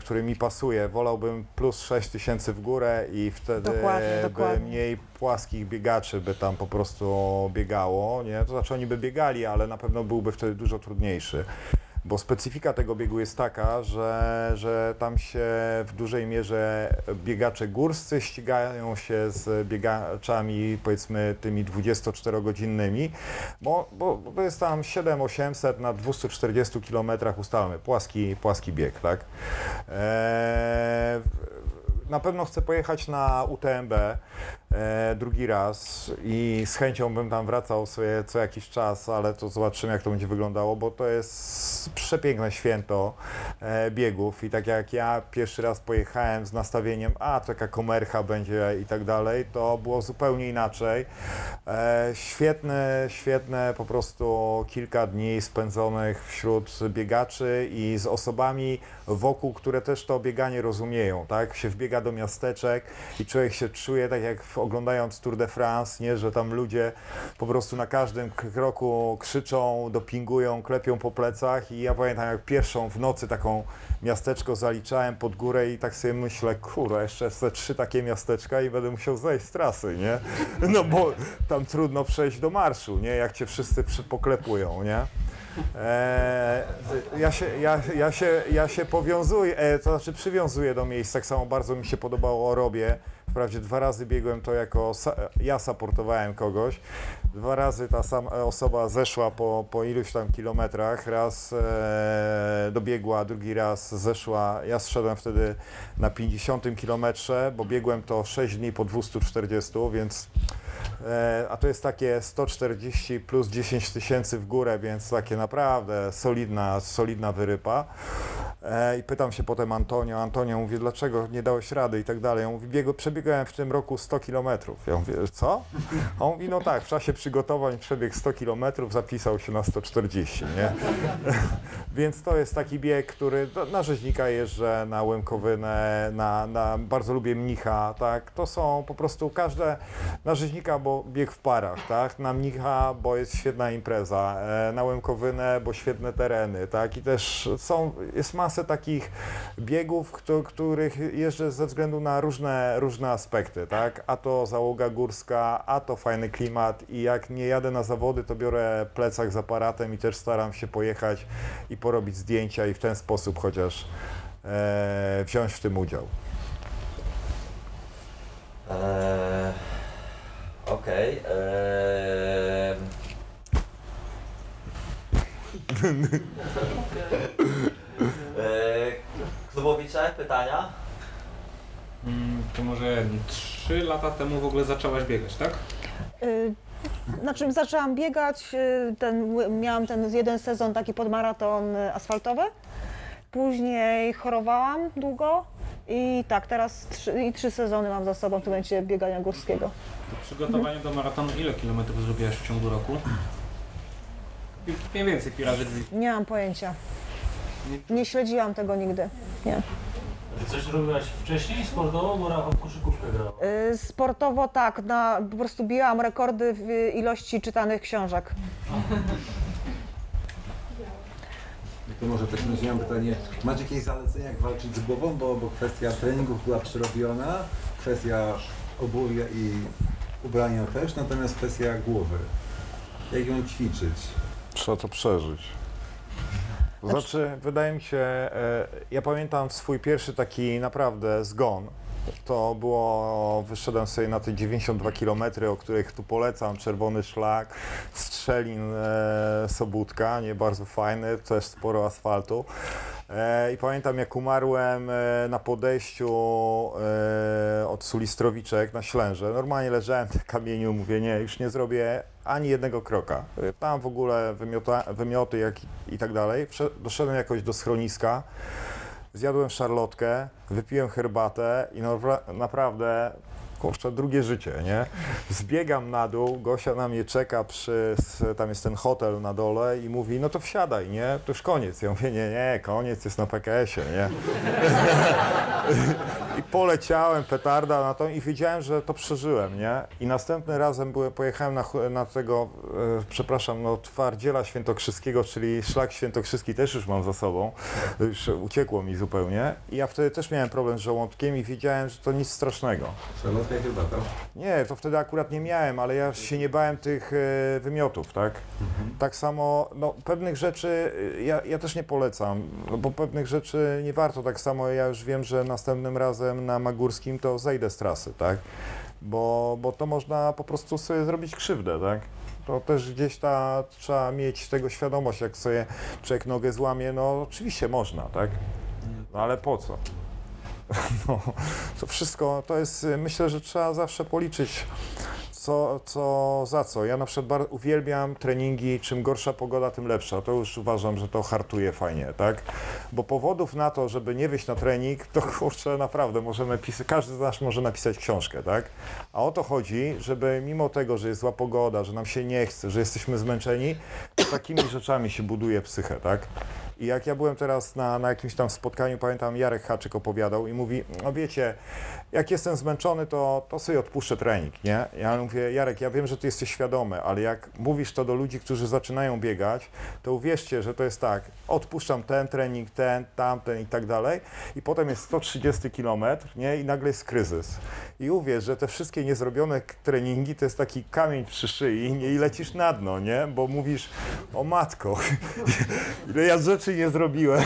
który mi pasuje. Wolałbym plus 6 tysięcy w górę i wtedy Dokładnie, by dokładnie. mniej płaskich biegaczy by tam po prostu biegało, nie? To znaczy oni by biegali, ale na pewno byłby wtedy dużo trudniejszy. Bo specyfika tego biegu jest taka, że, że tam się w dużej mierze biegacze górscy ścigają się z biegaczami powiedzmy tymi 24-godzinnymi, bo, bo, bo jest tam 7-800 na 240 km ustalony, płaski, płaski bieg, tak? Eee, na pewno chcę pojechać na UTMB e, drugi raz i z chęcią bym tam wracał sobie co jakiś czas, ale to zobaczymy jak to będzie wyglądało, bo to jest przepiękne święto e, biegów i tak jak ja pierwszy raz pojechałem z nastawieniem, a to taka komercha będzie i tak dalej, to było zupełnie inaczej. E, świetne, świetne po prostu kilka dni spędzonych wśród biegaczy i z osobami wokół, które też to bieganie rozumieją, tak? Się wbiega do miasteczek i człowiek się czuje tak jak w- oglądając Tour de France, nie? Że tam ludzie po prostu na każdym kroku krzyczą, dopingują, klepią po plecach i ja pamiętam jak pierwszą w nocy taką miasteczko zaliczałem pod górę i tak sobie myślę, kurwa, jeszcze te trzy takie miasteczka i będę musiał zejść z trasy, nie? No bo tam trudno przejść do marszu, nie? Jak cię wszyscy poklepują, nie? Eee, ja, się, ja, ja, się, ja się powiązuję, e, to znaczy przywiązuję do miejsc, tak samo bardzo mi się podobało o Robie Wprawdzie dwa razy biegłem to jako, ja supportowałem kogoś, dwa razy ta sama osoba zeszła po, po iluś tam kilometrach, raz e, dobiegła, drugi raz zeszła, ja zszedłem wtedy na 50 kilometrze, bo biegłem to 6 dni po 240, więc E, a to jest takie 140 plus 10 tysięcy w górę, więc takie naprawdę solidna, solidna wyrypa. E, I pytam się potem Antonio, Antonio mówi, dlaczego nie dałeś rady i tak dalej. On mówi, biegu, przebiegałem w tym roku 100 kilometrów. Ja mówię, co? A on mówi, no tak, w czasie przygotowań przebiegł 100 kilometrów, zapisał się na 140, nie? Więc to jest taki bieg, który na rzeźnika jeżdżę, na Łękowynę, na, na, bardzo lubię mnicha, tak? To są po prostu każde, na rzeźnika, bo bieg w parach, tak? Na mnicha, bo jest świetna impreza, e, na Łękowynę, bo świetne tereny, tak? I też są, jest masę takich biegów, któ- których jeżdżę ze względu na różne, różne aspekty, tak? A to załoga górska, a to fajny klimat i jak nie jadę na zawody, to biorę plecak z aparatem i też staram się pojechać i porobić zdjęcia i w ten sposób chociaż e, wziąć w tym udział. Eee, Okej. eee, eee, Klubowicze, pytania? Mm, To może trzy lata temu w ogóle zaczęłaś biegać, tak? Y, Znaczy zaczęłam biegać, y, ten, miałam ten jeden sezon taki podmaraton y, asfaltowy. Później chorowałam długo i tak, teraz trzy, i trzy sezony mam za sobą w tym momencie biegania górskiego. To przygotowanie do maratonu ile kilometrów zrobiłaś w ciągu roku? Mniej więcej drzwi. Nie mam pojęcia. Nie śledziłam tego nigdy. Nie. Coś robiłaś wcześniej sportowo, bo Rafał w koszykówkę grał. Y, Sportowo tak, na, po prostu biłam rekordy w ilości czytanych książek. To może tak mam pytanie, macie jakieś zalecenia jak walczyć z głową, bo, bo kwestia treningów była przerobiona, kwestia obuwia i ubrania też, natomiast kwestia głowy. Jak ją ćwiczyć? Trzeba to przeżyć. Znaczy, wydaje mi się, e, ja pamiętam swój pierwszy taki naprawdę zgon. To było, wyszedłem sobie na te 92 km, o których tu polecam, czerwony szlak, strzelin e, Sobótka, nie bardzo fajny, też sporo asfaltu. E, I pamiętam jak umarłem e, na podejściu e, od Sulistrowiczek na Ślęże. Normalnie leżałem na kamieniu, mówię nie, już nie zrobię ani jednego kroka. E, Tam w ogóle wymiota, wymioty jak i, tak dalej. Doszedłem jakoś do schroniska, zjadłem szarlotkę, wypiłem herbatę i nawra- naprawdę kurczę, drugie życie, nie? Zbiegam na dół, Gosia na mnie czeka przy, tam jest ten hotel na dole i mówi, no to wsiadaj, nie? To już koniec. Ja mówię, nie, nie, koniec jest na PKS-ie, nie? I poleciałem, petarda na to i wiedziałem, że to przeżyłem, nie? I następnym razem byłem, pojechałem na, na tego, e, przepraszam, no twardziela świętokrzyskiego, czyli szlak świętokrzyski też już mam za sobą, już uciekło mi zupełnie. I ja wtedy też miałem problem z żołądkiem i wiedziałem, że to nic strasznego. Herbata? Nie, to wtedy akurat nie miałem, ale ja się nie bałem tych e, wymiotów, tak? Tak samo, no pewnych rzeczy e, ja, ja też nie polecam, no, bo pewnych rzeczy nie warto tak samo, ja już wiem, że następnym razem na Magórskim to zejdę z trasy, tak? Bo, bo to można po prostu sobie zrobić krzywdę, tak? To też gdzieś ta, trzeba mieć tego świadomość, jak sobie człowiek nogę złamie, no oczywiście można, tak? No ale po co? No, to wszystko to jest, y, myślę, że trzeba zawsze policzyć, co, co za co. Ja na przykład uwielbiam treningi, czym gorsza pogoda, tym lepsza. To już uważam, że to hartuje fajnie, tak? Bo powodów na to, żeby nie wyjść na trening, to kurczę, naprawdę możemy pisać, każdy z nas może napisać książkę, tak? A o to chodzi, żeby mimo tego, że jest zła pogoda, że nam się nie chce, że jesteśmy zmęczeni, to takimi rzeczami się buduje psychę, tak? I jak ja byłem teraz na, na jakimś tam spotkaniu, pamiętam Jarek Haczyk opowiadał i mówi, no wiecie, jak jestem zmęczony, to, to sobie odpuszczę trening, nie? Ja mówię, Jarek, ja wiem, że ty jesteś świadomy, ale jak mówisz to do ludzi, którzy zaczynają biegać, to uwierzcie, że to jest tak, odpuszczam ten trening, ten, tamten i tak dalej i potem jest 130 km, nie? I nagle jest kryzys. I uwierz, że te wszystkie niezrobione treningi to jest taki kamień przy szyi nie? i lecisz na dno, nie? Bo mówisz, o matko, ile ja rzeczy nie zrobiłem.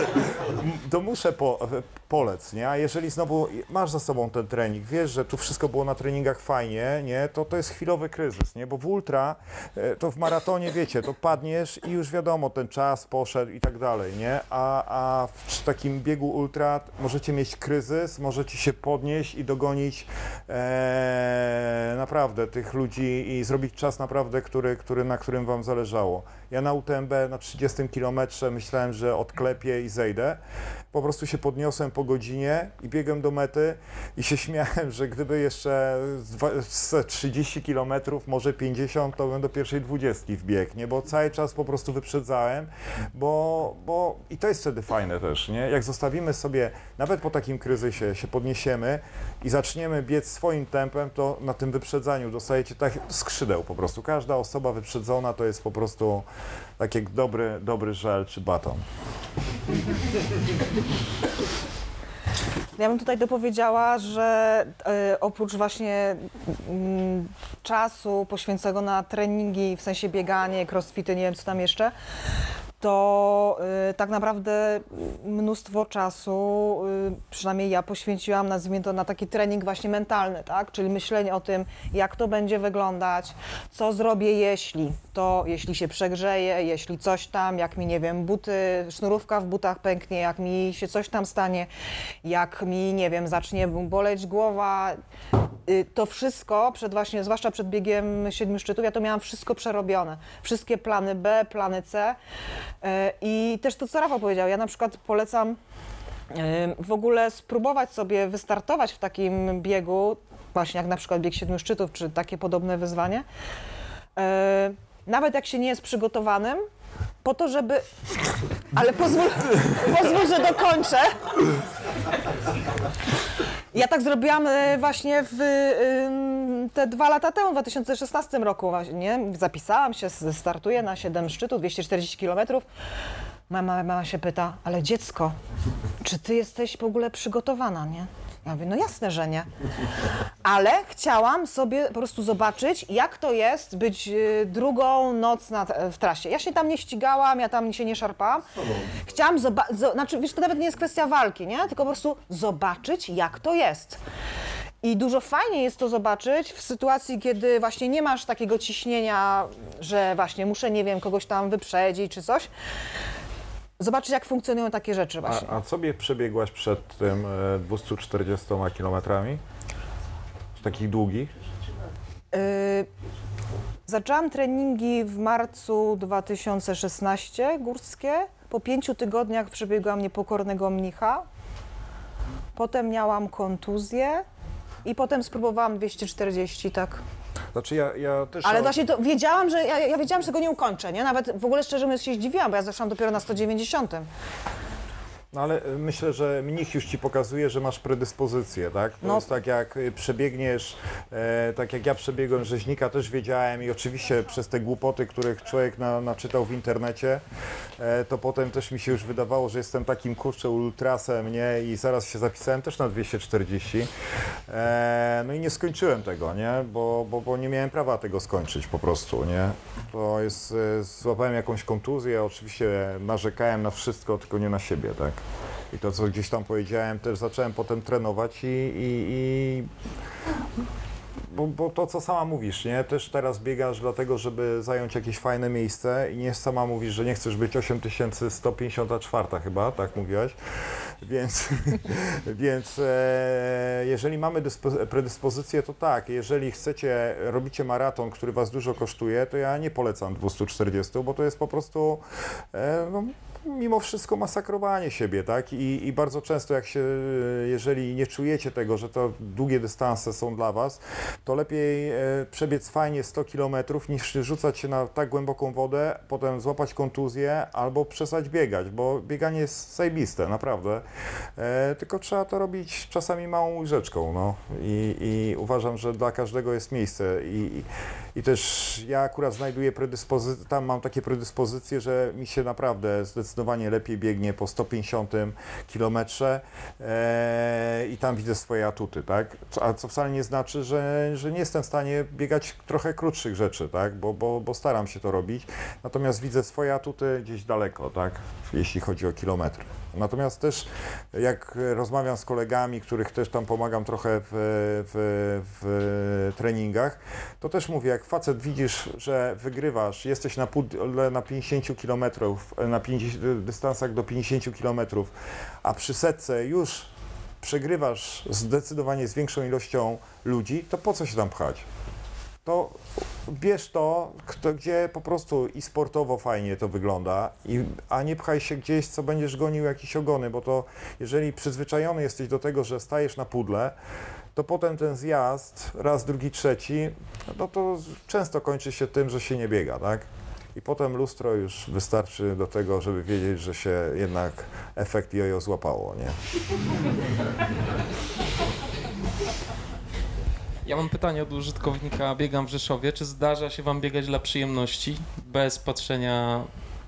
to muszę po, polec, nie? A jeżeli znowu masz za sobą ten trening, wiesz, że tu wszystko było na treningach fajnie, nie? To to jest chwilowy kryzys, nie? Bo w ultra, e, to w maratonie, wiecie, to padniesz i już wiadomo, ten czas poszedł i tak dalej, nie? A, a w takim biegu ultra możecie mieć kryzys, możecie się podnieść i dogonić e, naprawdę tych ludzi i zrobić czas naprawdę, który, który, na którym wam zależało. Ja na UTMB na 30 kilometrze myślałem, że odklepię i zejdę. Po prostu się podniosłem po godzinie i biegłem do mety i się śmiałem, że gdyby jeszcze z dwa- z 30 kilometrów, może 50, to bym do pierwszej 20 wbiegł, nie? Bo cały czas po prostu wyprzedzałem, bo, bo i to jest wtedy fajne też, nie? Jak zostawimy sobie, nawet po takim kryzysie się podniesiemy i zaczniemy biec swoim tempem, to na tym wyprzedzaniu dostajecie tak skrzydeł po prostu. Każda osoba wyprzedzona to jest po prostu tak jak dobry, dobry żel czy baton. Ja bym tutaj dopowiedziała, że e, oprócz właśnie mm, czasu poświęconego na treningi, w sensie bieganie, crossfity, nie wiem co tam jeszcze, to y, tak naprawdę mnóstwo czasu, y, przynajmniej ja poświęciłam, nazwijmy to, na taki trening właśnie mentalny, tak? Czyli myślenie o tym, jak to będzie wyglądać, co zrobię jeśli, to jeśli się przegrzeje, jeśli coś tam, jak mi, nie wiem, buty, sznurówka w butach pęknie, jak mi się coś tam stanie, jak mi, nie wiem, zacznie boleć głowa, y, to wszystko, przed właśnie, zwłaszcza przed biegiem siedmiu szczytów, ja to miałam wszystko przerobione. Wszystkie plany B, plany C. E, I też to, co Rafał powiedział, ja na przykład polecam e, w ogóle spróbować sobie wystartować w takim biegu, właśnie jak na przykład bieg siedmiu szczytów, czy takie podobne wyzwanie, e, nawet jak się nie jest przygotowanym, po to, żeby... Ale pozwól, pozwól że dokończę. Ja tak zrobiłam e, właśnie w te dwa lata temu, w 2016 roku właśnie. Zapisałam się, startuję na 7 szczytów, 240 km. Mama, mama się pyta, ale dziecko, czy ty jesteś w ogóle przygotowana, nie? Ja mówię, no jasne, że nie. Ale chciałam sobie po prostu zobaczyć, jak to jest być y, drugą noc na, w trasie. Ja się tam nie ścigałam, ja tam się nie szarpałam. Chciałam zobaczyć, znaczy wiesz, to nawet nie jest kwestia walki, nie? Tylko po prostu zobaczyć, jak to jest. I dużo fajniej jest to zobaczyć w sytuacji, kiedy właśnie nie masz takiego ciśnienia, że właśnie muszę, nie wiem, kogoś tam wyprzedzić czy coś. Zobaczyć, jak funkcjonują takie rzeczy właśnie. A, a co bie- przebiegłaś przed tym e, 240 kilometrami? Z takich długich? Yy, zaczęłam treningi w marcu 2016 górskie. Po pięciu tygodniach przebiegłam niepokornego mnicha. Potem miałam kontuzję i potem spróbowałam 240, tak. Znaczy ja, ja też... Ale właśnie to wiedziałam, że ja, ja wiedziałam, że tego nie ukończę, nie? Nawet w ogóle szczerze mówiąc się zdziwiłam, bo ja zeszłam dopiero na 190. No ale y, myślę, że mnich już ci pokazuje, że masz predyspozycję, tak? To No. jest tak jak y, przebiegniesz, e, tak jak ja przebiegłem rzeźnika, też wiedziałem i oczywiście przez te głupoty, których człowiek na, naczytał w internecie, e, to potem też mi się już wydawało, że jestem takim kurczę ultrasem, nie? I zaraz się zapisałem też na 240. E, no i nie skończyłem tego, nie? Bo, bo, bo nie miałem prawa tego skończyć po prostu, nie? To jest, e, złapałem jakąś kontuzję, oczywiście narzekałem na wszystko, tylko nie na siebie, tak? I to, co gdzieś tam powiedziałem, też zacząłem potem trenować i, i, i bo, bo to, co sama mówisz, nie? Też teraz biegasz dlatego, żeby zająć jakieś fajne miejsce i nie sama mówisz, że nie chcesz być 8154 chyba, tak mówiłaś. Więc, więc e, jeżeli mamy dyspo- predyspozycję, to tak. Jeżeli chcecie, robicie maraton, który was dużo kosztuje, to ja nie polecam 240, bo to jest po prostu e, no, mimo wszystko masakrowanie siebie, tak? I, I bardzo często jak się, jeżeli nie czujecie tego, że to długie dystanse są dla Was, to lepiej e, przebiec fajnie 100 km niż rzucać się na tak głęboką wodę, potem złapać kontuzję albo przestać biegać, bo bieganie jest zajebiste, naprawdę. E, tylko trzeba to robić czasami małą łyżeczką, no. I, i uważam, że dla każdego jest miejsce i, i, też ja akurat znajduję predyspozycje, tam mam takie predyspozycje, że mi się naprawdę zdecydowanie zdecydowanie lepiej biegnie po 150 kilometrze e, i tam widzę swoje atuty, tak? A co wcale nie znaczy, że, że nie jestem w stanie biegać trochę krótszych rzeczy, tak? Bo, bo, bo staram się to robić. Natomiast widzę swoje atuty gdzieś daleko, tak? Jeśli chodzi o kilometry. Natomiast też jak rozmawiam z kolegami, których też tam pomagam trochę w, w, w treningach, to też mówię, jak facet widzisz, że wygrywasz, jesteś na, pudle na 50 km, na 50, dystansach do 50 km, a przy setce już przegrywasz zdecydowanie z większą ilością ludzi, to po co się tam pchać? Bierz to, kto, gdzie po prostu i sportowo fajnie to wygląda, i, a nie pchaj się gdzieś, co będziesz gonił jakieś ogony, bo to jeżeli przyzwyczajony jesteś do tego, że stajesz na pudle, to potem ten zjazd, raz, drugi, trzeci, no to często kończy się tym, że się nie biega, tak? I potem lustro już wystarczy do tego, żeby wiedzieć, że się jednak efekt jojo złapało, nie? Ja mam pytanie od użytkownika Biegam w Rzeszowie. Czy zdarza się Wam biegać dla przyjemności, bez patrzenia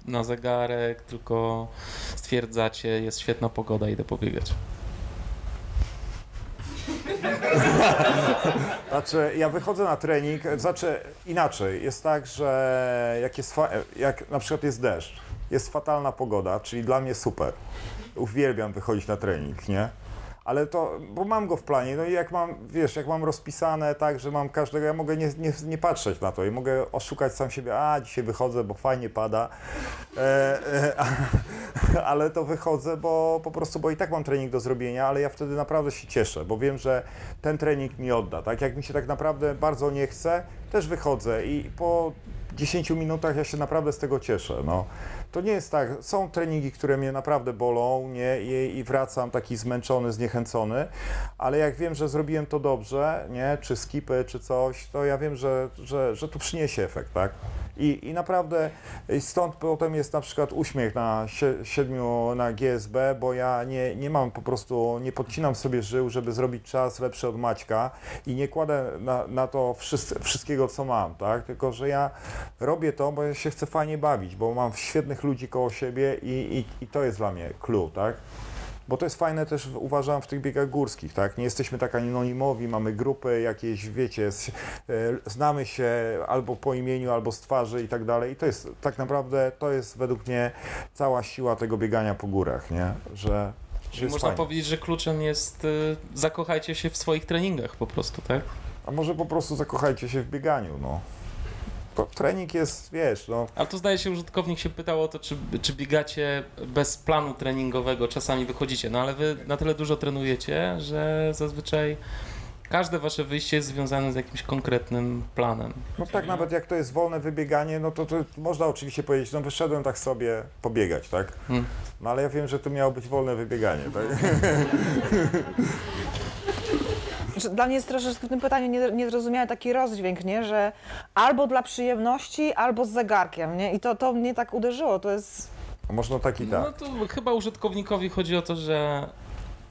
na zegarek, tylko stwierdzacie, jest świetna pogoda, idę pobiegać? Znaczy, ja wychodzę na trening, znaczy inaczej, jest tak, że jak, jest jak na przykład jest deszcz, jest fatalna pogoda, czyli dla mnie super. Uwielbiam wychodzić na trening, nie? Ale to, bo mam go w planie, no i jak mam, wiesz, jak mam rozpisane tak, że mam każdego, ja mogę nie, nie, nie patrzeć na to i mogę oszukać sam siebie, a dzisiaj wychodzę, bo fajnie pada, e, e, ale to wychodzę, bo po prostu, bo i tak mam trening do zrobienia, ale ja wtedy naprawdę się cieszę, bo wiem, że ten trening mi odda, tak? Jak mi się tak naprawdę bardzo nie chce, też wychodzę i po 10 minutach ja się naprawdę z tego cieszę, no. To nie jest tak, są treningi, które mnie naprawdę bolą, nie, i, i wracam taki zmęczony, zniechęcony, ale jak wiem, że zrobiłem to dobrze, nie, czy skipy, czy coś, to ja wiem, że, że, że to przyniesie efekt, tak? I, I naprawdę stąd potem jest na przykład uśmiech na sie- siedmiu na GSB, bo ja nie, nie mam po prostu, nie podcinam sobie żył, żeby zrobić czas lepszy od Maćka i nie kładę na, na to wszystkiego, co mam, tak? Tylko, że ja robię to, bo ja się chcę fajnie bawić, bo mam świetnych ludzi koło siebie i, i, i to jest dla mnie clue, tak? Bo to jest fajne też uważam w tych biegach górskich, tak? Nie jesteśmy tak anonimowi, mamy grupy jakieś, wiecie, s- e, znamy się albo po imieniu, albo z twarzy i tak dalej. I to jest tak naprawdę, to jest według mnie cała siła tego biegania po górach, nie? Że, Czyli można fajnie. powiedzieć, że kluczem jest y, zakochajcie się w swoich treningach po prostu, tak? A może po prostu zakochajcie się w bieganiu, no. To trening jest, wiesz, no, Ale tu zdaje się, użytkownik się pytał o to, czy, czy biegacie bez planu treningowego, czasami wychodzicie, no ale wy na tyle dużo trenujecie, że zazwyczaj każde wasze wyjście jest związane z jakimś konkretnym planem. No tak, nawet jak to jest wolne wybieganie, no to, to można oczywiście powiedzieć, no wyszedłem tak sobie pobiegać, tak? Hmm. No ale ja wiem, że to miało być wolne wybieganie, tak? Znaczy, Dla mnie jest troszeczkę w tym pytaniu nie- niezrozumiały taki rozdźwięk, nie? że albo dla przyjemności, albo z zegarkiem. Nie? I to, to mnie tak uderzyło. To jest. Można tak i tak. No to chyba użytkownikowi chodzi o to, że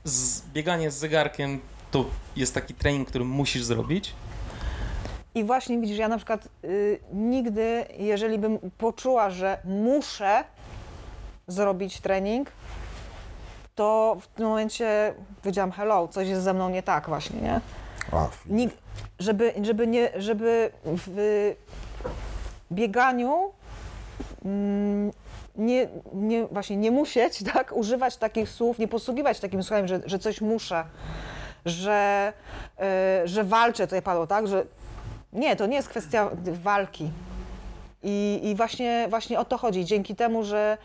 z, bieganie z zegarkiem to jest taki trening, który musisz zrobić. I właśnie widzisz, ja na przykład y, nigdy, jeżeli bym poczuła, że muszę zrobić trening, to w tym momencie powiedziałam hello, coś jest ze mną nie tak właśnie, nie? A, Nig- żeby, żeby, nie, żeby w bieganiu mm, nie, nie, właśnie nie musieć tak, używać takich słów, nie posługiwać takim słowem, że, że coś muszę, że, y, że walczę, tutaj padło, tak, że nie, to nie jest kwestia walki. I, I właśnie, właśnie o to chodzi. Dzięki temu, że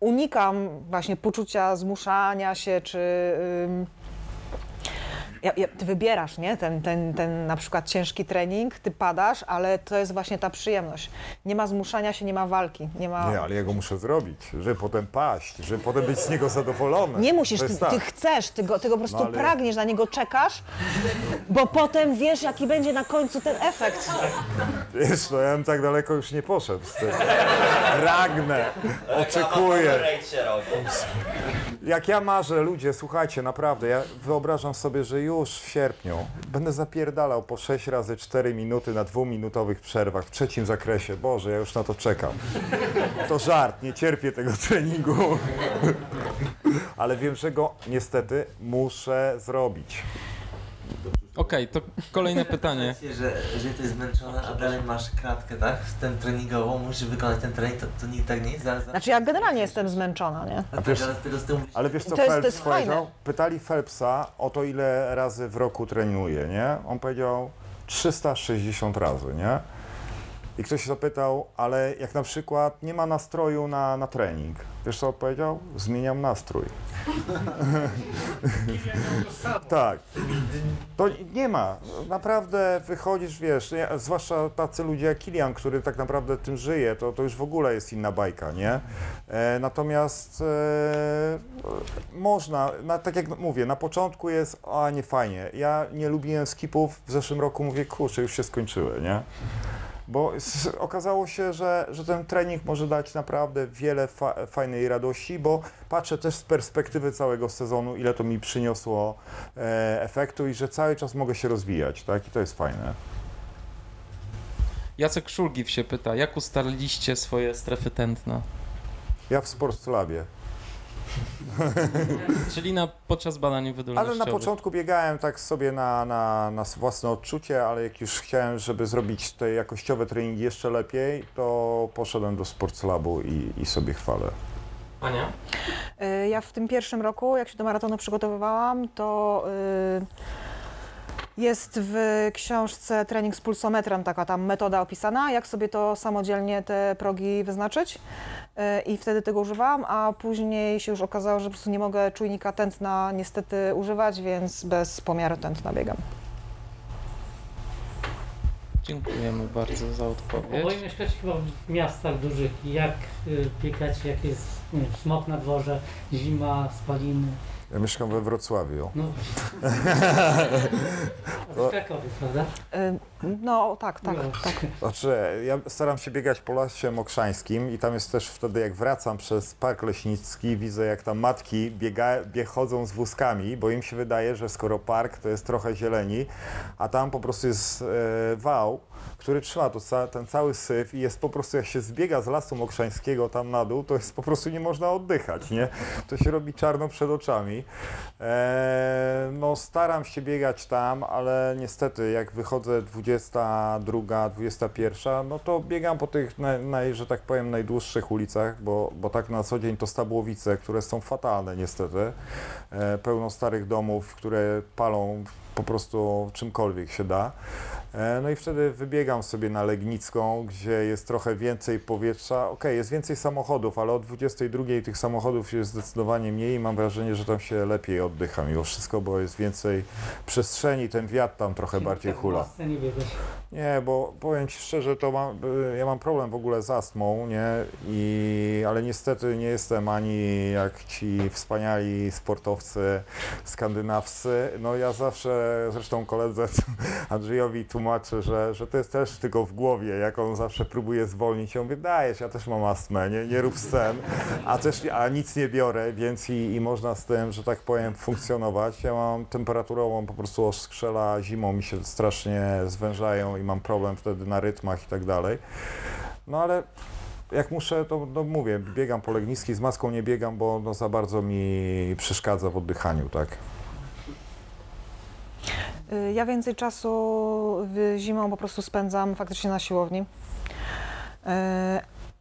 unikam właśnie poczucia zmuszania się, czy ym, ja, ja, ty wybierasz, nie? Ten, ten, ten na przykład ciężki trening, ty padasz, ale to jest właśnie ta przyjemność. Nie ma zmuszania się, nie ma walki. Nie, ma... Nie, ale ja go muszę zrobić, żeby potem paść, żeby potem być z niego zadowolony. Nie musisz, ty, tak. ty chcesz, ty go, ty go po prostu No, ale- pragniesz, na niego czekasz, bo potem wiesz, jaki będzie na końcu ten efekt. Wiesz, no ja bym tak daleko już nie poszedł z tym. Pragnę, oczekuję. Jak ja marzę, ludzie, słuchajcie, naprawdę, ja wyobrażam sobie, że już w sierpniu będę zapierdalał po 6 razy 4 minuty na dwuminutowych przerwach w trzecim zakresie. Boże, ja już na to czekam. To żart, nie cierpię tego treningu. Ale wiem, że go niestety muszę zrobić. Okej, to kolejne pytanie. Że, że ty zmęczona, a dalej masz kratkę, tak? Ten treningową, musisz wykonać ten trening, to, to nie tak nie jest? Zaraz, Znaczy ja generalnie jestem zmęczona, nie? A wiesz, ale wiesz co To jest- to Phelps jest powiedział? fajne. Pytali Phelpsa o to, ile razy w roku trenuje, nie? On powiedział 360 razy, nie? I ktoś zapytał, ale jak na przykład nie ma nastroju na, na trening. Wiesz co odpowiedział? Zmieniam nastrój. tak. To nie ma. Naprawdę wychodzisz, wiesz, zwłaszcza tacy ludzie jak Kilian, który tak naprawdę tym żyje, to, to już w ogóle jest inna bajka, nie? E, natomiast e, można, na, tak jak mówię, na początku jest, a nie fajnie. Ja nie lubiłem skipów, w zeszłym roku mówię, kurczę, już się skończyły, nie? Bo okazało się, że, że ten trening może dać naprawdę wiele fa fajnej radości, bo patrzę też z perspektywy całego sezonu, ile to mi przyniosło e, efektu i że cały czas mogę się rozwijać, tak? I to jest fajne. Jacek Szulgiw się pyta, jak ustaliliście swoje strefy tętna? Ja w Sports Labie. Czyli na, podczas badań Ale wydolnościowych. na początku biegałem tak sobie na, na, na własne odczucie, ale jak już chciałem, żeby zrobić te jakościowe treningi jeszcze lepiej, to poszedłem do Sports Labu i, i sobie chwalę. Ania? Y, Ja w tym pierwszym roku, jak się do maratonu przygotowywałam, to y, jest w książce Trening z pulsometrem taka tam metoda opisana, jak sobie to samodzielnie te progi wyznaczyć. Y, I wtedy tego używałam, a później się już okazało, że po prostu nie mogę czujnika tętna niestety używać, więc bez pomiaru tętna biegam. Dziękujemy bardzo za odpowiedź. Oboje mieszkacie chyba w miastach dużych. Jak y, biegacie, jak jest nie wiem, smog na dworze, zima, spaliny? Ja mieszkam we Wrocławiu. No. W Krakowie, prawda? No tak, tak, No. tak. Znaczy, ja staram się biegać po Lasie Mokrzańskim i tam jest też wtedy, jak wracam przez Park Leśnicki, widzę jak tam matki biega, bie, chodzą z wózkami, bo im się wydaje, że skoro park, to jest trochę zieleni, a tam po prostu jest e, wał, który trzyma to, ten cały syf i jest po prostu, jak się zbiega z Lasu Mokrzańskiego tam na dół, to jest po prostu nie można oddychać, nie? To się robi czarno przed oczami. E, no staram się biegać tam, ale niestety jak wychodzę 22, 21, no to biegam po tych, naj, naj, że tak powiem, najdłuższych ulicach, bo, bo tak na co dzień to Stabłowice, które są fatalne niestety. E, pełno starych domów, które palą po prostu czymkolwiek się da. E, No i wtedy wybiegam sobie na Legnicką, gdzie jest trochę więcej powietrza. Okej, jest więcej samochodów, ale o 22 tych samochodów jest zdecydowanie mniej i mam wrażenie, że tam się lepiej oddycha mimo wszystko, bo jest więcej przestrzeni, ten wiatr tam trochę bardziej tak hula. Biegasz. Nie, bo powiem Ci szczerze, to mam, y, ja mam problem w ogóle z astmą, nie? I, ale niestety nie jestem ani jak ci wspaniali sportowcy skandynawscy. No ja zawsze, zresztą koledze Andrzejowi tłumaczę, że, że to jest też tylko w głowie, jak on zawsze próbuje zwolnić. Ja mówię, dajesz, ja też mam astmę, nie, nie rób scen, a też a nic nie biorę, więc i, i można z tym, że tak powiem, funkcjonować. Ja mam temperaturową, po prostu oskrzela, zimą mi się strasznie zwężają i mam problem wtedy na rytmach i tak dalej. No ale jak muszę, to no mówię, biegam po Legnickiej, z maską nie biegam, bo no za bardzo mi przeszkadza w oddychaniu, tak? Y, Ja więcej czasu zimą po prostu spędzam faktycznie na siłowni. Y,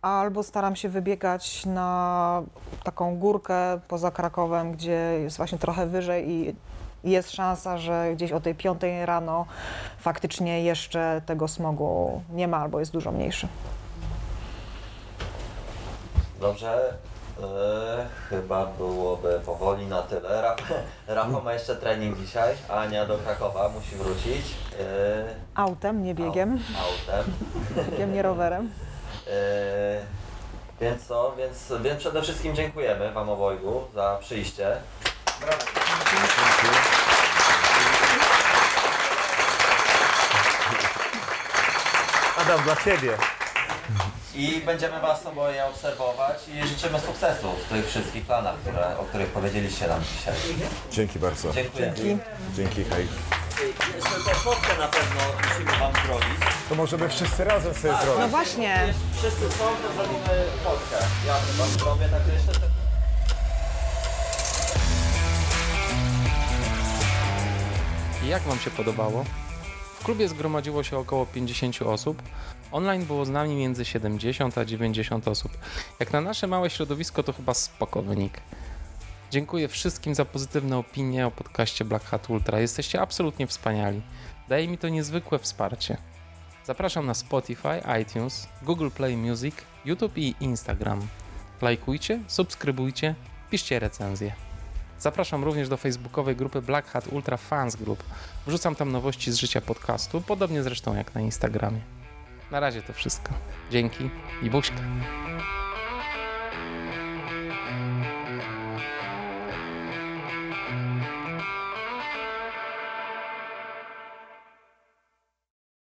Albo staram się wybiegać na taką górkę poza Krakowem, gdzie jest właśnie trochę wyżej i jest szansa, że gdzieś o tej piątej rano faktycznie jeszcze tego smogu nie ma albo jest dużo mniejszy. Dobrze, e, chyba byłoby powoli na tyle. Raf, Rafał ma jeszcze trening dzisiaj, Ania do Krakowa musi wrócić. E, Autem, nie biegiem, autem. biegiem, nie rowerem. E, więc co, więc, więc przede wszystkim dziękujemy Wam obojgu za przyjście. Adam, dla Ciebie. I będziemy Was oboje obserwować i życzymy sukcesu w tych wszystkich planach, które, o których powiedzieliście nam dzisiaj. Dzięki bardzo. Dziękuję. Dzięki. Dzięki, hej. Jeszcze tę fotkę na pewno musimy Wam zrobić. To możemy wszyscy razem sobie No zrobić. właśnie. Wszyscy są, to zrobimy fotkę. Ja Wam zrobię, tak jeszcze... te- jak Wam się podobało? W klubie zgromadziło się około 50 osób. Online było z nami między 70 a 90 osób. Jak na nasze małe środowisko to chyba spoko wynik. Dziękuję wszystkim za pozytywne opinie o podcaście Black Hat Ultra. Jesteście absolutnie wspaniali. Daje mi to niezwykłe wsparcie. Zapraszam na Spotify, iTunes, Google Play Music, YouTube i Instagram. Lajkujcie, subskrybujcie, piszcie recenzje. Zapraszam również do facebookowej grupy Black Hat Ultra Fans Group. Wrzucam tam nowości z życia podcastu, podobnie zresztą jak na Instagramie. Na razie to wszystko. Dzięki i buźka.